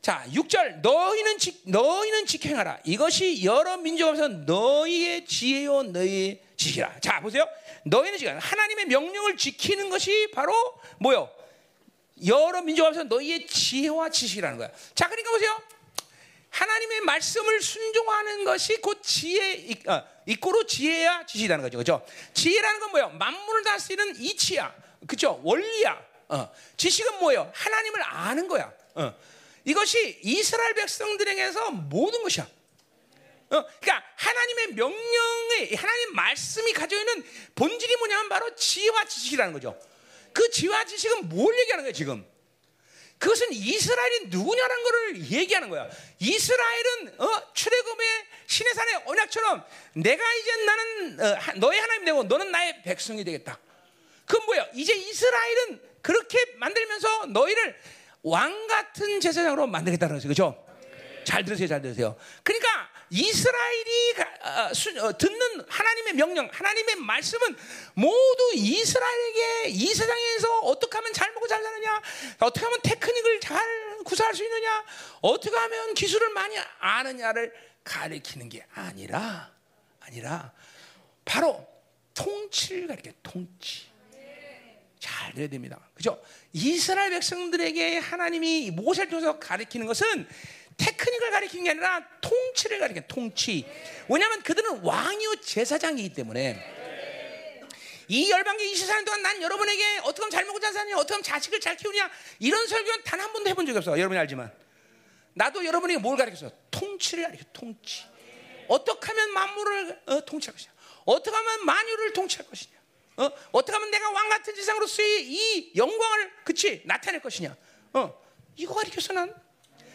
자, 6절 너희는 지, 너희는 지행하라. 이것이 여러 민족 앞에서 너희의 지혜요 너희의 지시라. 자, 보세요. 너희는 지금 하나님의 명령을 지키는 것이 바로 뭐요? 여러 민족 앞에서 너희의 지혜와 지시라는 거야. 자, 그러니까 보세요. 하나님의 말씀을 순종하는 것이 곧 지혜, 어, 이꼬로 지혜야 지시라는 거죠. 그죠? 지혜라는 건 뭐예요? 만물을 다스리는 이치야. 그죠? 원리야. 어. 지식은 뭐예요? 하나님을 아는 거야. 어. 이것이 이스라엘 백성들에게서 모든 것이야. 어, 그러니까 하나님의 명령에 하나님 말씀이 가지고 있는 본질이 뭐냐면 바로 지혜와 지식이라는 거죠. 그 지혜와 지식은 뭘 얘기하는 거예요, 지금? 그것은 이스라엘이 누구냐는 것을 얘기하는 거야. 이스라엘은 어, 출애굽의 신의 산의 언약처럼 내가 이제 나는 어, 너의 하나님 되고 너는 나의 백성이 되겠다. 그건 뭐야? 이제 이스라엘은 그렇게 만들면서 너희를 왕 같은 제사장으로 만들겠다는 거죠. 그렇죠? 잘 들으세요, 잘 들으세요. 그러니까 이스라엘이 어, 어, 듣는 하나님의 명령, 하나님의 말씀은 모두 이스라엘에게 이 세상에서 어떻게 하면 잘 먹고 잘 사느냐, 어떻게 하면 테크닉을 잘 구사할 수 있느냐, 어떻게 하면 기술을 많이 아느냐를 가리키는 게 아니라, 아니라 바로 통치를 가리켜 통치. 잘 돼야 됩니다. 그죠? 이스라엘 백성들에게 하나님이 모세를 통해서 가리키는 것은 테크닉을 가리키는 게 아니라 통치를 가리키는 통치. 왜냐하면 그들은 왕이요 제사장이기 때문에 이 열방계 24년 동안 난 여러분에게 어떻게 하면 잘 먹고 잘 사느냐, 어떻게 하면 자식을 잘 키우냐 이런 설교는 단 한 번도 해본 적이 없어. 여러분이 알지만 나도 여러분에게 뭘 가르쳤어? 통치를 가르쳐. 통치. 어떻게 하면 만물을 어, 통치할 것이냐? 어떻게 하면 만유를 통치할 것이냐? 어? 어떻게 하면 내가 왕 같은 지상으로서의 이 영광을 그치 나타낼 것이냐? 어? 이거 가르쳤어 난.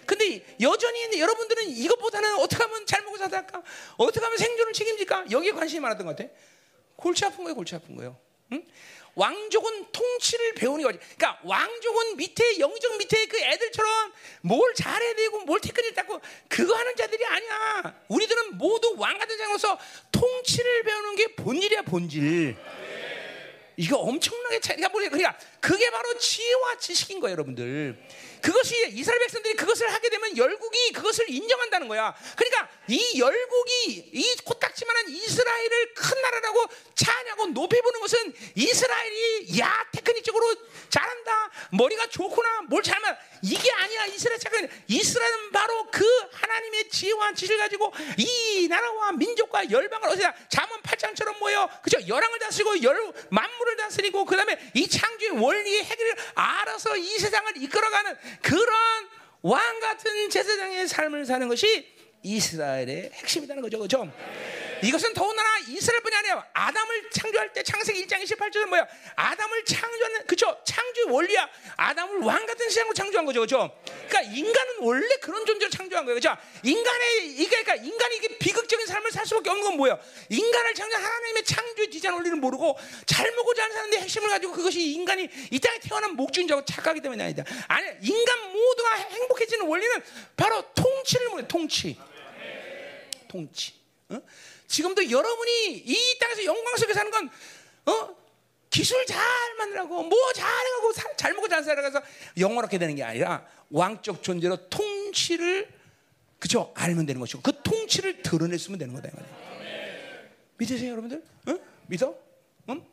근데 여전히 여러분들은 이것보다는 어떻게 하면 잘 먹고 살까? 어떻게 하면 생존을 책임질까? 여기에 관심이 많았던 것 같아. 골치 아픈 거예요, 골치 아픈 거예요. 응? 왕족은 통치를 배우는 거지. 그러니까 왕족은 밑에 영적 밑에 그 애들처럼 뭘 잘해야 되고 뭘 테크닉 닦고 그거 하는 자들이 아니야. 우리들은 모두 왕 같은 장으로서 통치를 배우는 게 본질이야, 본질. 이거 엄청나게 차이가 뭐냐? 그러니까 그게 바로 지혜와 지식인 거예요, 여러분들. 그것이 이스라엘 백성들이 그것을 하게 되면 열국이 그것을 인정한다는 거야. 그러니까 이 열국이 이 코딱지만한 이스라엘을 큰 나라라고 찬하고 높이 보는 것은 이스라엘이 야 테크닉적으로 잘한다, 머리가 좋구나, 뭘 잘만 이게 아니야. 이스라엘 잠깐 이스라엘은 바로 그 하나님의 지혜와 지식을 가지고 이 나라와 민족과 열방을 어디다 잠언 8장처럼 모여 그죠? 열왕을 다스리고 열 만물을 다스리고 그다음에 이 창조의 원 리의 해결을 알아서 이 세상을 이끌어가는 그런 왕 같은 제사장의 삶을 사는 것이 이스라엘의 핵심이라는 거죠. 그죠? 이것은 더군다나 이스라엘뿐이 아니라 아담을 창조할 때 창세기 1장 28절은 뭐야? 아담을 창조하는 그죠? 창조의 원리야. 아담을 왕 같은 세상으로 창조한 거죠. 그죠? 그러니까 인간은 원래 그런 존재로 창조한 거예요. 그죠? 인간의 이게 그러니까 인간이 이게 비극적인 삶을 살 수밖에 없는 건 뭐예요? 인간을 창조한 하나님의 창조의 디자인 원리를 모르고 잘 먹고 잘 사는데 핵심을 가지고 그것이 인간이 이 땅에 태어난 알고 착각하기 때문에 아니다. 아니, 인간 모두가 행복해지는 원리는 바로 통치를 모르요 통치. 통치. 어? 지금도 여러분이 이 땅에서 영광 속에 사는 건 어? 기술 잘 만들라고 뭐 잘하고 잘 먹고 잘 살아가서 영원하게 되는 게 아니라 왕적 존재로 통치를 그죠 알면 되는 것이고 그 통치를 드러냈으면 되는 거다 믿으세요 여러분들? 어? 믿어? 응?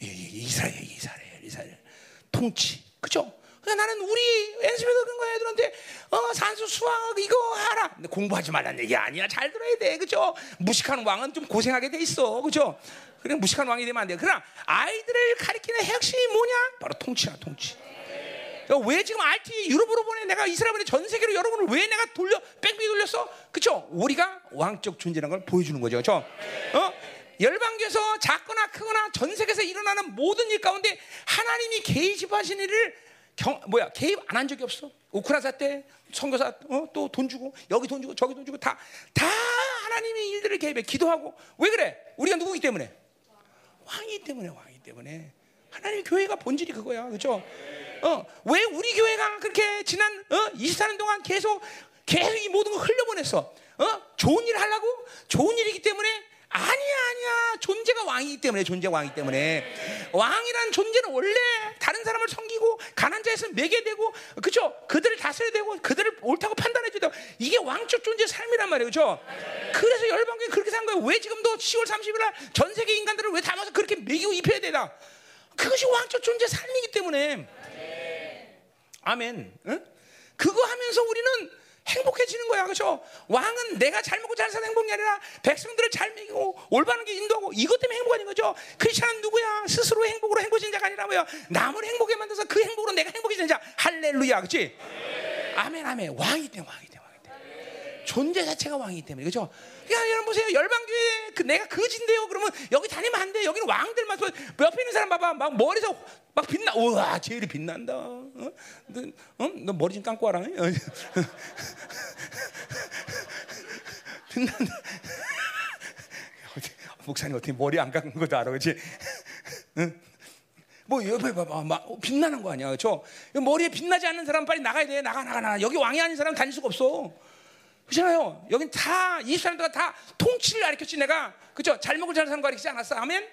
이스라엘 이스라엘 이스라엘 통치 그죠? 그러니까 나는 우리 연습에서 그런 거야 애들한테 어, 산수 수학 이거 하라. 근데 공부하지 말라는 얘기 아니야. 잘 들어야 돼. 그죠? 무식한 왕은 좀 고생하게 돼 있어. 그죠? 그래 무식한 왕이 되면 안 돼. 그러나 아이들을 가리키는 핵심이 뭐냐? 바로 통치야, 통치. 왜 지금 RT 유럽으로 보내 내가 이스라엘 보내 전 세계로 여러분을 왜 내가 돌려 뺑뺑이 돌렸어? 그쵸? 우리가 왕적 존재라는 걸 보여주는 거죠. 그쵸? 어? 열방교에서 작거나 크거나 전 세계에서 일어나는 모든 일 가운데 하나님이 개입하신 일을 경, 뭐야 개입 안 한 적이 없어. 우크라사 때 선교사 어, 또 돈 주고 여기 돈 주고 저기 돈 주고 다 다 하나님의 일들을 개입해 기도하고 왜 그래? 우리가 누구기 때문에 왕이 때문에 왕이 때문에 하나님 교회가 본질이 그거야 그렇죠? 어왜 우리 교회가 그렇게 지난 어 24년 동안 계속 계속 이 모든 걸 흘려보냈어? 어 좋은 일 하려고 좋은 일이기 때문에 아니야, 아니야. 존재가 왕이기 때문에, 존재가 왕이기 때문에. 왕이란 존재는 원래 다른 사람을 섬기고, 가난 자에서 매게 되고, 그죠? 그들을 다스려야 되고, 그들을 옳다고 판단해줘야 이게 왕적 존재의 삶이란 말이에요, 그죠? 그래서 열방교회 그렇게 산 거예요. 왜 지금도 10월 30일 날 전 세계 인간들을 왜 담아서 그렇게 매기고 입혀야 되나? 그것이 왕적 존재의 삶이기 때문에. 아멘. 응? 그거 하면서 우리는 행복해지는 거야. 그렇죠? 왕은 내가 잘 먹고 잘 사는 행복이 아니라 백성들을 잘 먹이고 올바른 게 인도하고 이것 때문에 행복하는 거죠. 크리스천은 누구야? 스스로 행복으로 행복해진 자가 아니라 뭐야? 남을 행복에 만들어서 그 행복으로 내가 행복해지는 자. 할렐루야. 그렇지? 아멘 아멘. 왕이 때 왕이 때 왕이 때. 존재 자체가 왕이기 때문에. 그렇죠? 야, 여러분 보세요. 열방교회 그 내가 거진데요. 그러면 여기 다니면 안 돼. 여기는 왕들만 옆에 있는 사람 봐봐. 막 머리에서 막 빛나. 우와, 제일이 빛난다. 어? 너, 어? 너 머리 좀 감고 와라. 빛난다. 목사님 어떻게 머리 안 감은 것도 알아, 그렇지? 응? 뭐 옆에 봐봐, 막 빛나는 거 아니야, 그렇죠? 머리에 빛나지 않는 사람 빨리 나가야 돼, 나가, 나가, 나가. 여기 왕이 아닌 사람 다닐 수가 없어. 그렇잖아요. 여긴 다, 이 사람들과 다 통치를 가르쳤지, 내가. 그죠? 잘 먹고 잘 사는 거 가르치지 않았어? 아멘?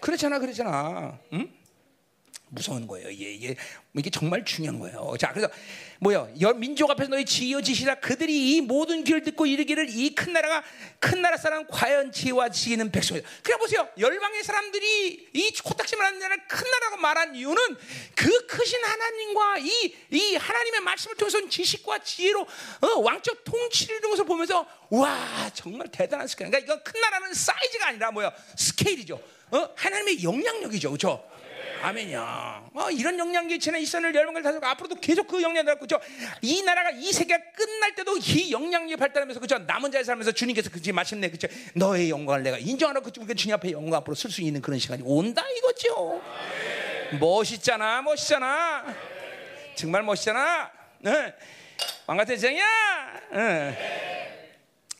그렇잖아, 그렇잖아. 응? 무서운 거예요. 이게, 이게, 이게 정말 중요한 거예요. 자, 그래서 뭐요? 민족 앞에서 너희 지혜요 지식이라 그들이 이 모든 규례를 듣고 이르기를 이 큰 나라가 큰 나라 사람 과연 지혜와 지혜 있는 백성이다. 그래 보세요. 열방의 사람들이 이 코딱지만한 나라를 큰 나라고 말한 이유는 그 크신 하나님과 이, 이 하나님의 말씀을 통해서 지식과 지혜로 어, 왕적 통치를 이루면서 보면서 와 정말 대단한 스케일. 그러니까 이건 큰 나라는 사이즈가 아니라 뭐야 스케일이죠. 어? 하나님의 영향력이죠, 그렇죠? 아멘이야. 어, 이런 영향력이 지난 이스라엘 열방을 다스리고 앞으로도 계속 그 영향을 갖고 그죠? 이 나라가 이 세계가 끝날 때도 이 영향력이 발달하면서 그죠? 남은 자의 살면서 주님께서 그지 마침내 그죠? 너의 영광을 내가 인정하라 그 주님 앞에 영광 앞으로 쓸 수 있는 그런 시간이 온다 이거죠. 멋있잖아, 멋있잖아. 정말 멋있잖아. 네. 왕 같은 세상이야. 네.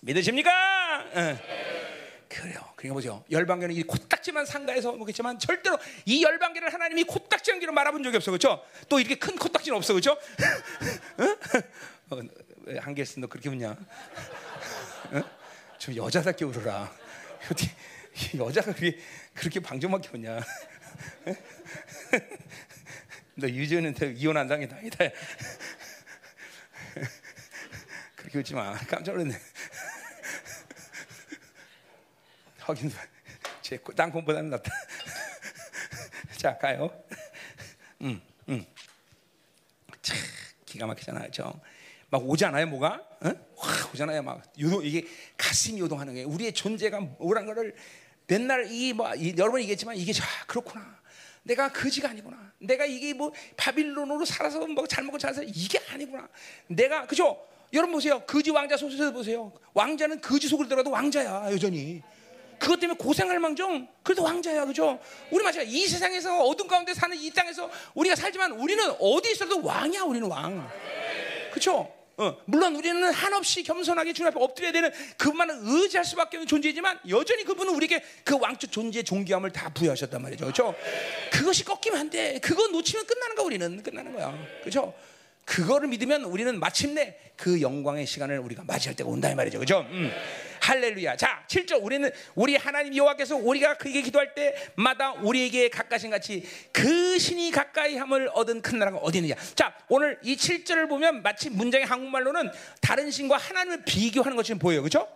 믿으십니까? 네. 그래요. 그러니까 보죠. 열방계는 이 코딱지만 상가에서 먹겠지만 절대로 이 열방계를 하나님이 코딱지 연기로 말아본 적이 없어, 그렇죠? 또 이렇게 큰 코딱지는 없어, 그렇죠? 어, 한계스 너 그렇게 웃냐? 어? 좀 여자답게 울어라. 어디 여자가 그렇게 그렇게 방정맞게 웃냐? 너 유전한테 이혼한 당이 다이다. 그렇게 웃지 마. 깜짝 놀랐네. 하긴 제 땅콩보다는 낫다. 자 가요. 음, 음. 참 기가 막히잖아요, 그렇죠? 막 오잖아요, 뭐가? 어? 와 오잖아요, 막 요동 이게 가슴이 요동하는 게 우리의 존재가 뭐란 거를 맨날 이뭐 여러 번 얘기했지만 이게 자 그렇구나. 내가 거지가 아니구나. 내가 이게 뭐 바빌론으로 살아서 뭐 잘 먹고 잘 살아 이게 아니구나. 내가 그죠? 여러분 보세요. 거지 왕자 소설에서 보세요. 왕자는 거지 속을 들어도 왕자야 여전히. 그것 때문에 고생할 망정 그래도 왕자야 그죠? 우리 마찬가지 이 세상에서 어둠 가운데 사는 이 땅에서 우리가 살지만 우리는 어디 있어도 왕이야 우리는 왕. 그렇죠? 어, 물론 우리는 한없이 겸손하게 주님 앞에 엎드려야 되는 그분만을 의지할 수밖에 없는 존재이지만 여전히 그분은 우리에게 그 왕적 존재의 존귀함을 다 부여하셨단 말이죠. 그렇죠? 그것이 꺾이면 안 돼. 그거 놓치면 끝나는 거야 우리는. 끝나는 거야. 그렇죠? 그거를 믿으면 우리는 마침내 그 영광의 시간을 우리가 맞이할 때가 온다 이 말이죠. 그죠? 음. 할렐루야. 자, 7절 우리는 우리 하나님 여호와께서 우리가 그에게 기도할 때마다 우리에게 가까신 같이 그 신이 가까이 함을 얻은 큰 나라가 어디 있느냐. 자, 오늘 이 7절을 보면 마치 문장의 한국말로는 다른 신과 하나님을 비교하는 것처럼 보여요. 그죠?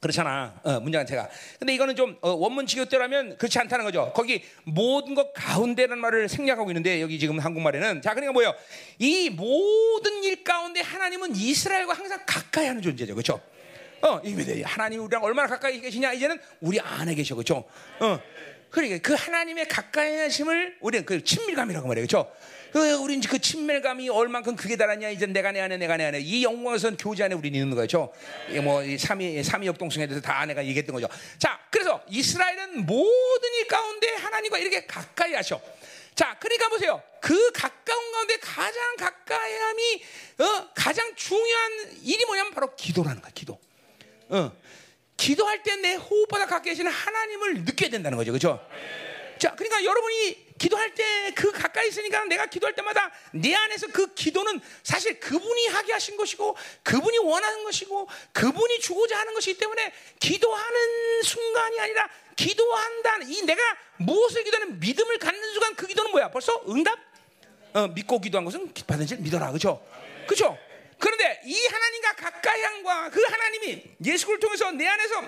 그렇잖아. 어, 문장 자체가. 근데 이거는 좀 어, 원문 직역대로하면 그렇지 않다는 거죠. 거기 모든 것 가운데라는 말을 생략하고 있는데 여기 지금 한국말에는 자 그러니까 뭐예요? 이 모든 일 가운데 하나님은 이스라엘과 항상 가까이 하는 존재죠. 그렇죠? 어, 이게 하나님 우리랑 얼마나 가까이 계시냐 이제는 우리 안에 계셔. 그렇죠? 어. 그러니까 그 하나님의 가까이 하심을 우리는 그 친밀감이라고 말해요. 그렇죠? 그 우린 그 친밀감이 얼만큼 그게 달았냐 이제 내가 내 안에 내가 내 안에 이 영광에선 교제 안에 우리는 있는 거죠. 뭐 삼위 삼위 역동성에 대해서 다 내가 얘기했던 거죠. 자, 그래서 이스라엘은 모든 일 가운데 하나님과 이렇게 가까이 하셔. 자, 그러니까 보세요. 그 가까운 가운데 가장 가까이함이 어, 가장 중요한 일이 뭐냐면 바로 기도라는 거야. 기도. 어. 기도할 때 내 호흡보다 가까이 계시는 하나님을 느껴야 된다는 거죠. 그렇죠? 자, 그러니까 여러분이 기도할 때 그 가까이 있으니까 내가 기도할 때마다 내 안에서 그 기도는 사실 그분이 하게 하신 것이고 그분이 원하는 것이고 그분이 주고자 하는 것이기 때문에 기도하는 순간이 아니라 기도한다는 이 내가 무엇을 기도하는 믿음을 갖는 순간 그 기도는 뭐야? 벌써 응답? 어, 믿고 기도한 것은 받은 줄 믿어라. 그렇죠? 그렇죠? 그런데 이 하나님과 가까이 한과 그 하나님이 예수를 통해서 내 안에서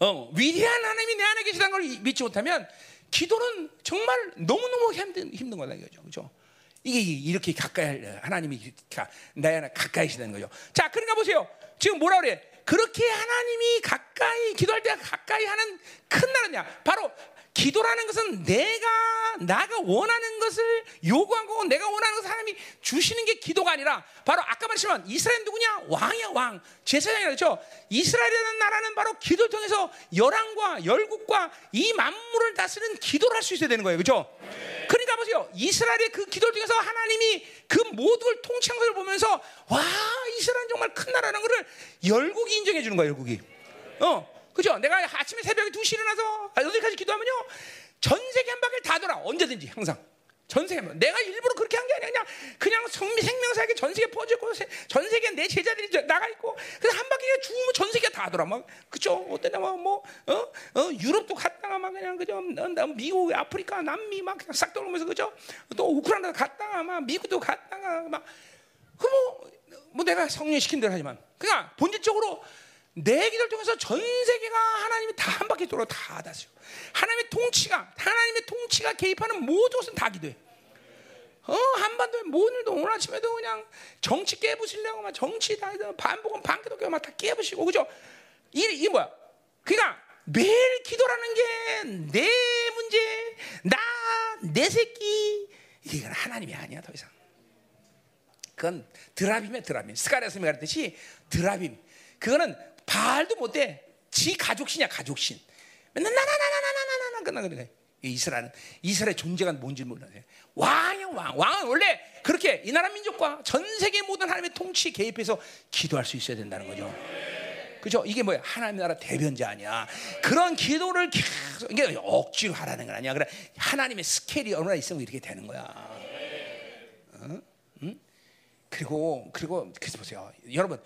어, 위대한 하나님이 내 안에 계시다는 걸 믿지 못하면 기도는 정말 너무너무 힘든, 힘든 거다 이거죠. 그렇죠? 이게 이렇게 가까이 하나님이 나 안에 가까이 계시다는 거죠. 자, 그러니까 보세요. 지금 뭐라 그래? 그렇게 하나님이 가까이 기도할 때 가까이 하는 큰 나라냐? 바로 기도라는 것은 내가 나가 원하는 것을 요구한 거고 내가 원하는 것을 하나님이 주시는 게 기도가 아니라 바로 아까 말했지만 이스라엘 누구냐? 왕이야 왕. 제사장이라 그렇죠? 이스라엘이라는 나라는 바로 기도를 통해서 열왕과 열국과 이 만물을 다스리는 기도를 할 수 있어야 되는 거예요. 그렇죠? 그러니까 보세요. 이스라엘의 그 기도를 통해서 하나님이 그 모든 걸 통치한 것을 보면서 와 이스라엘 정말 큰 나라라는 것을 열국이 인정해 주는 거야 열국이. 어 그죠? 내가 아침에 새벽에 2시 일어나서 어디까지 기도하면요. 전 세계 한 바퀴를 다 돌아. 언제든지 항상. 전 세계 내가 일부러 그렇게 한 게 아니야. 그냥 그냥 성미 생명사에게 전 세계 퍼졌고 전 세계 내 제자들이 나가 있고 그래서 한 바퀴 주면 전 세계 다 돌아. 막 그죠 어때나 뭐어? 어, 유럽도 갔다가 막 그냥 그죠? 어, 미국 아프리카 남미 막 그냥 싹 돌면서 그죠? 또 우크라이나 갔다가 막 미국도 갔다가 막그뭐 뭐 내가 성령 시킨 대로 하지만. 그냥 본질적으로 내 기도를 통해서 전 세계가 하나님이 다 한 바퀴 돌아 다 다스려. 하나님의 통치가 하나님의 통치가 개입하는 모든 것은 다 기도해. 어 한반도에 오늘도 오늘 아침에도 그냥 정치 깨부시려고 막 정치 다 반복은 반기도 막다 깨부시고 그죠? 이, 이 뭐야? 그러니까 매일 기도라는 게 내 문제, 나, 내 새끼 이건 하나님이 아니야 더 이상. 그건 드라빔의 드라빔. 스가랴서 말했듯이 드라빔. 그거는 발도 못해. 지 가족신이야 가족신. 맨날 나나나나나나나나 끝나는 거야. 이스라엘은 이스라엘 존재가 뭔지 몰라요. 왕이야 왕. 왕은 원래 그렇게 이 나라 민족과 전 세계 모든 하나님의 통치 개입해서 기도할 수 있어야 된다는 거죠. 그죠? 이게 뭐야? 하나님 나라 대변자 아니야. 그런 기도를 계속 이게 억지로 하라는 건 아니야. 그래 하나님의 스케일이 얼마나 있으면 이렇게 되는 거야. 어? 응? 그리고 그리고 그래서 보세요, 여러분.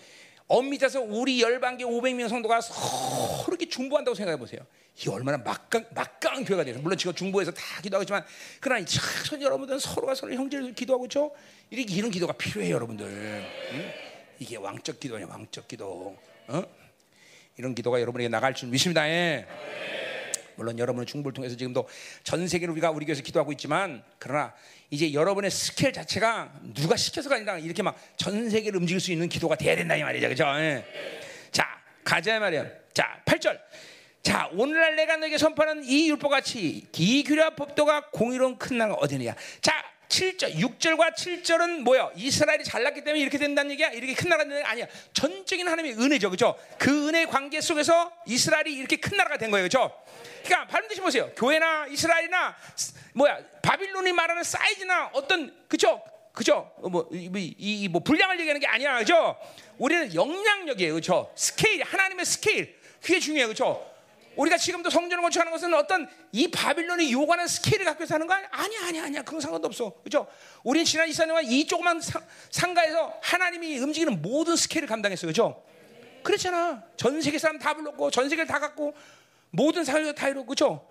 엄 밑에서 우리 열방계 500명 성도가 서로 이렇게 중보한다고 생각해 보세요. 이게 얼마나 막강, 막강한 교회가 돼서 물론 지금 중보에서 다 기도하겠지만 그러나 참 여러분들은 서로가 서로 형제를 기도하고 죠 이렇게 이런 기도가 필요해요, 여러분들. 응? 이게 왕적 기도냐, 왕적 기도. 어? 이런 기도가 여러분에게 나갈 줄 믿습니다. 예. 물론 여러분의 중보를 통해서 지금도 전 세계를 우리가 우리 교회에서 기도하고 있지만 그러나 이제 여러분의 스케일 자체가 누가 시켜서가 아니라 이렇게 막 전 세계를 움직일 수 있는 기도가 돼야 된다 이 말이죠. 그죠? 예. 자, 가자 말이야. 자, 8절. 자, 오늘날 내가 너에게 선포하는 이 율법같이 기규라 법도가 공의로운 큰 나라가 어디냐. 자, 7절, 6절과 7절은 뭐야? 이스라엘이 잘났기 때문에 이렇게 된다는 얘기야? 이렇게 큰 나라가 게 아니야. 전적인 하나님의 은혜죠. 그죠? 그 은혜 관계 속에서 이스라엘이 이렇게 큰 나라가 된 거예요. 그죠? 그러니까 반드시 보세요. 교회나 이스라엘이나 뭐야? 바빌론이 말하는 사이즈나 어떤 그죠? 그죠? 뭐이뭐 뭐 분량을 얘기하는 게 아니야. 그죠? 우리는 영향력이에요. 그죠? 스케일, 하나님의 스케일. 그게 중요해요. 그죠? 우리가 지금도 성전을 건축하는 것은 어떤 이 바빌론이 요구하는 스케일을 갖고 사는 거 아니야? 아니야, 아니야. 그런 상관도 없어. 그죠? 우리는 지난 24년간 이 조그만 상가에서 하나님이 움직이는 모든 스케일을 감당했어. 그죠? 그렇잖아. 전 세계 사람 다 불렀고, 전 세계를 다 갖고, 모든 사회가 다 이루고, 그죠?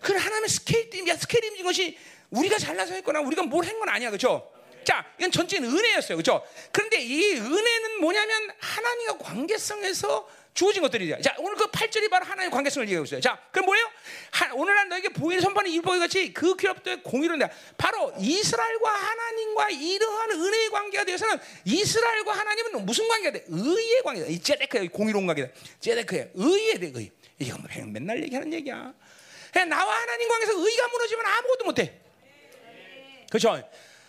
그 하나님의 스케일, 야, 스케일이 움직인 것이 우리가 잘나서 했거나 우리가 뭘 한 건 아니야. 그죠? 자, 이건 전적인 은혜였어요. 그죠? 그런데 이 은혜는 뭐냐면 하나님과 관계성에서 주어진 것들이야. 자, 오늘 그 8절이 바로 하나님의 관계성을 얘기하고 있어요. 자, 그럼 뭐예요? 하, 오늘날 너에게 보이는 선판의 율법이 같이 그 기업도의 공의로다. 바로 이스라엘과 하나님과 이러한 은혜의 관계가 되어서는 이스라엘과 하나님은 무슨 관계가 돼? 의의 관계다. 이 제데크의 공의로운 관계다. 제데크의 의에 대해 의. 이거 뭐 맨날 얘기하는 얘기야. 나와 하나님 관계에서 의가 무너지면 아무것도 못해. 그렇죠?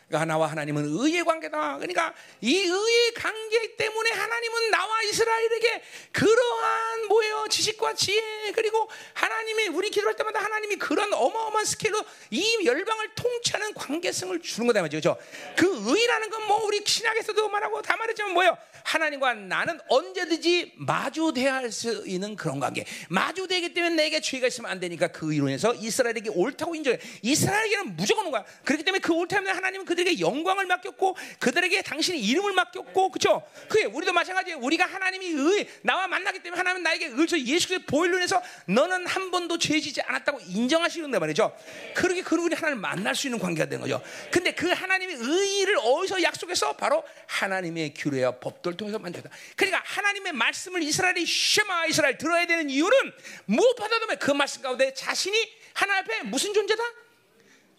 그러니까 나와 하나님은 의의 관계다. 그러니까 이 의의 관계 때문에 하나님은 나와 이스라엘에게 그러한 뭐예요 지식과 지혜 그리고 하나님이 우리 기도할 때마다 하나님이 그런 어마어마한 스케일로 이 열방을 통치하는 관계성을 주는 거다 말이죠. 그렇죠? 그 의라는 건 뭐 우리 신학에서도 말하고 다 말했지만 뭐예요? 하나님과 나는 언제든지 마주대할 수 있는 그런 관계. 마주되기 때문에 내게 죄가 있으면 안 되니까 그 이론에서 이스라엘에게 옳다고 인정해. 이스라엘에게는 무조건 온 거야. 그렇기 때문에 그 옳다면 하나님은 그 들에게 영광을 맡겼고 그들에게 당신의 이름을 맡겼고 그렇죠? 그게 우리도 마찬가지예요. 우리가 하나님이 의 나와 만나기 때문에 하나님은 나에게 의서 예수 그리스도의 보혈로 인해서 너는 한 번도 죄지지 않았다고 인정하시는 데 말이죠. 그렇게 그분이 하나님을 만날 수 있는 관계가 되는 거죠. 근데 그 하나님의 의를 어디서 약속해서 바로 하나님의 규례와 법도를 통해서 만들다. 그러니까 하나님의 말씀을 이스라엘이 쉐마 이스라엘 들어야 되는 이유는 무엇보다도 그 말씀 가운데 자신이 하나 앞에 무슨 존재다?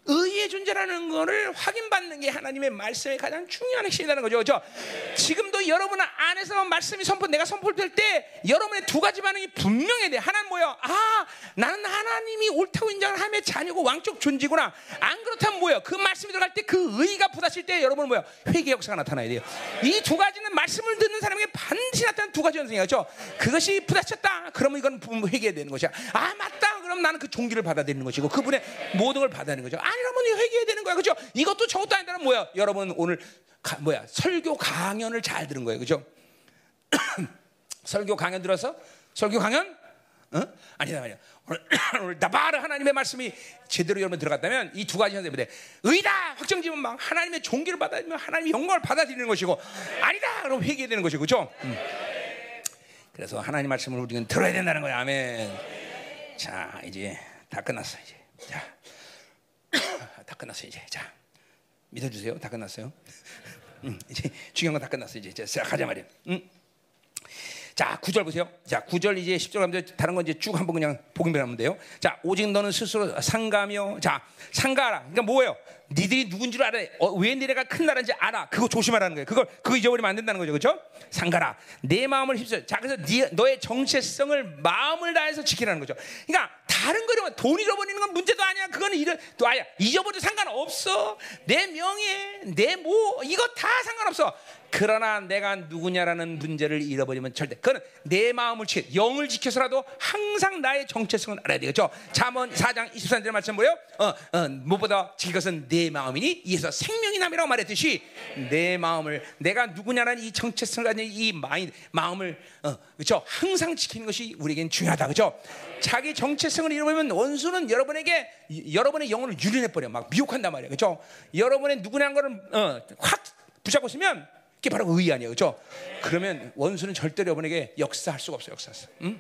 의의 존재라는 것을 확인받는 게 하나님의 말씀의 가장 중요한 핵심이라는 거죠. 그렇죠? 지금도 여러분 안에서 말씀이 선포, 내가 선포될 때 여러분의 두 가지 반응이 분명해야 돼. 하나는 뭐야? 아, 나는 하나님이 옳다고 인정을 하며 자녀고 왕적 존재구나. 안 그렇다면 뭐야? 그 말씀이 들어갈 때그 의가 부딪힐 때 여러분은 뭐야? 회개 역사가 나타나야 돼요. 이 두 가지는 말씀을 듣는 사람에게 반드시 나타나는 두 가지 현상이죠. 그렇죠? 그것이 부딪혔다. 그러면 이건 회개해야 되는 것이야. 아, 맞다. 그럼 나는 그 종기를 받아들이는 것이고 그분의 모든 걸 받아들이는 거죠. 아니라면 회개해야 되는 거야. 그죠? 이것도 저것도 아니다는 뭐야? 여러분 오늘 가, 뭐야? 설교 강연을 잘 들은 거예요. 그죠? 설교 강연 들어서 설교 강연 어? 아니다 말이야. 오늘, 오늘 나바르 하나님의 말씀이 제대로 여러분 들어갔다면 이 두 가지 현상 때문에 의다 확정 지면 막 하나님의 종기를 받아들이면 하나님의 영광을 받아들이는 것이고 아니다 그럼 회개해야 되는 것이고 그죠? 음. 그래서 하나님 말씀을 우리는 들어야 된다는 거야. 아멘. 자 이제 다 끝났어 이제. 자. 다 끝났어요 이제. 자 믿어주세요. 다 끝났어요. 음, 이제 중요한 건 다 끝났어요 이제. 자 가자 말이야. 음. 자, 9절 보세요. 자, 9절 이제 10절 가면 다른 건 이제 쭉 한번 그냥 보기만 하면 돼요. 자, 오직 너는 스스로 상가며 자, 상가라. 그러니까 뭐예요? 니들이 누군 줄 알아. 어, 왜 니네가 큰 나라인지 알아. 그거 조심하라는 거예요. 그걸 그거 잊어버리면 안 된다는 거죠. 그렇죠? 상가라. 내 마음을 휩쓸. 자, 그래서 네, 너의 정체성을 마음을 다해서 지키라는 거죠. 그러니까 다른 거는 돈 잃어버리는 건 문제도 아니야. 그거는 잃어 또 아야. 잊어버려도 상관없어. 내 명예, 내 뭐 이거 다 상관없어. 그러나 내가 누구냐라는 문제를 잃어버리면 절대 그는 내 마음을 지켜 영을 지켜서라도 항상 나의 정체성을 알아야 되겠죠. 잠언 4장 23절 말씀 뭐예요? 어, 어, 무엇보다 지킬 것은 내 마음이니 이에서 생명이 남이라고 말했듯이 내 마음을 내가 누구냐라는 이 정체성을 가진 이 마인, 마음을 어, 그렇죠 항상 지키는 것이 우리에겐 중요하다. 그렇죠 자기 정체성을 잃어버리면 원수는 여러분에게 여러분의 영혼을 유린해 버려. 막 미혹한단 말이에요 그렇죠 여러분의 누구냐는 거를 어, 확 붙잡고 있으면 그게 바로 의의 아니에요, 그렇죠? 그러면 원수는 절대로 여러분에게 역사할 수가 없어요, 역사할 수. 응?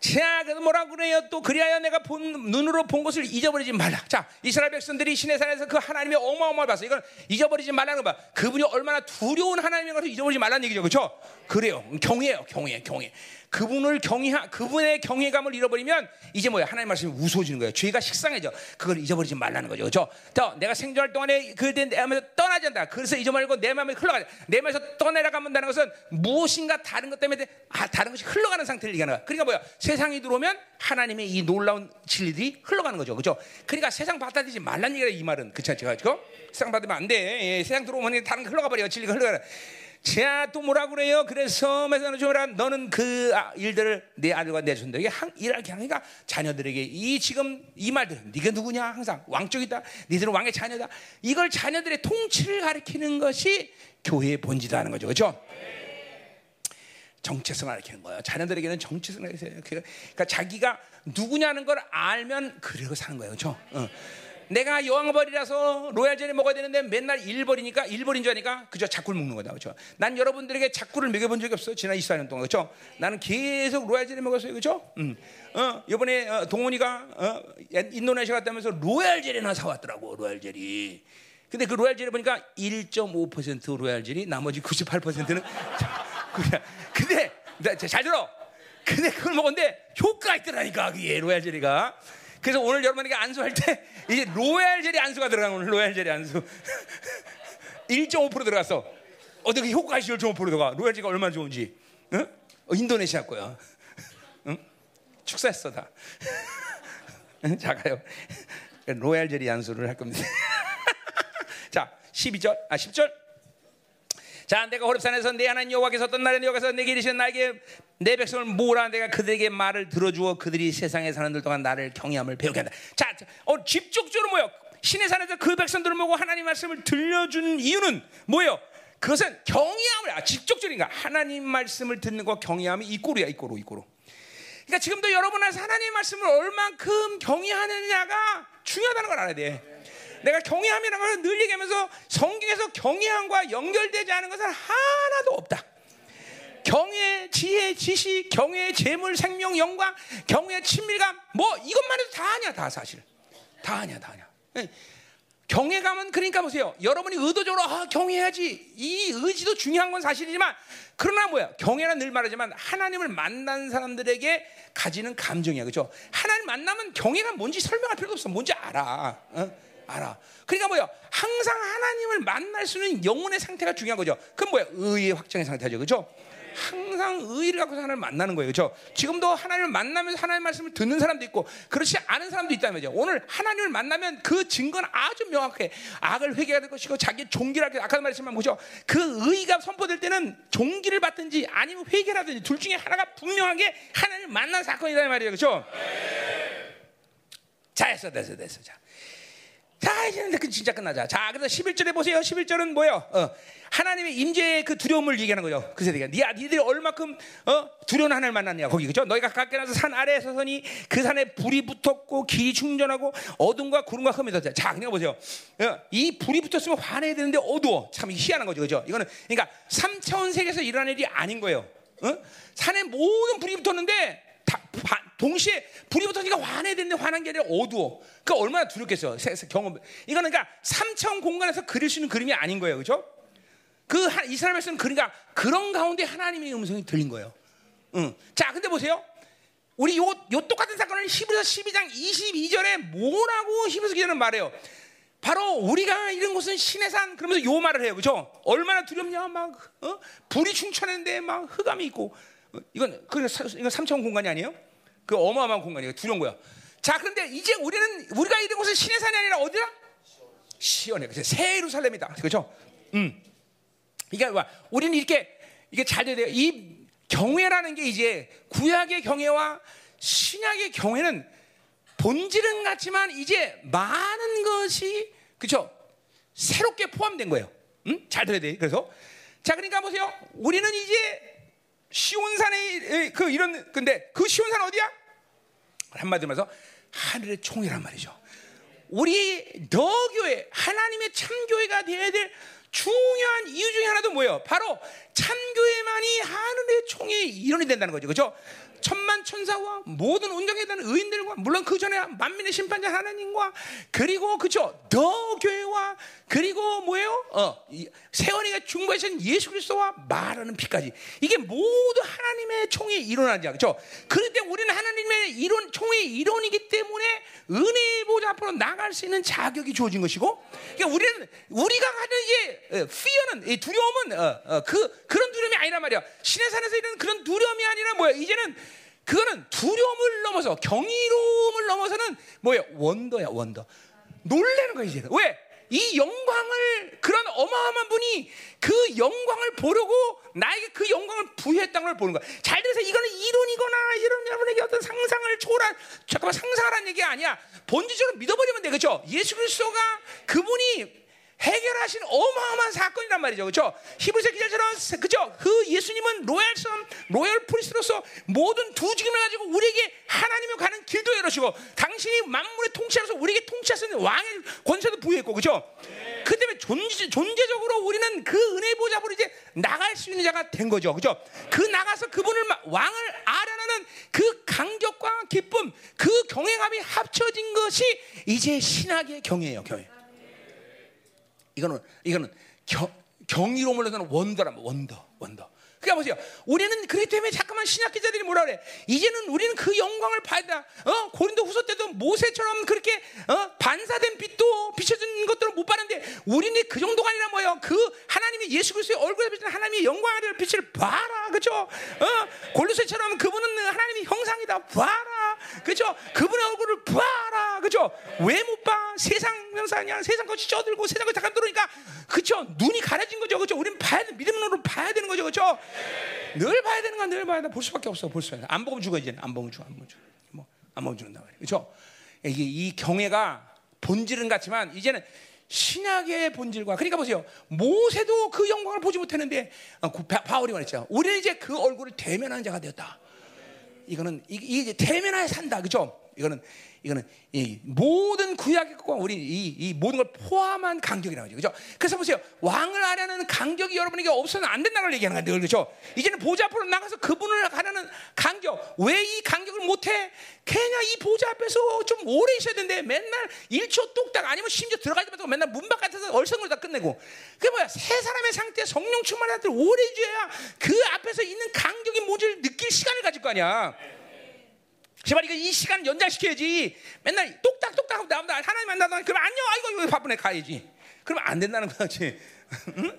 자, 그래서 뭐라 그래요? 또 그리하여 내가 본 눈으로 본 것을 잊어버리지 말라. 자, 이스라엘 백성들이 신의 산에서 그 하나님의 어마어마를 봤어. 이건 잊어버리지 말라는 거 봐. 그분이 얼마나 두려운 하나님인 것을 잊어버리지 말라는 얘기죠, 그렇죠? 그래요. 경외요, 경외, 경외. 그분을 경외하, 그분의 경외감을 잃어버리면 이제 뭐야? 하나님 말씀이 우스워지는 거예요. 죄가 식상해져. 그걸 잊어버리지 말라는 거죠, 그렇죠? 더 내가 생존할 동안에 그내 마음에서 떠나지 않다. 그래서 잊어버리고 내 마음에 흘러가자. 내 마음에서 떠내려 가면다는 것은 무엇인가 다른 것 때문에 아, 다른 것이 흘러가는 상태를 얘기하는 거야. 그러니까 뭐야? 세상이 들어오면 하나님의 이 놀라운 진리들이 흘러가는 거죠, 그렇죠? 그러니까 세상 받아들이지 말라는 얘기가 이 말은 그 자체가 그렇죠? 세상 받으면 안 돼. 예, 세상 들어오면 다른 게 흘러가 버려. 진리가 흘러가. 자, 또 뭐라 그래요? 그래서 메사노 주라 너는 그 아, 일들을 내 아들과 내 손들에게 일하게 하니까 자녀들에게 이 지금 이 말들 네가 누구냐 항상 왕족이다. 니들은 왕의 자녀다. 이걸 자녀들의 통치를 가리키는 것이 교회의 본질이라는 거죠. 그렇죠? 정체성을 가리키는 거예요. 자녀들에게는 정체성을 가리켜요. 그러니까 자기가 누구냐는 걸 알면 그러고 사는 거예요. 그렇죠? 어. 내가 여왕벌이라서 로얄젤리 먹어야 되는데 맨날 일벌이니까 일벌인 줄 아니까 그저 작구를 먹는 거다. 그렇죠? 난 여러분들에게 작구를 먹여본 적이 없어. 지난 24년 동안. 그렇죠? 나는 계속 로얄젤리 먹었어요. 그렇죠? 음. 어, 이번에 어, 동원이가 어, 인도네시아 갔다면서 로얄젤리나 사왔더라고. 로얄젤리. 근데 그 로얄젤리 보니까 1.5% 로얄젤리, 나머지 98%는 그냥. 근데 잘 들어. 근데 그걸 먹었는데 효과가 있더라니까 그게 로얄젤리가. 그래서 오늘 여러분에게 안수할 때 이제 로얄 젤리 안수가 들어간 오늘 로얄 젤리 안수 1.5% 들어갔어. 어떻게 효과가 1.5% 들어가? 로얄 젤리가 얼마나 좋은지. 응? 어, 인도네시아 거야. 응? 축사했어 다. 자가요. 로얄 젤리 안수를 할 겁니다. 자, 12절, 아 10절. 자, 내가 호렙산에서 내 하나님 여호와께서 어떤 날에 여호와께서 내게 이르신 나에게 내 백성을 모으라 내가 그들에게 말을 들어주어 그들이 세상에 사는 들 동안 나를 경외함을 배우게 한다. 자, 어, 직접적으로 뭐요? 신의 산에서 그 백성들을 모고 하나님 말씀을 들려준 이유는 뭐예요? 그것은 경외함을 아, 직접적인가 하나님 말씀을 듣는 거 경외함이 이꼬루야 이꼬루 이꼬루. 그러니까 지금도 여러분께서 하나님 말씀을 얼만큼 경외하느냐가 중요하다는 걸 알아야 돼. 내가 경외함이라는 걸 늘 얘기하면서 성경에서 경외함과 연결되지 않은 것은 하나도 없다. 경외, 지혜, 지식, 경외, 재물, 생명, 영광, 경외, 친밀감, 뭐 이것만 해도 다 아니야, 다 사실. 다 아니야, 다 아니야. 예. 경외감은 그러니까 보세요. 여러분이 의도적으로 아, 경외해야지. 이 의지도 중요한 건 사실이지만 그러나 뭐야? 경외는 늘 말하지만 하나님을 만난 사람들에게 가지는 감정이야. 그렇죠? 하나님 만나면 경외가 뭔지 설명할 필요도 없어. 뭔지 알아. 어? 알아. 그러니까 뭐야? 항상 하나님을 만날 수 있는 영혼의 상태가 중요한 거죠. 그건 뭐야? 의의 확정의 상태죠. 그렇죠? 항상 의를 갖고 하나님을 만나는 거예요. 그렇죠? 지금도 하나님을 만나면서 하나님의 말씀을 듣는 사람도 있고 그렇지 않은 사람도 있다는 거죠. 오늘 하나님을 만나면 그 증거는 아주 명확해. 악을 회개해야 될 것이고 자기 종기를 할 아까 말했지만 뭐죠? 그 의가 선포될 때는 종기를 받든지 아니면 회개라든지 둘 중에 하나가 분명하게 하나님을 만난 사건이다 말이에요. 그렇죠? 자, 됐어, 됐어, 됐어. 자. 자, 이제는 그 진짜 끝나자. 자, 그래서 11절에 보세요. 11절은 뭐예요? 어, 하나님의 임재의 그 두려움을 얘기하는 거죠. 그 세대가. 니, 니들이 얼마큼 어, 두려운 하나님을 만났냐. 거기 그죠? 너희가 가까이 나서 산 아래에 서서니 그 산에 불이 붙었고 길이 충전하고 어둠과 구름과 흠이 떴다. 자, 그냥 보세요. 어, 이 불이 붙었으면 화내야 되는데 어두워. 참 희한한 거죠. 그죠? 이거는 그러니까 3차원 세계에서 일어난 일이 아닌 거예요. 어? 산에 모든 불이 붙었는데 동시에 불이 붙으니까 화내야 되는데 화난 게 아니라 어두워. 그 얼마나 두렵겠어. 경험. 이거는 그러니까 삼천 공간에서 그릴 수 있는 그림이 아닌 거예요. 그죠? 그 이스라엘 말씀 그러니까 그런 가운데 하나님의 음성이 들린 거예요. 응. 자, 근데 보세요. 우리 요, 요 똑같은 사건을 히브리서 12장 22절에 뭐라고 히브리서 기자는 말해요. 바로 우리가 이런 곳은 신의 산 그러면서 요 말을 해요. 그죠? 얼마나 두렵냐 막 어? 불이 충천했는데 막 흑암이 있고 어, 이건 그 이건 삼천 공간이 아니에요? 그 어마어마한 공간이에요. 두려운 거야. 자, 그런데 이제 우리는 우리가 이런 곳은 신의 산이 아니라 어디야? 시원해. 그래서 새 예루살렘이다. 그렇죠? 음. 이게 와 우리는 이렇게 이게 잘 돼야 돼요. 이 경외라는 게 이제 구약의 경외와 신약의 경외는 본질은 같지만 이제 많은 것이 그렇죠? 새롭게 포함된 거예요. 음? 잘 들어야 돼. 그래서 자, 그러니까 보세요. 우리는 이제 시온산의 그 이런 근데 그 시온산 어디야? 한마디로 말해서 하늘의 총이란 말이죠. 우리 너 교회 하나님의 참 교회가 되어야 될 중요한 이유 중에 하나도 뭐예요? 바로 참교회만이 하늘의 총의 일원이 된다는 거죠. 그렇죠? 천만 천사와 모든 온전에 대한 의인들과 물론 그 전에 만민의 심판자 하나님과 그리고 그죠 더 교회와 그리고 뭐예요? 어 세원이가 중보하신 예수 그리스도와 말하는 피까지. 이게 모두 하나님의 총의 그렇죠? 그럴 때 우리는 하나님의 이론 총의 일원이기 때문에 은혜의 보좌 앞으로 나갈 수 있는 자격이 주어진 것이고 그러니까 우리는 우리가 가는 이제 fear는 이 두려움은 어, 어, 그 그런 두려움이 아니란 말이야. 신의 산에서 이런 그런 두려움이 아니라 뭐야? 이제는 그거는 두려움을 넘어서 경이로움을 넘어서는 뭐예요? 원더야 원더. 놀래는 거야 이제는. 왜? 이 영광을 그런 어마어마한 분이 그 영광을 보려고 나에게 그 영광을 부여했다는 걸 보는 거야. 잘 들으세요. 이거는 이론이거나 이런 여러분에게 어떤 상상을 초월한 잠깐만 상상하라는 얘기가 아니야. 본질적으로 믿어버리면 돼. 그렇죠? 예수 그리스도가 그분이 해결하신 어마어마한 사건이란 말이죠. 그렇죠? 히브리서 기자처럼 그죠? 그 예수님은 royal son, royal priest로서 모든 두 직임을 가지고 우리에게 하나님을 가는 길도 열어주고 당신이 만물의 통치하면서 우리에게 통치하시는 왕의 권세도 부여했고 그렇죠? 그 때문에 존재, 존재적으로 우리는 그 은혜 보좌로 이제 나갈 수 있는 자가 된 거죠. 그죠? 그 나가서 그분을 왕을 아련하는 그 간격과 기쁨, 그 경외감이 합쳐진 것이 이제 신학의 경외예요, 경외. 이거는 이거는 경, 경이로움을 얻는 원더라 원더 원더. 그러니까 보세요. 우리는 그렇기 때문에 잠깐만 신약 기자들이 뭐라 그래? 이제는 우리는 그 영광을 봐야 어? 고린도 후서 때도 모세처럼 그렇게 어? 반사된 빛도 비춰진 것들을 못 봤는데 우리는 그 정도가 아니라 뭐예요? 그 하나님이 예수 그리스도의 얼굴에 비치는 하나님의 영광을 빛을 봐라. 그죠? 어? 골로새처럼 그분은 하나님의 형상이다. 봐라. 그죠? 그분의 얼굴을 봐라. 그죠? 왜못 봐? 세상 형상이야. 세상 것이 쪄들고 세상 것이 다 감도니까 그죠? 눈이 가려진 거죠. 그죠? 우리는 봐야 믿음으로 봐야 되는 거죠. 그죠? 늘 봐야 되는 건늘 봐야 돼. 볼 수밖에 없어. 볼 수밖에. 안 보면 죽어 이제는. 안 보면 죽어. 안 보면 죽어. 뭐 안 보면 죽는다 말이야. 그렇죠? 이게 이 경애가 본질은 같지만 이제는 신약의 본질과 그러니까 보세요. 모세도 그 영광을 보지 못했는데 어, 바울이 말했죠. 우리는 이제 그 얼굴을 대면하는 자가 되었다. 이거는 이게 대면하에 산다. 그죠? 이거는 이거는 이 모든 구약의 것과 우리 이, 이 모든 걸 포함한 간격이라고 하죠. 그죠? 그래서 보세요. 왕을 하려는 간격이 여러분에게 없어서는 안 된다는 걸 얘기하는 거예요. 그죠? 이제는 보좌 앞으로 나가서 그분을 하려는 간격. 왜 이 간격을 못 해? 그냥 이 보좌 앞에서 좀 오래 있어야 되는데 맨날 1초 뚝딱 아니면 심지어 들어가지 못하고 맨날 문 바깥에서 얼성을 다 끝내고. 그게 뭐야? 세 사람의 상태에 성령 충만한 들 오래 줘야 그 앞에서 있는 간격이 뭔지를 느낄 시간을 가질 거 아니야. 제발 이거 이 시간 연장시켜야지. 맨날 똑딱똑딱 하고 나온다. 하나님 만나다. 그럼 안녕. 아이고 이거 바쁘네 가야지. 그럼 안 된다는 거지. 응?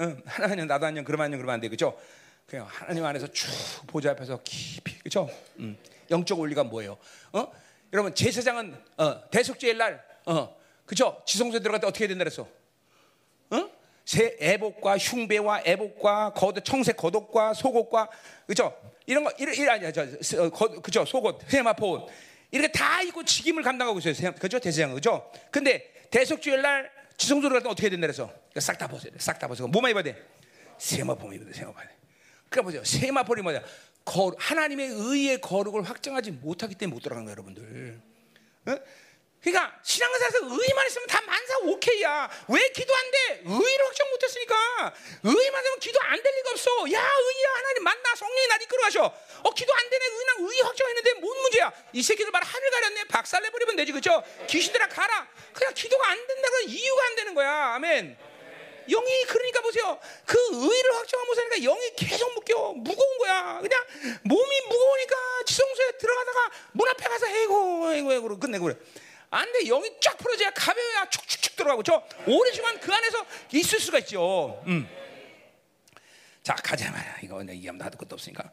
응. 하나님 나도 안녕. 그럼 안녕. 그러면 안 돼. 그죠? 그냥 하나님 안에서 쭉 보좌 앞에서 깊이. 그죠? 응. 영적 원리가 뭐예요? 어? 여러분 제사장은 어, 대속죄일 날 어, 그죠? 지성소에 들어갈 때 어떻게 해야 된다 그랬어? 어? 새 애복과 흉배와 애복과 겉 청색 겉옷과 속옷과 그죠? 이런 거 이런 이런 아니야 저 어, 그죠? 속옷 세마포 이렇게 다 입고 직임을 감당하고 있어요. 그죠? 대제장 그죠? 근데 대속주일 날 지성소로 갈때 어떻게 된다 그래서 싹 다 벗어야 돼. 싹 다 벗어. 뭐만 입어야 돼? 세마포 입어야 돼. 세마포. 그러니까 보세요. 세마포이 뭐냐? 거, 하나님의 의의 거룩을 확정하지 못하기 때문에 못 들어간 거예요, 여러분들. 어? 그러니까 신앙생활에서 의만 있으면 다 만사 오케이야. 왜 기도 안 돼? 의를 확정 못 했으니까. 의만 되면 기도 안 될 리가 없어. 야 의야 하나님 만나 성령이 나 이끌어 가셔. 어 기도 안 되네 의랑 의 확정했는데 뭔 문제야? 이 새끼들 말 하늘 가렸네. 박살 내버리면 되지 그죠? 귀신들아 가라. 그냥 기도가 안 된다는 이유가 안 되는 거야. 아멘. 영이 그러니까 보세요. 그 의를 확정하고 사니까 영이 계속 묶여 무거운 거야. 그냥 몸이 무거우니까 지성소에 들어가다가 문 앞에 가서 해고 해고 해고 끝내고 그래. 안 돼. 영이 쫙 풀어져야 가벼워야 축축축 들어가고 저 시간 그 안에서 있을 수가 있죠. 음. 자 가자 말이야. 이거 얘기하면 나도 것도 없으니까.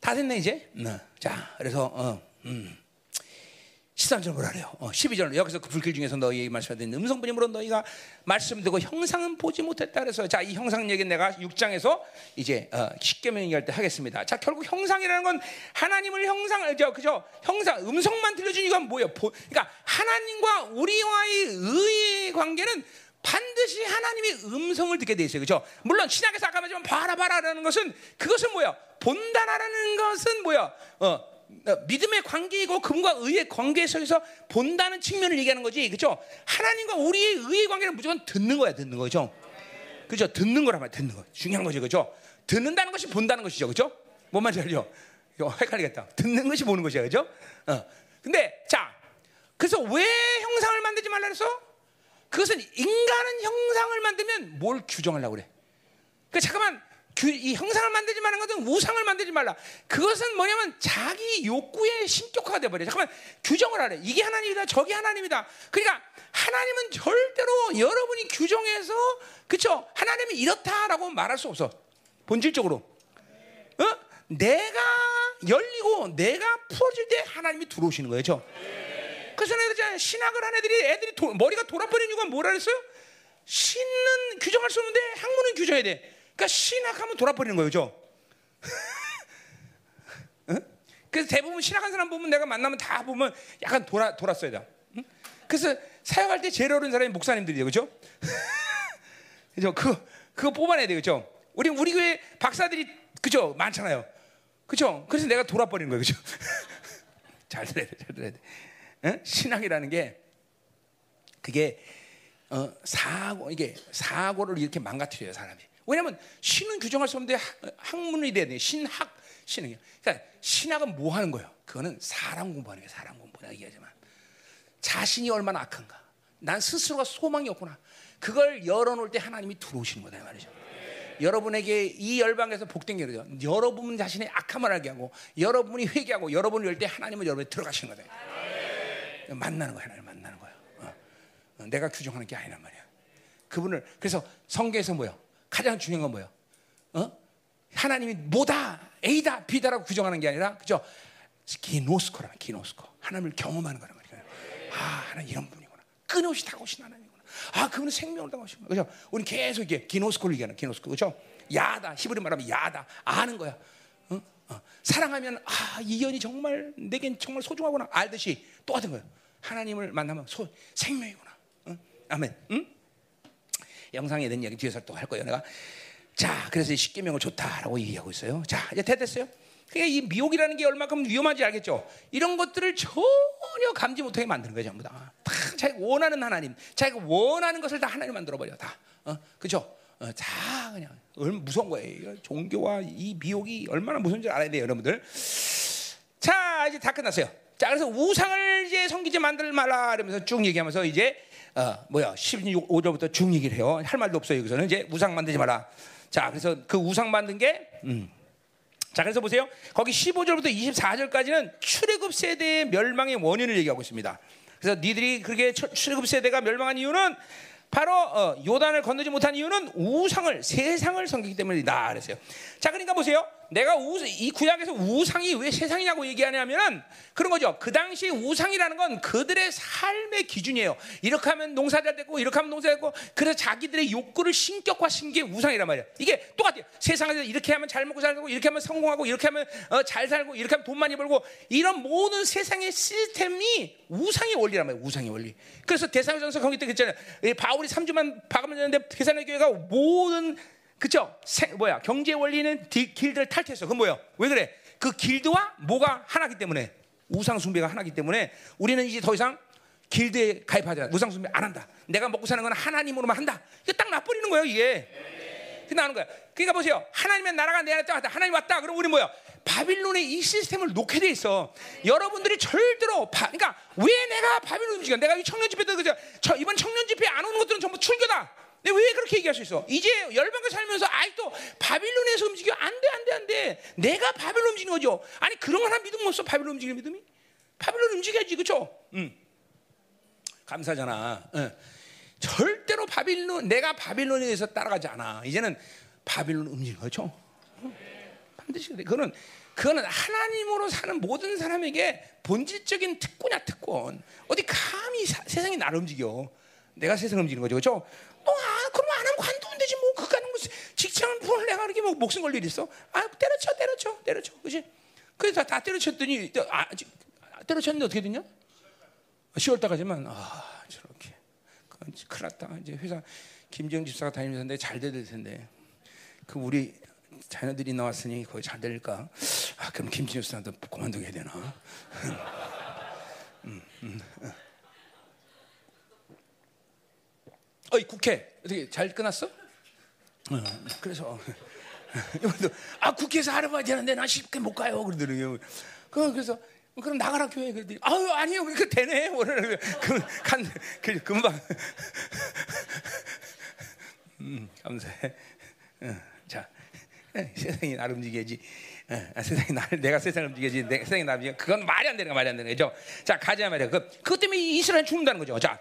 다 됐네 이제. 음. 자 그래서 어, 음. 13절 뭐라 그래요? 어, 12절 여기서 그 불길 중에서 너희 말씀하는 음성분임으로 너희가 말씀 듣고 형상은 보지 못했다 그래서 자 이 형상 얘기 내가 6장에서 이제 어, 쉽게 얘기할 때 하겠습니다. 자 결국 형상이라는 건 하나님을 형상 저 그죠? 형상 음성만 들려준 이건 뭐예요? 보, 그러니까 하나님과 우리와의 의의 관계는 반드시 하나님의 음성을 듣게 돼 있어요. 그죠? 물론 신약에서 아까 말했지만 봐라 봐라라는 것은 그것은 뭐야? 본다라는 것은 뭐야? 어, 어, 믿음의 관계이고 그분과 의의 관계 속에서 본다는 측면을 얘기하는 거지, 그렇죠? 하나님과 우리의 의의 관계는 무조건 듣는 거야, 듣는 거죠. 그죠? 듣는 거란 말이야. 듣는 거. 중요한 거죠. 그죠? 듣는다는 것이 본다는 것이죠. 그죠? 뭔 말인지 알죠? 이거 헷갈리겠다. 듣는 것이 보는 것이야. 그죠? 어. 근데 자, 그래서 왜 형상을 만들지 말라 그래서? 그것은 인간은 형상을 만들면 뭘 규정하려고 그래? 그 잠깐만 규, 이 형상을 만들지 말는 것은 우상을 만들지 말라. 그것은 뭐냐면 자기 욕구의 신격화가 돼버려. 잠깐만 규정을 하래. 이게 하나님이다. 저게 하나님이다. 그러니까 하나님은 절대로 여러분이 규정해서 그쵸? 하나님이 이렇다라고 말할 수 없어. 본질적으로. 어? 내가 열리고 내가 풀어질 때 하나님이 들어오시는 거예요. 죠 그래서 신학을 한 애들이 애들이 도, 머리가 돌아버린 이유가 뭐라 그랬어요? 신은 규정할 수 없는데 학문은 규정해야 돼. 그러니까 신학하면 돌아버리는 거예요, 죠 그래서 대부분 신학한 사람 보면 내가 만나면 다 보면 약간 돌아 돌았어야 돼. 응? 그래서 사역할 때 제일 어려운 사람이 목사님들이에요, 그죠? 그죠? 그 그거 뽑아내야 돼, 그죠? 우리 우리 교회 박사들이 그죠 많잖아요, 그죠? 그래서 내가 돌아버리는 거예요, 그죠? 잘 들어야 돼, 잘 들어야 돼. 응? 신학이라는 게 그게 어, 사고 이게 사고를 이렇게 망가뜨려요, 사람이. 왜냐하면 신은 규정할 수 없는데 학문이 돼야 돼. 신학 신은 그러니까 신학은 뭐 하는 거예요? 그거는 사람 공부하는 게 사람 공부라 얘기하지만 자신이 얼마나 악한가. 난 스스로가 소망이 없구나. 그걸 열어놓을 때 하나님이 들어오시는 거다 말이죠. 여러분에게 이 열방에서 복된 게 그죠. 여러분 자신의 악함을 알게 하고 여러분이 회개하고 여러분을 열 때 하나님은 여러분에 들어가시는 거다. 만나는 거야, 하나님 만나는 거야. 어. 어. 내가 규정하는 게 아니란 말이야. 그분을 그래서 성경에서 뭐요? 가장 중요한 건 뭐예요? 어? 하나님이 뭐다, A다, B다라고 규정하는 게 아니라 그죠? 기노스코라, 기노스코. 하나님을 경험하는 거란 말이에요. 아, 하나님 이런 분이구나. 끊임없이 다가오신 하나님이구나. 아, 그분은 생명을 다가오시구나. 그죠? 우리 계속 이게 기노스코를 얘기하는 기노스코. 그죠? 야다. 히브리 말하면 야다. 아는 거야. 어? 어. 사랑하면 아, 이 연이 정말 내겐 정말 소중하구나. 알듯이 똑같은 거예요. 하나님을 만나면 소, 생명이구나. 응? 아멘. 응? 영상에 대한 이야기 뒤에서 또 할 거예요. 내가 자, 그래서 십계명을 좋다라고 얘기하고 있어요. 자, 이제 다 됐어요. 그러니까 이 미혹이라는 게 얼마큼 위험한지 알겠죠? 이런 것들을 전혀 감지 못하게 만드는 거예요, 전부 다. 다 자기가 원하는 하나님, 자기가 원하는 것을 다 하나님 만들어 버려, 다. 어, 그죠? 어, 다 그냥 얼마 무서운 거예요. 종교와 이 미혹이 얼마나 무서운지 알아야 돼요, 여러분들. 자, 이제 다 끝났어요. 자, 그래서 우상을 이제 성기지 만들 말라 이러면서 쭉 얘기하면서 이제 어, 뭐야 15절부터 쭉 얘기를 해요. 할 말도 없어요. 여기서는 이제 우상 만들지 마라. 자, 그래서 그 우상 만든 게 음. 자, 그래서 보세요. 거기 15절부터 24절까지는 출애굽 세대의 멸망의 원인을 얘기하고 있습니다. 그래서 니들이 그렇게 출애굽 세대가 멸망한 이유는 바로 어, 요단을 건너지 못한 이유는 우상을 세상을 섬기기 때문이다 그랬어요. 자, 그러니까 보세요. 내가 우, 이 구약에서 우상이 왜 세상이냐고 얘기하냐면은 그런 거죠. 그 당시 우상이라는 건 그들의 삶의 기준이에요. 이렇게 하면 농사 잘 되고 이렇게 하면 농사 잘 되고 그래서 자기들의 욕구를 신격화신 게 우상이란 말이야. 이게 똑같아요. 세상에서 이렇게 하면 잘 먹고 잘 살고 이렇게 하면 성공하고 이렇게 하면 어, 잘 살고 이렇게 하면 돈 많이 벌고 이런 모든 세상의 시스템이 우상의 원리란 말이야. 우상의 원리. 그래서 대사전서 거기 때 그랬잖아요. 바울이 3주만 박으면 되는데 대사의 교회가 모든 그쵸? 세, 뭐야? 경제 원리는 디, 길드를 탈퇴했어. 그건 뭐야? 왜 그래? 그 길드와 뭐가 하나기 때문에 우상 숭배가 하나기 때문에 우리는 이제 더 이상 길드에 가입하지 않아. 우상 숭배 안 한다. 내가 먹고 사는 건 하나님으로만 한다. 이게 딱 나버리는 거예요, 이게. 그 나는 거야. 그러니까 보세요. 하나님의 나라가 내 안에 왔다. 하나님 왔다. 그럼 우리 뭐야? 바빌론의 이 시스템을 놓게 돼 있어. 여러분들이 절대로 바, 그러니까 왜 내가 바빌론 움직여? 내가 이 청년 집회 때 그죠? 이번 청년 집회 안 오는 것들은 전부 출교다. 근데 왜 그렇게 얘기할 수 있어? 이제 열방에 살면서 아직도 바빌론에서 움직여 안 돼, 안 돼, 안 돼. 내가 바빌론 움직이는 거죠. 아니 그런 거 하나 믿음 없어? 바빌론 움직이는 믿음이? 바빌론 움직여야지, 그렇죠? 응. 감사잖아. 응. 절대로 바빌론 내가 바빌론에 대해서 따라가지 않아. 이제는 바빌론 움직이는 거죠. 응. 반드시 그래. 그거는 그거는 하나님으로 사는 모든 사람에게 본질적인 특권이야 특권. 어디 감히 사, 세상이 나를 움직여. 내가 세상을 움직이는 거죠, 그렇죠? 뭐, 아, 그럼 안 하면 관두면 되지 뭐 그가는 뭐 직장을 부을 내가 그렇게 뭐 목숨 걸일 있어? 아, 때려쳐, 때려쳐, 때려쳐, 그지? 그래서 다, 다 때려쳤더니 아, 때려쳤는데 어떻게 됐냐? 10월 달까지만 아 저렇게 큰일 났다. 이제 회사 김정 집사가 다니면서 잘 돼야 텐데 그 우리 자녀들이 나왔으니 거의 잘 될까? 아 그럼 김진우 씨한테 그만두게 되나? 음, 음, 음. 어이 국회 어떻게 잘 끝났어? 어, 그래서 이분도 아 국회에서 알아봐야 되는데 나 쉽게 못 가요 그러더라고요. 그- 그래서 그럼 나가라 교회 그랬더니 아유 아니요 그 되네 오늘 그간 그, 금방 음 감사해. 어, 자 세상이 나를 움직여야지. 어, 아, 세상이 나를 내가 세상을 움직여야지. 내 세상이 나를 움직여. 그건 말이 안 되는 거 말이 안 되는 거죠. 자 가자 말이야. 그 그것 때문에 이스라엘 죽는다는 거죠. 자.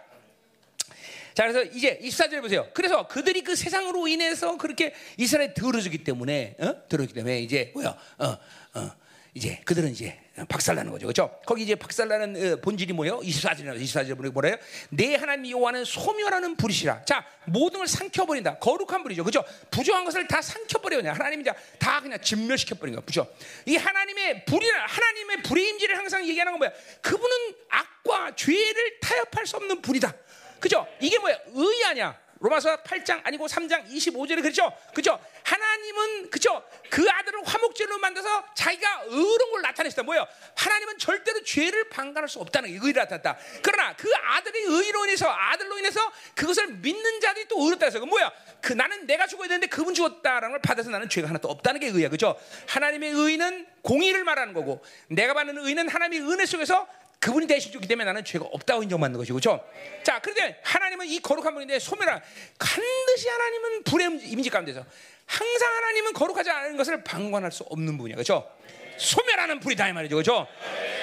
자 그래서 이제 24절 보세요. 그래서 그들이 그 세상으로 인해서 그렇게 이스라엘이 더러졌기 때문에 어? 더러졌기 때문에 이제 뭐야? 어, 어, 이제 그들은 이제 박살나는 거죠. 그렇죠? 거기 이제 박살나는 어, 본질이 뭐예요? 24절이나 24절 보니 뭐래요? 내 하나님 여호와는 소멸하는 불이시라. 자, 모든 걸 삼켜 버린다. 거룩한 불이죠. 그렇죠? 부정한 것을 다 삼켜 버려 그냥 하나님이 다 그냥 진멸시켜 버린 거. 그렇죠? 이 하나님의 불이라 하나님의 불의 임재를 항상 얘기하는 건 뭐야? 그분은 악과 죄를 타협할 수 없는 불이다. 그죠? 이게 뭐야? 의 아니야. 로마서 8장 아니고 3장 25절에 그렇죠? 그죠? 하나님은 그죠? 그 아들을 화목제로 만들어서 자기가 의로운 걸 나타냈다. 뭐예요? 하나님은 절대로 죄를 방관할 수 없다는 게 의를 나타냈다. 그러나 그 아들의 의로 인해서 아들로 인해서 그것을 믿는 자들이 또 의롭다 해서 그 뭐야? 그 나는 내가 죽어야 되는데 그분 죽었다라는 걸 받아서 나는 죄가 하나도 없다는 게 의야. 그죠? 하나님의 의는 공의를 말하는 거고 내가 받는 의는 하나님의 은혜 속에서 그분이 대신 주기 때문에 나는 죄가 없다고 인정받는 것이고 그렇죠? 자, 그런데 하나님은 이 거룩한 분인데 소멸한 반드시 하나님은 불의 이미지 가운데서 항상 하나님은 거룩하지 않은 것을 방관할 수 없는 분이야. 그렇죠? 소멸하는 불이다 이 말이죠. 그렇죠?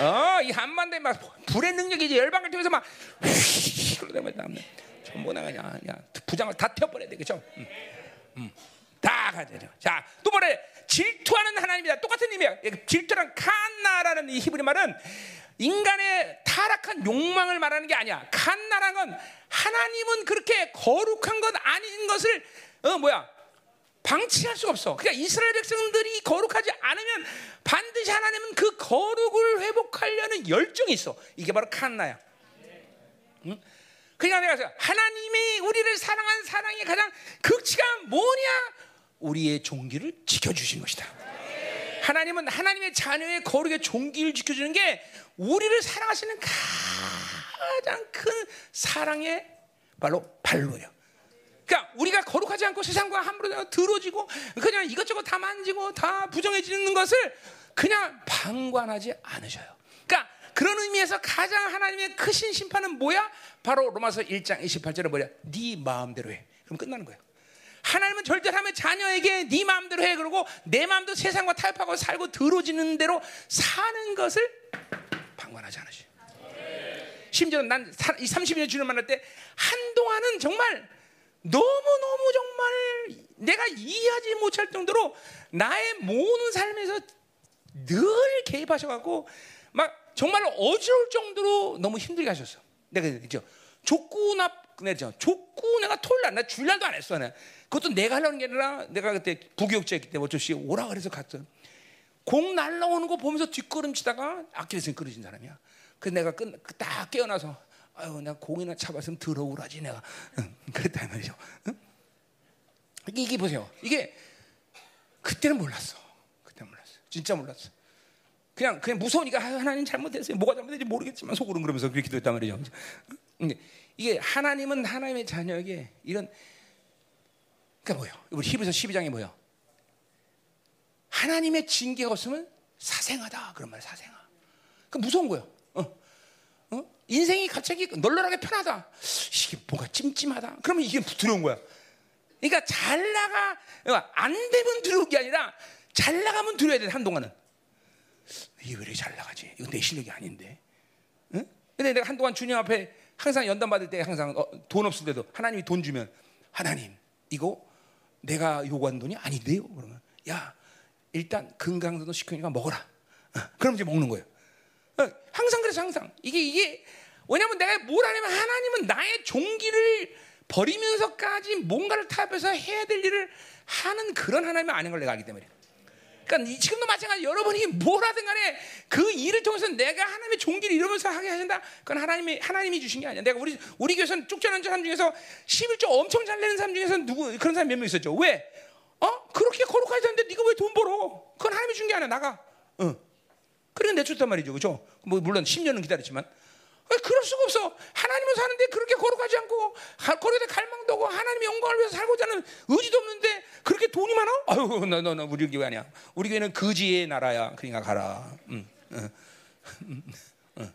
어, 이 한반도에 막 불의 능력이 이제 열방을 통해서 막 그러다 남네. 전부 나 그냥 그냥 부장을 다 태워버려야 돼. 그렇죠? 음, 음. 다 가져죠. 자, 또 뭐래? 질투하는 하나님이다. 똑같은 의미야. 질투란 칸나라는 이 히브리 말은 인간의 타락한 욕망을 말하는 게 아니야. 칸나라는 건 하나님은 그렇게 거룩한 것 아닌 것을 어 뭐야 방치할 수가 없어. 그러니까 이스라엘 백성들이 거룩하지 않으면 반드시 하나님은 그 거룩을 회복하려는 열정이 있어. 이게 바로 칸나야. 응? 그러니까 내가 하나님이 우리를 사랑한 사랑의 가장 극치가 뭐냐? 우리의 종기를 지켜주신 것이다. 하나님은 하나님의 자녀의 거룩의 종기를 지켜주는 게 우리를 사랑하시는 가장 큰 사랑의 바로 발로예요. 그러니까 우리가 거룩하지 않고 세상과 함부로 들어지고 그냥 이것저것 다 만지고 다 부정해지는 것을 그냥 방관하지 않으셔요. 그러니까 그런 의미에서 가장 하나님의 크신 심판은 뭐야? 바로 로마서 1장 28절에 뭐야? 네 마음대로 해. 그럼 끝나는 거예요. 하나님은 절대 하면 자녀에게 네 마음대로 해 그러고 내 마음도 세상과 타협하고 살고 들어지는 대로 사는 것을 방관하지 않으시. 심지어 난 이 30년 주님 만날 때 한동안은 정말 너무 너무 정말 내가 이해하지 못할 정도로 나의 모든 삶에서 늘 개입하셔갖고 막 정말 어지러울 정도로 너무 힘들게 하셨어. 내가 그죠? 족구 나 내죠. 족구 내가 토요일 날, 나 주일날도 안 했어. 나. 그것도 내가 하려는 게 아니라 내가 그때 부교육자였기 때문에 어쩔 수 없이 오라 그래서 갔어. 공 날라오는 거 보면서 뒷걸음치다가 아킬레스腱 끊어진 사람이야. 그래서 내가 끝, 딱 깨어나서 아유 내가 공이나 잡았으면 들어오라지 내가 응, 그랬단 말이죠. 응? 이게 보세요. 이게 그때는 몰랐어. 그때 는 몰랐어. 진짜 몰랐어. 그냥 그냥 무서우니까 하나님 잘못했어요. 뭐가 잘못했는지 모르겠지만 속으로 그러면서 그렇게 기도했단 말이죠. 이게 하나님은 하나님의 자녀에게 이런 그러니까 뭐요? 우리 히브리서 12장에 뭐요? 하나님의 징계가 없으면 사생하다 그런 말 사생아. 그 무서운 거예요. 어. 어? 인생이 갑자기 널널하게 편하다. 이게 뭔가 찜찜하다. 그러면 이게 두려운 거야. 그러니까 잘 나가 안 되면 두려운 게 아니라 잘 나가면 두려워야 돼 한동안은. 이게 왜 이렇게 잘 나가지? 이거 내 실력이 아닌데. 응? 근데 내가 한동안 주님 앞에 항상 연단 받을 때 항상 어, 돈 없을 때도 하나님이 돈 주면 하나님 이거 내가 요구한 돈이 아닌데요. 그러면 야 일단 건강도 시키니까 먹어라. 어, 그럼 이제 먹는 거예요. 어, 항상 그래서 항상 이게 이게 왜냐하면 내가 뭘 하냐면 하나님은 나의 종기를 버리면서까지 뭔가를 타협해서 해야 될 일을 하는 그런 하나님이 아닌 걸 내가 알기 때문에. 그러니까 지금도 마찬가지 여러분이 뭘 하든 간에 그 일을 통해서 내가 하나님의 종기를 이루면서 하게 하신다. 그건 하나님이 하나님이 주신 게 아니야. 내가 우리 우리 교회에서는 쭉전한 사람 중에서 11조 엄청 잘 내는 사람 중에서 누구 그런 사람 몇 명 있었죠. 왜? 어? 그렇게 거룩하지 않는데 네가 왜 돈 벌어? 그건 하나님이 준 게 아니야. 나가. 응. 그래 내쫓단 말이죠. 그죠? 뭐 물론 10년은 기다렸지만 그럴 수가 없어. 하나님을 사는데 그렇게 거룩하지 않고 거룩에 갈망도 하고 하나님의 영광을 위해서 살고자 하는 의지도 없는데 돈이 많아? 아유, 너, 너, 너 우리 교회 아니야. 우리 교회는 거지의 나라야. 그러니까 가라. 음, 음, 음, 음.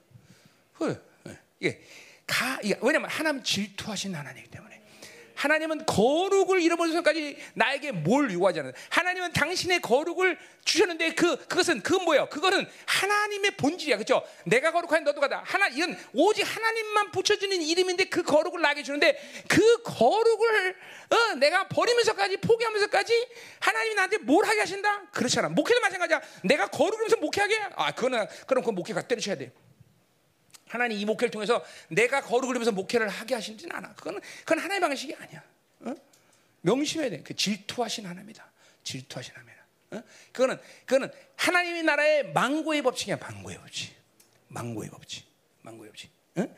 그, 이게 가, 이게 왜냐면 하나님 질투하신 하나님이기 때문에. 하나님은 거룩을 잃어버린 순간까지 나에게 뭘 요구하지 않아요. 하나님은 당신의 거룩을 주셨는데 그 그것은 그 뭐예요? 그거는 하나님의 본질이야, 그렇죠? 내가 거룩한 너도 가다. 하나 이건 오직 하나님만 붙여주는 이름인데 그 거룩을 나게 주는데 그 거룩을 어, 내가 버리면서까지 포기하면서까지 하나님이 나한테 뭘 하게 하신다? 그렇지 않아. 목회도 마찬가지야. 내가 거룩하면서 목회하게? 아, 그거는 그럼 그 목회가 때려쳐야 돼. 하나님 이 목회를 통해서 내가 거룩을 하면서 목회를 하게 하시지는 않아. 그건 그건 하나님의 방식이 아니야. 어? 명심해야 돼. 그 질투하신 하나님이다. 질투하신 하나님이다. 어? 그거는 그거는 하나님의 나라의 망고의 법칙이야. 망고의 법칙. 망고의 법칙. 망고의 법칙. 어?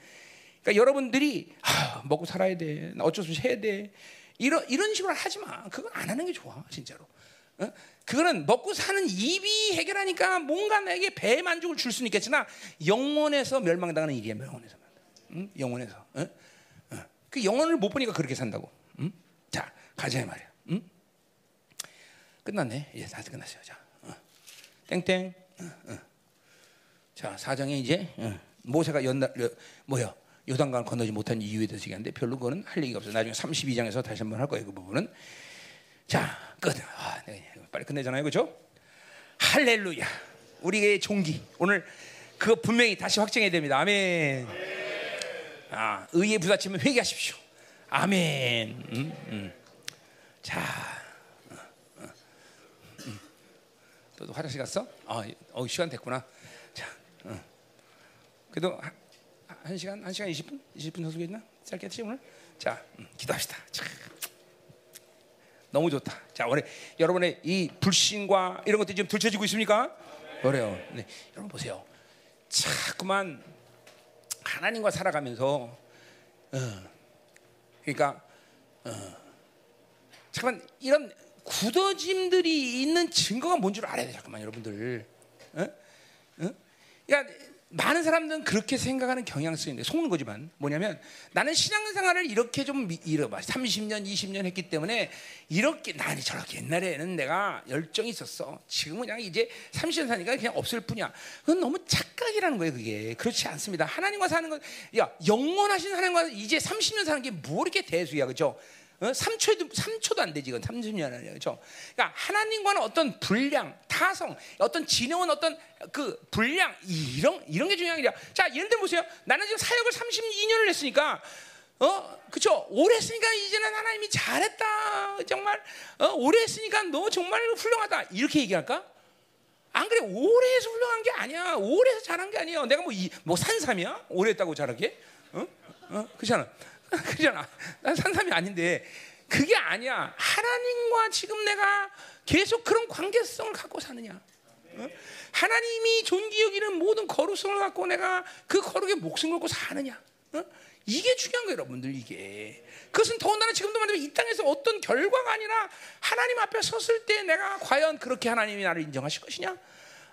그러니까 여러분들이 아, 먹고 살아야 돼. 어쩔 수 없이 해야 돼. 이런 이런 식으로 하지 마. 그건 안 하는 게 좋아, 진짜로. 어? 그거는 먹고 사는 입이 해결하니까 뭔가 나에게 배 만족을 줄 수는 있겠으나 영혼에서 멸망당하는 일이야 영혼에서 응? 영혼에서 어? 어. 그 영혼을 못 보니까 그렇게 산다고 응? 자 가자 말이야 응? 끝났네 이제 다 끝났어요 자 어. 땡땡 어, 어. 자 사정에 이제 어. 모세가 연날 뭐야 요단강을 건너지 못한 이유에 대해서 얘기하는데 별로 그거는 할 얘기가 없어요 나중에 32장에서 다시 한번 할 거예요 그 부분은 자 끝. 아, 네. 빨리 끝내잖아요, 그렇죠? 할렐루야. 우리의 종기 오늘 그거 분명히 다시 확정해야 됩니다. 아멘. 아, 의에 부딪히면 회개하십시오. 아멘. 음, 음. 자, 어, 어, 음. 또 화장실 갔어? 아, 어, 시간 됐구나. 자, 어. 그래도 한, 한 시간, 한 시간 20분, 20분 정도 있나? 짧게 했지 오늘. 자, 음, 기도합시다. 자. 너무 좋다. 자, 우리 여러분의 이 불신과 이런 것들이 좀 들춰지고 있습니까? 그래요. 네. 여러분 보세요. 자꾸만 하나님과 살아가면서 어, 그러니까 어, 잠깐만 이런 굳어짐들이 있는 증거가 뭔 줄 알아야 돼. 잠깐만 여러분들. 어? 어? 그러니까 많은 사람들은 그렇게 생각하는 경향성이 있는데 속는 거지만 뭐냐면 나는 신앙생활을 이렇게 좀 잃어봐. 30년 20년 했기 때문에 이렇게 나는 저렇게 옛날에는 내가 열정이 있었어. 지금은 그냥 이제 30년 사니까 그냥 없을 뿐이야. 그건 너무 착각이라는 거예요 그게. 그렇지 않습니다. 하나님과 사는 건야 영원하신 하나님과 이제 30년 사는 게 뭐 이렇게 대수야 그죠 어? 3초도 3초도 안 되지 이건 30년 아니야 그렇죠? 그러니까 하나님과는 어떤 분량, 타성, 어떤 진영은 어떤 그 분량 이런 이런 게 중요한 게 아니라 자 들어 보세요. 나는 지금 사역을 32년을 했으니까 어 그렇죠? 오래 했으니까 이제는 하나님이 잘했다 정말 어, 오래 했으니까 너 정말 훌륭하다 이렇게 얘기할까? 안 그래 오래 해서 훌륭한 게 아니야 오래 해서 잘한 게 아니야 내가 뭐뭐 뭐 산삼이야 오래 했다고 잘하게 어? 어? 그렇잖아 그잖아. 난 산삼이 아닌데 그게 아니야. 하나님과 지금 내가 계속 그런 관계성을 갖고 사느냐. 어? 하나님이 존귀 여기는 모든 거룩성을 갖고 내가 그 거룩에 목숨 걸고 사느냐. 어? 이게 중요한 거예요, 여러분들 이게. 그것은 더군다나 지금도 말하면 이 땅에서 어떤 결과가 아니라 하나님 앞에 섰을 때 내가 과연 그렇게 하나님이 나를 인정하실 것이냐?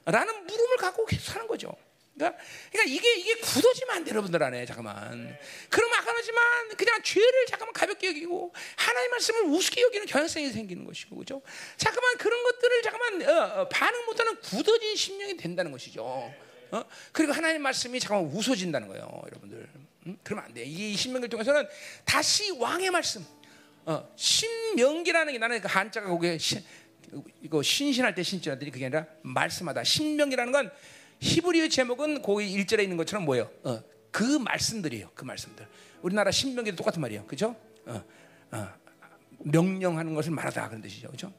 라는 물음을 갖고 계속 사는 거죠. 그러니까, 그러니까 이게 이게 굳어지면 안 돼, 여러분들 안에 잠깐만. 그러면 아까 말지만 그냥 죄를 잠깐만 가볍게 여기고 하나님 말씀을 우습게 여기는 경향성이 생기는 것이고, 그죠? 잠깐만 그런 것들을 잠깐만 어, 어, 반응 못하는 굳어진 심령이 된다는 것이죠. 어? 그리고 하나님 말씀이 잠깐만 웃어진다는 거예요, 여러분들. 음? 그러면 안 돼. 이 신명기를 통해서는 다시 왕의 말씀, 어, 신명기라는 게 나는 그 한자가 거기에 신, 이거 신신할 때 신자들이 그게 아니라 말씀하다. 신명기라는 건 히브리어 제목은 거기 일절에 있는 것처럼 뭐예요? 어, 그 말씀들이에요. 그 말씀들. 우리나라 신명기도 똑같은 말이에요. 그죠? 어, 어, 명령하는 것을 말하다 그런 뜻이죠. 그죠?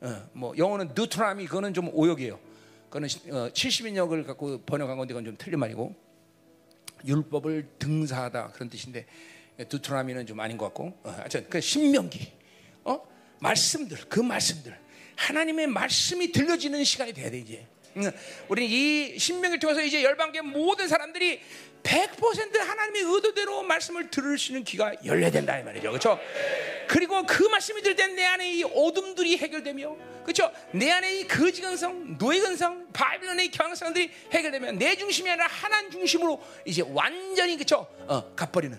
어, 뭐 영어는 뉴트라미 그거는 좀 오역이에요. 그거는 어, 70인역을 갖고 번역한 건데 그건 좀 틀린 말이고 율법을 등사하다 그런 뜻인데 두트라미는 좀 아닌 것 같고 어, 하여튼 그 신명기 어? 말씀들 그 말씀들 하나님의 말씀이 들려지는 시간이 돼야 돼 이제 우리 이 신명을 통해서 이제 열방계 모든 사람들이 100% 하나님의 의도대로 말씀을 들을 수 있는 귀가 열려야 된다 이 말이죠. 그렇죠? 그리고 그 말씀이 들을 때내 안에 이 어둠들이 해결되며 그렇죠? 내 안에 이 거지 근성, 노예 근성, 바빌론의 경성들이 해결되면 내 중심이 아니라 하나님 중심으로 이제 완전히 그렇죠? 어, 갚버리는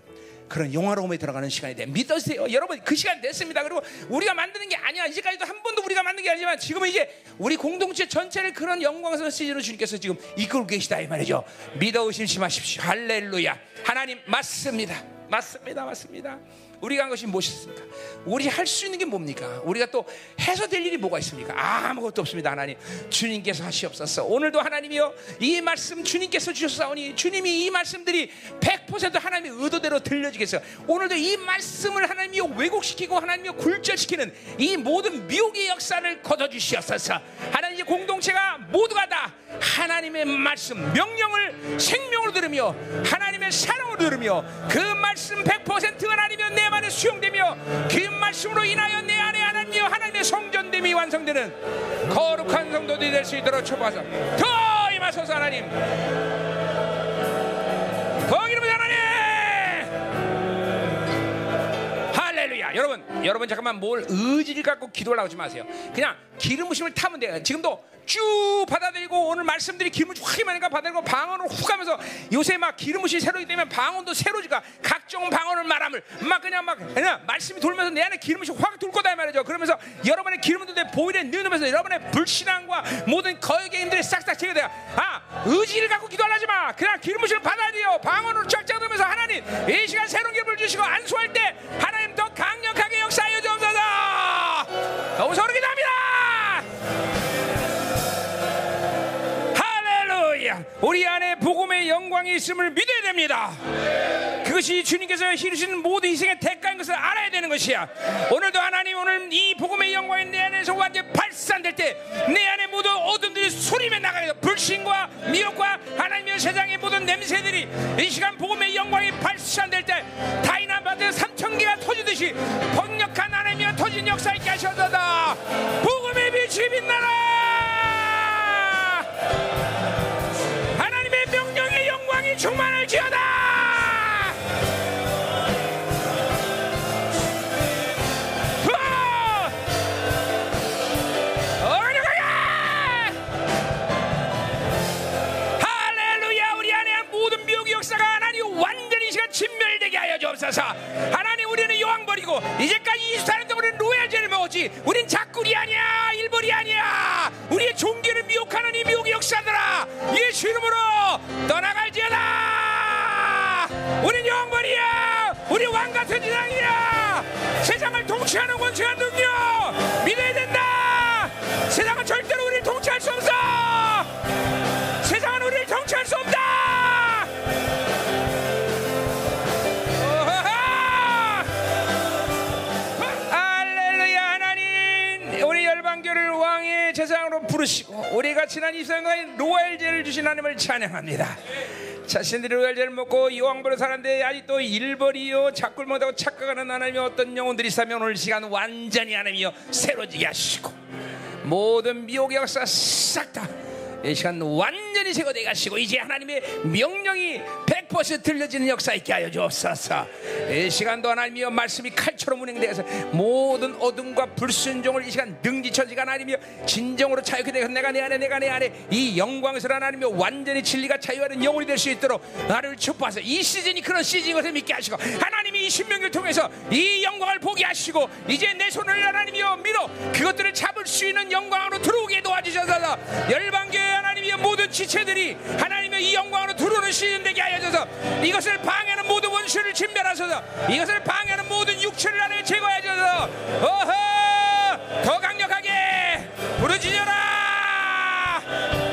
그런 영화로움에 들어가는 시간이 돼. 믿으세요. 여러분 그 시간 됐습니다. 그리고 우리가 만드는 게 아니야. 이제까지도 한 번도 우리가 만든 게 아니지만 지금은 이제 우리 공동체 전체를 그런 영광스러운 시즌으로 주님께서 지금 이끌고 계시다 이 말이죠. 믿어 의심치 마십시오. 할렐루야. 하나님 맞습니다. 맞습니다. 맞습니다. 우리가 한 것이 무엇이습니까? 우리 할 수 있는 게 뭡니까? 우리가 또 해서 될 일이 뭐가 있습니까? 아무것도 없습니다. 하나님 주님께서 하시옵소서. 오늘도 하나님이요 이 말씀 주님께서 주셨사오니 주님이 이 말씀들이 100% 하나님의 의도대로 들려지겠어요. 오늘도 이 말씀을 하나님이요 왜곡시키고 하나님이요 굴절시키는 이 모든 미혹의 역사를 걷어주시옵소서. 하나님 이 공동체가 모두가 다 하나님의 말씀 명령을 생명으로 들으며 하나님의 사랑으로 들으며 그 말씀 100% 하나님의 내 안에 수용되며 그 말씀으로 인하여 내 안에 하나님이여 하나님의 성전됨이 완성되는 거룩한 성도들이 될 수 있도록 축복하소서. 더 임하소서 하나님. 거기는 하나님! 할렐루야. 여러분 여러분 잠깐만 뭘 의지를 갖고 기도를 하지 마세요. 그냥 기름 부심을 타면 돼요. 지금도 쭉 받아들이고 오늘 말씀들이 기름을 확 임하니까 받아들이고 방언을 훅 하면서 요새 막 기름 부심이 새로기 때문에 방언도 새로지가 각종 방언을 말함을 막 그냥 막 그냥 말씀이 돌면서 내 안에 기름 부심이 확돌 거다 말이죠. 그러면서 여러분의 기름도 내 보일에 넣으면서 여러분의 불신앙과 모든 거역의인들이 싹싹 제거돼요. 아 의지를 갖고 기도하지 마. 그냥 기름 부심을 받아들여. 방언으로 쫙쫙 들으면서 하나님 이 시간 새로운 기름을 주시고 안수할 때 하나님 더 강력하게 역사하여 주옵소서. 너무 소리 기도합니다 우리 안에 복음의 영광이 있음을 믿어야 됩니다. 그것이 주님께서 이루신 모든 희생의 대가인 것을 알아야 되는 것이야. 오늘도 하나님 오늘 이 복음의 영광이 내 안에서 완전 발산될 때 내 안에 모든 어둠들이 소리며 나가게 불신과 미혹과 하나님의 세상의 모든 냄새들이 이 시간 복음의 영광이 발산될 때 다이나마트 삼천 개가 터지듯이 번역한 하나님의 터진 역사 있게 하셔서다. 복음의 빛이 빛나라 충만할지어다 진멸되게 하여 주옵소서. 하나님 우리는 여왕 버리고 이제까지 24년 동안 우리는 로얄제를 먹었지. 우린 작굴이 아니야. 일벌이 아니야. 우리의 종교를 미혹하는 이 미혹의 역사들아. 예수 이름으로 떠나갈지어다. 우린 영벌이야. 우리 왕 같은 지상이야. 세상을 통치하는 권세한 능력 믿어야 된다. 세상은 절대로 우리를 통치할 수 없어. 세상은 우리를 통치할 수 없다 열방교를 왕의 제사장으로 부르시고 우리가 지난 24년간 로얄제를 주신 하나님을 찬양합니다. 자신들이 로얄제를 먹고 여왕벌을 살았는데 아직도 일벌이요 작굴 못하고 착각하는 하나님이 어떤 영혼들이 있다면 오늘 시간 완전히 하나님이요 새로지게 하시고 모든 미혹의 역사 싹다 이 시간 완전히 제거되게 하시고 이제 하나님의 명령이 100% 들려지는 역사 있게 하여 주옵소서. 이 시간도 하나님이여 말씀이 칼처럼 운행되어서 모든 어둠과 불순종을 이 시간 능지처지가 하나님이여 진정으로 자유케 되어서 내가 내 안에 내가 내 안에 이 영광스러운 하나님이여 완전히 진리가 자유하는 영혼이 될 수 있도록 나를 축복하서. 이 시즌이 그런 시즌인 것을 믿게 하시고 하나님이 이 신명을 통해서 이 영광을 보게 하시고 이제 내 손을 하나님이여 밀어 그것들을 잡을 수 있는 영광으로 들어오게 도와주셔서 열방교회 하나님의 모든 지체들이 하나님의 이 영광으로 들어오는 시즌 되게 하여 주셔서 이것을 방해하는 모든 원수를 진멸하셔서. 이것을 방해하는 모든 육체를 하나님 제거하여 주셔서. 어허! 더 강력하게 부르짖어라!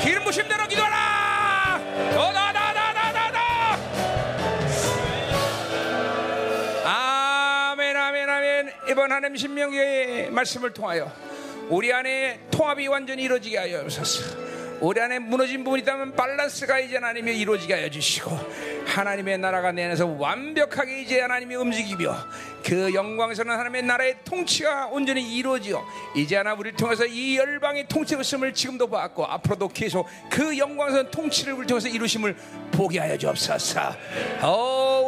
기름 부심대로 기도하라! 더더더더더더 아멘 아멘 아멘. 이번 하나님 신명기의 말씀을 통하여 우리 안에 통합이 완전히 이루어지게 하여 주소서 우리 안에 무너진 부분이 있다면 밸런스가 이제 하나님이 이루어지게 하여 주시고 하나님의 나라가 내 안에서 완벽하게 이제 하나님이 움직이며 그 영광스러운 하나님의 나라의 통치가 온전히 이루어지어 이제 하나 우리를 통해서 이 열방의 통치가 있음을 지금도 봤고 앞으로도 계속 그 영광스러운 통치를 우리 통해서 이루심을 보게 하여 주옵소서.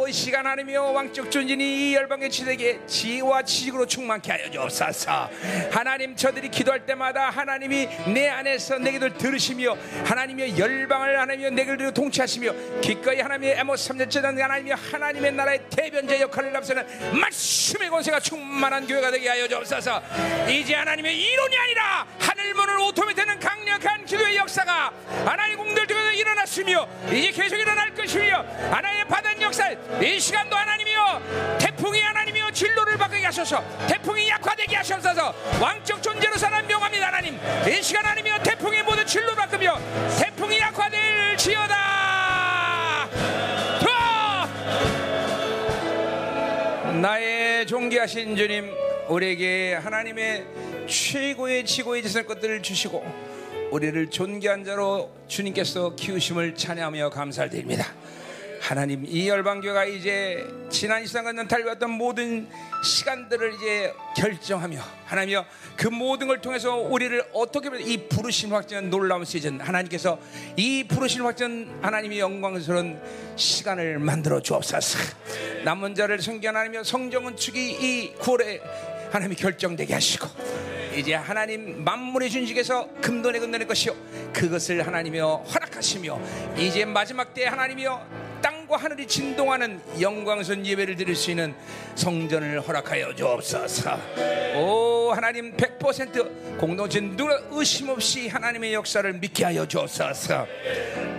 이 시간 하나님이여 왕적 존진이 이 열방의 지대에게 지혜와 지식으로 충만케 하여 주옵소서. 하나님 저들이 기도할 때마다 하나님이 내 안에서 내게들 들으시며 하나님의 열방을 하나님이여 내게들 통치하시며 기꺼이 하나님의 에모스 3년째는 하나님이 하나님의 나라의 대변자 역할을 감싸는 말씀의 권세가 충만한 교회가 되게 하여 주옵소서. 이제 하나님의 이론이 아니라 하늘 문을 오토매트는 강력한 기도의 역사가 하나님 공들 중에서 일어났으며 이제 계속 일어날 것이며 하나님의 받은 역사 이 시간도 하나님이여 태풍이 하나님이여 진로를 바꾸게 하소서. 태풍이 약화되게 하셔서. 왕적 존재로 사는 명합니다 하나님 이 시간 하나님이여 태풍이 모두 진로 바 꾸며 태풍이 약화될 지어다 더! 나의 존귀하신 주님 우리에게 하나님의 최고의 지고의 지설 것들을 주시고 우리를 존귀한 자로 주님께서 키우심을 찬양하며 감사드립니다. 하나님 이 열방교가 이제 지난 시간과 달려왔던 모든 시간들을 이제 결정하며 하나님이여 그 모든 걸 통해서 우리를 어떻게 이 부르심 확전 놀라운 시즌. 하나님께서 이 부르심 확전 하나님의 영광스러운 시간을 만들어 주옵소서. 남은 자를 성기 하나님이여 성정은 축이 이 9월에 하나님이 결정되게 하시고 이제 하나님 만물의 준식에서 금돈에 건너는 것이요. 그것을 하나님이여 허락하시며 이제 마지막 때 하나님이여 땅과 하늘이 진동하는 영광선 예배를 드릴 수 있는 성전을 허락하여 주옵소서. 오 하나님 100% 공동체 누구나 의심 없이 하나님의 역사를 믿게 하여 주옵소서.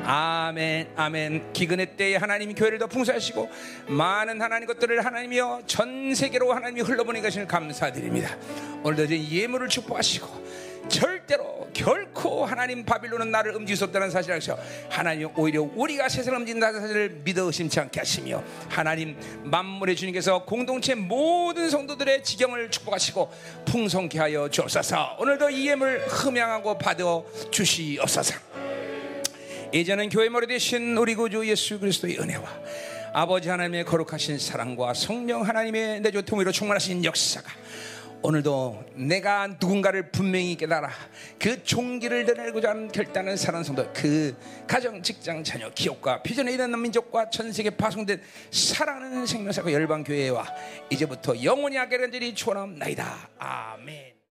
아멘 아멘 기근의 때에 하나님이 교회를 더 풍성하시고 많은 하나님 것들을 하나님이여 전 세계로 하나님이 흘러보낸 것을 감사드립니다. 오늘도 예물을 축복하시고 절대로 결코 하나님 바빌론은 나를 움직일 수 없다는 사실을 아셔 하나님 오히려 우리가 세상을 움직인다는 사실을 믿어 의심치 않게 하시며 하나님 만물의 주님께서 공동체 모든 성도들의 지경을 축복하시고 풍성케 하여 주옵소서. 오늘도 이 예물 흠양하고 받아 주시옵소서. 이제는 교회 머리 대신 우리 구주 예수 그리스도의 은혜와 아버지 하나님의 거룩하신 사랑과 성령 하나님의 내조 통으로 충만하신 역사가 오늘도 내가 누군가를 분명히 깨달아 그 종기를 드러내고자 하는 결단을 사는 성도 그 가정 직장 자녀 기업과 비전에 일어난 민족과 전 세계 파송된 사랑하는 생명사고 열방 교회와 이제부터 영원히 된 일이 추원하옵나이다 아멘.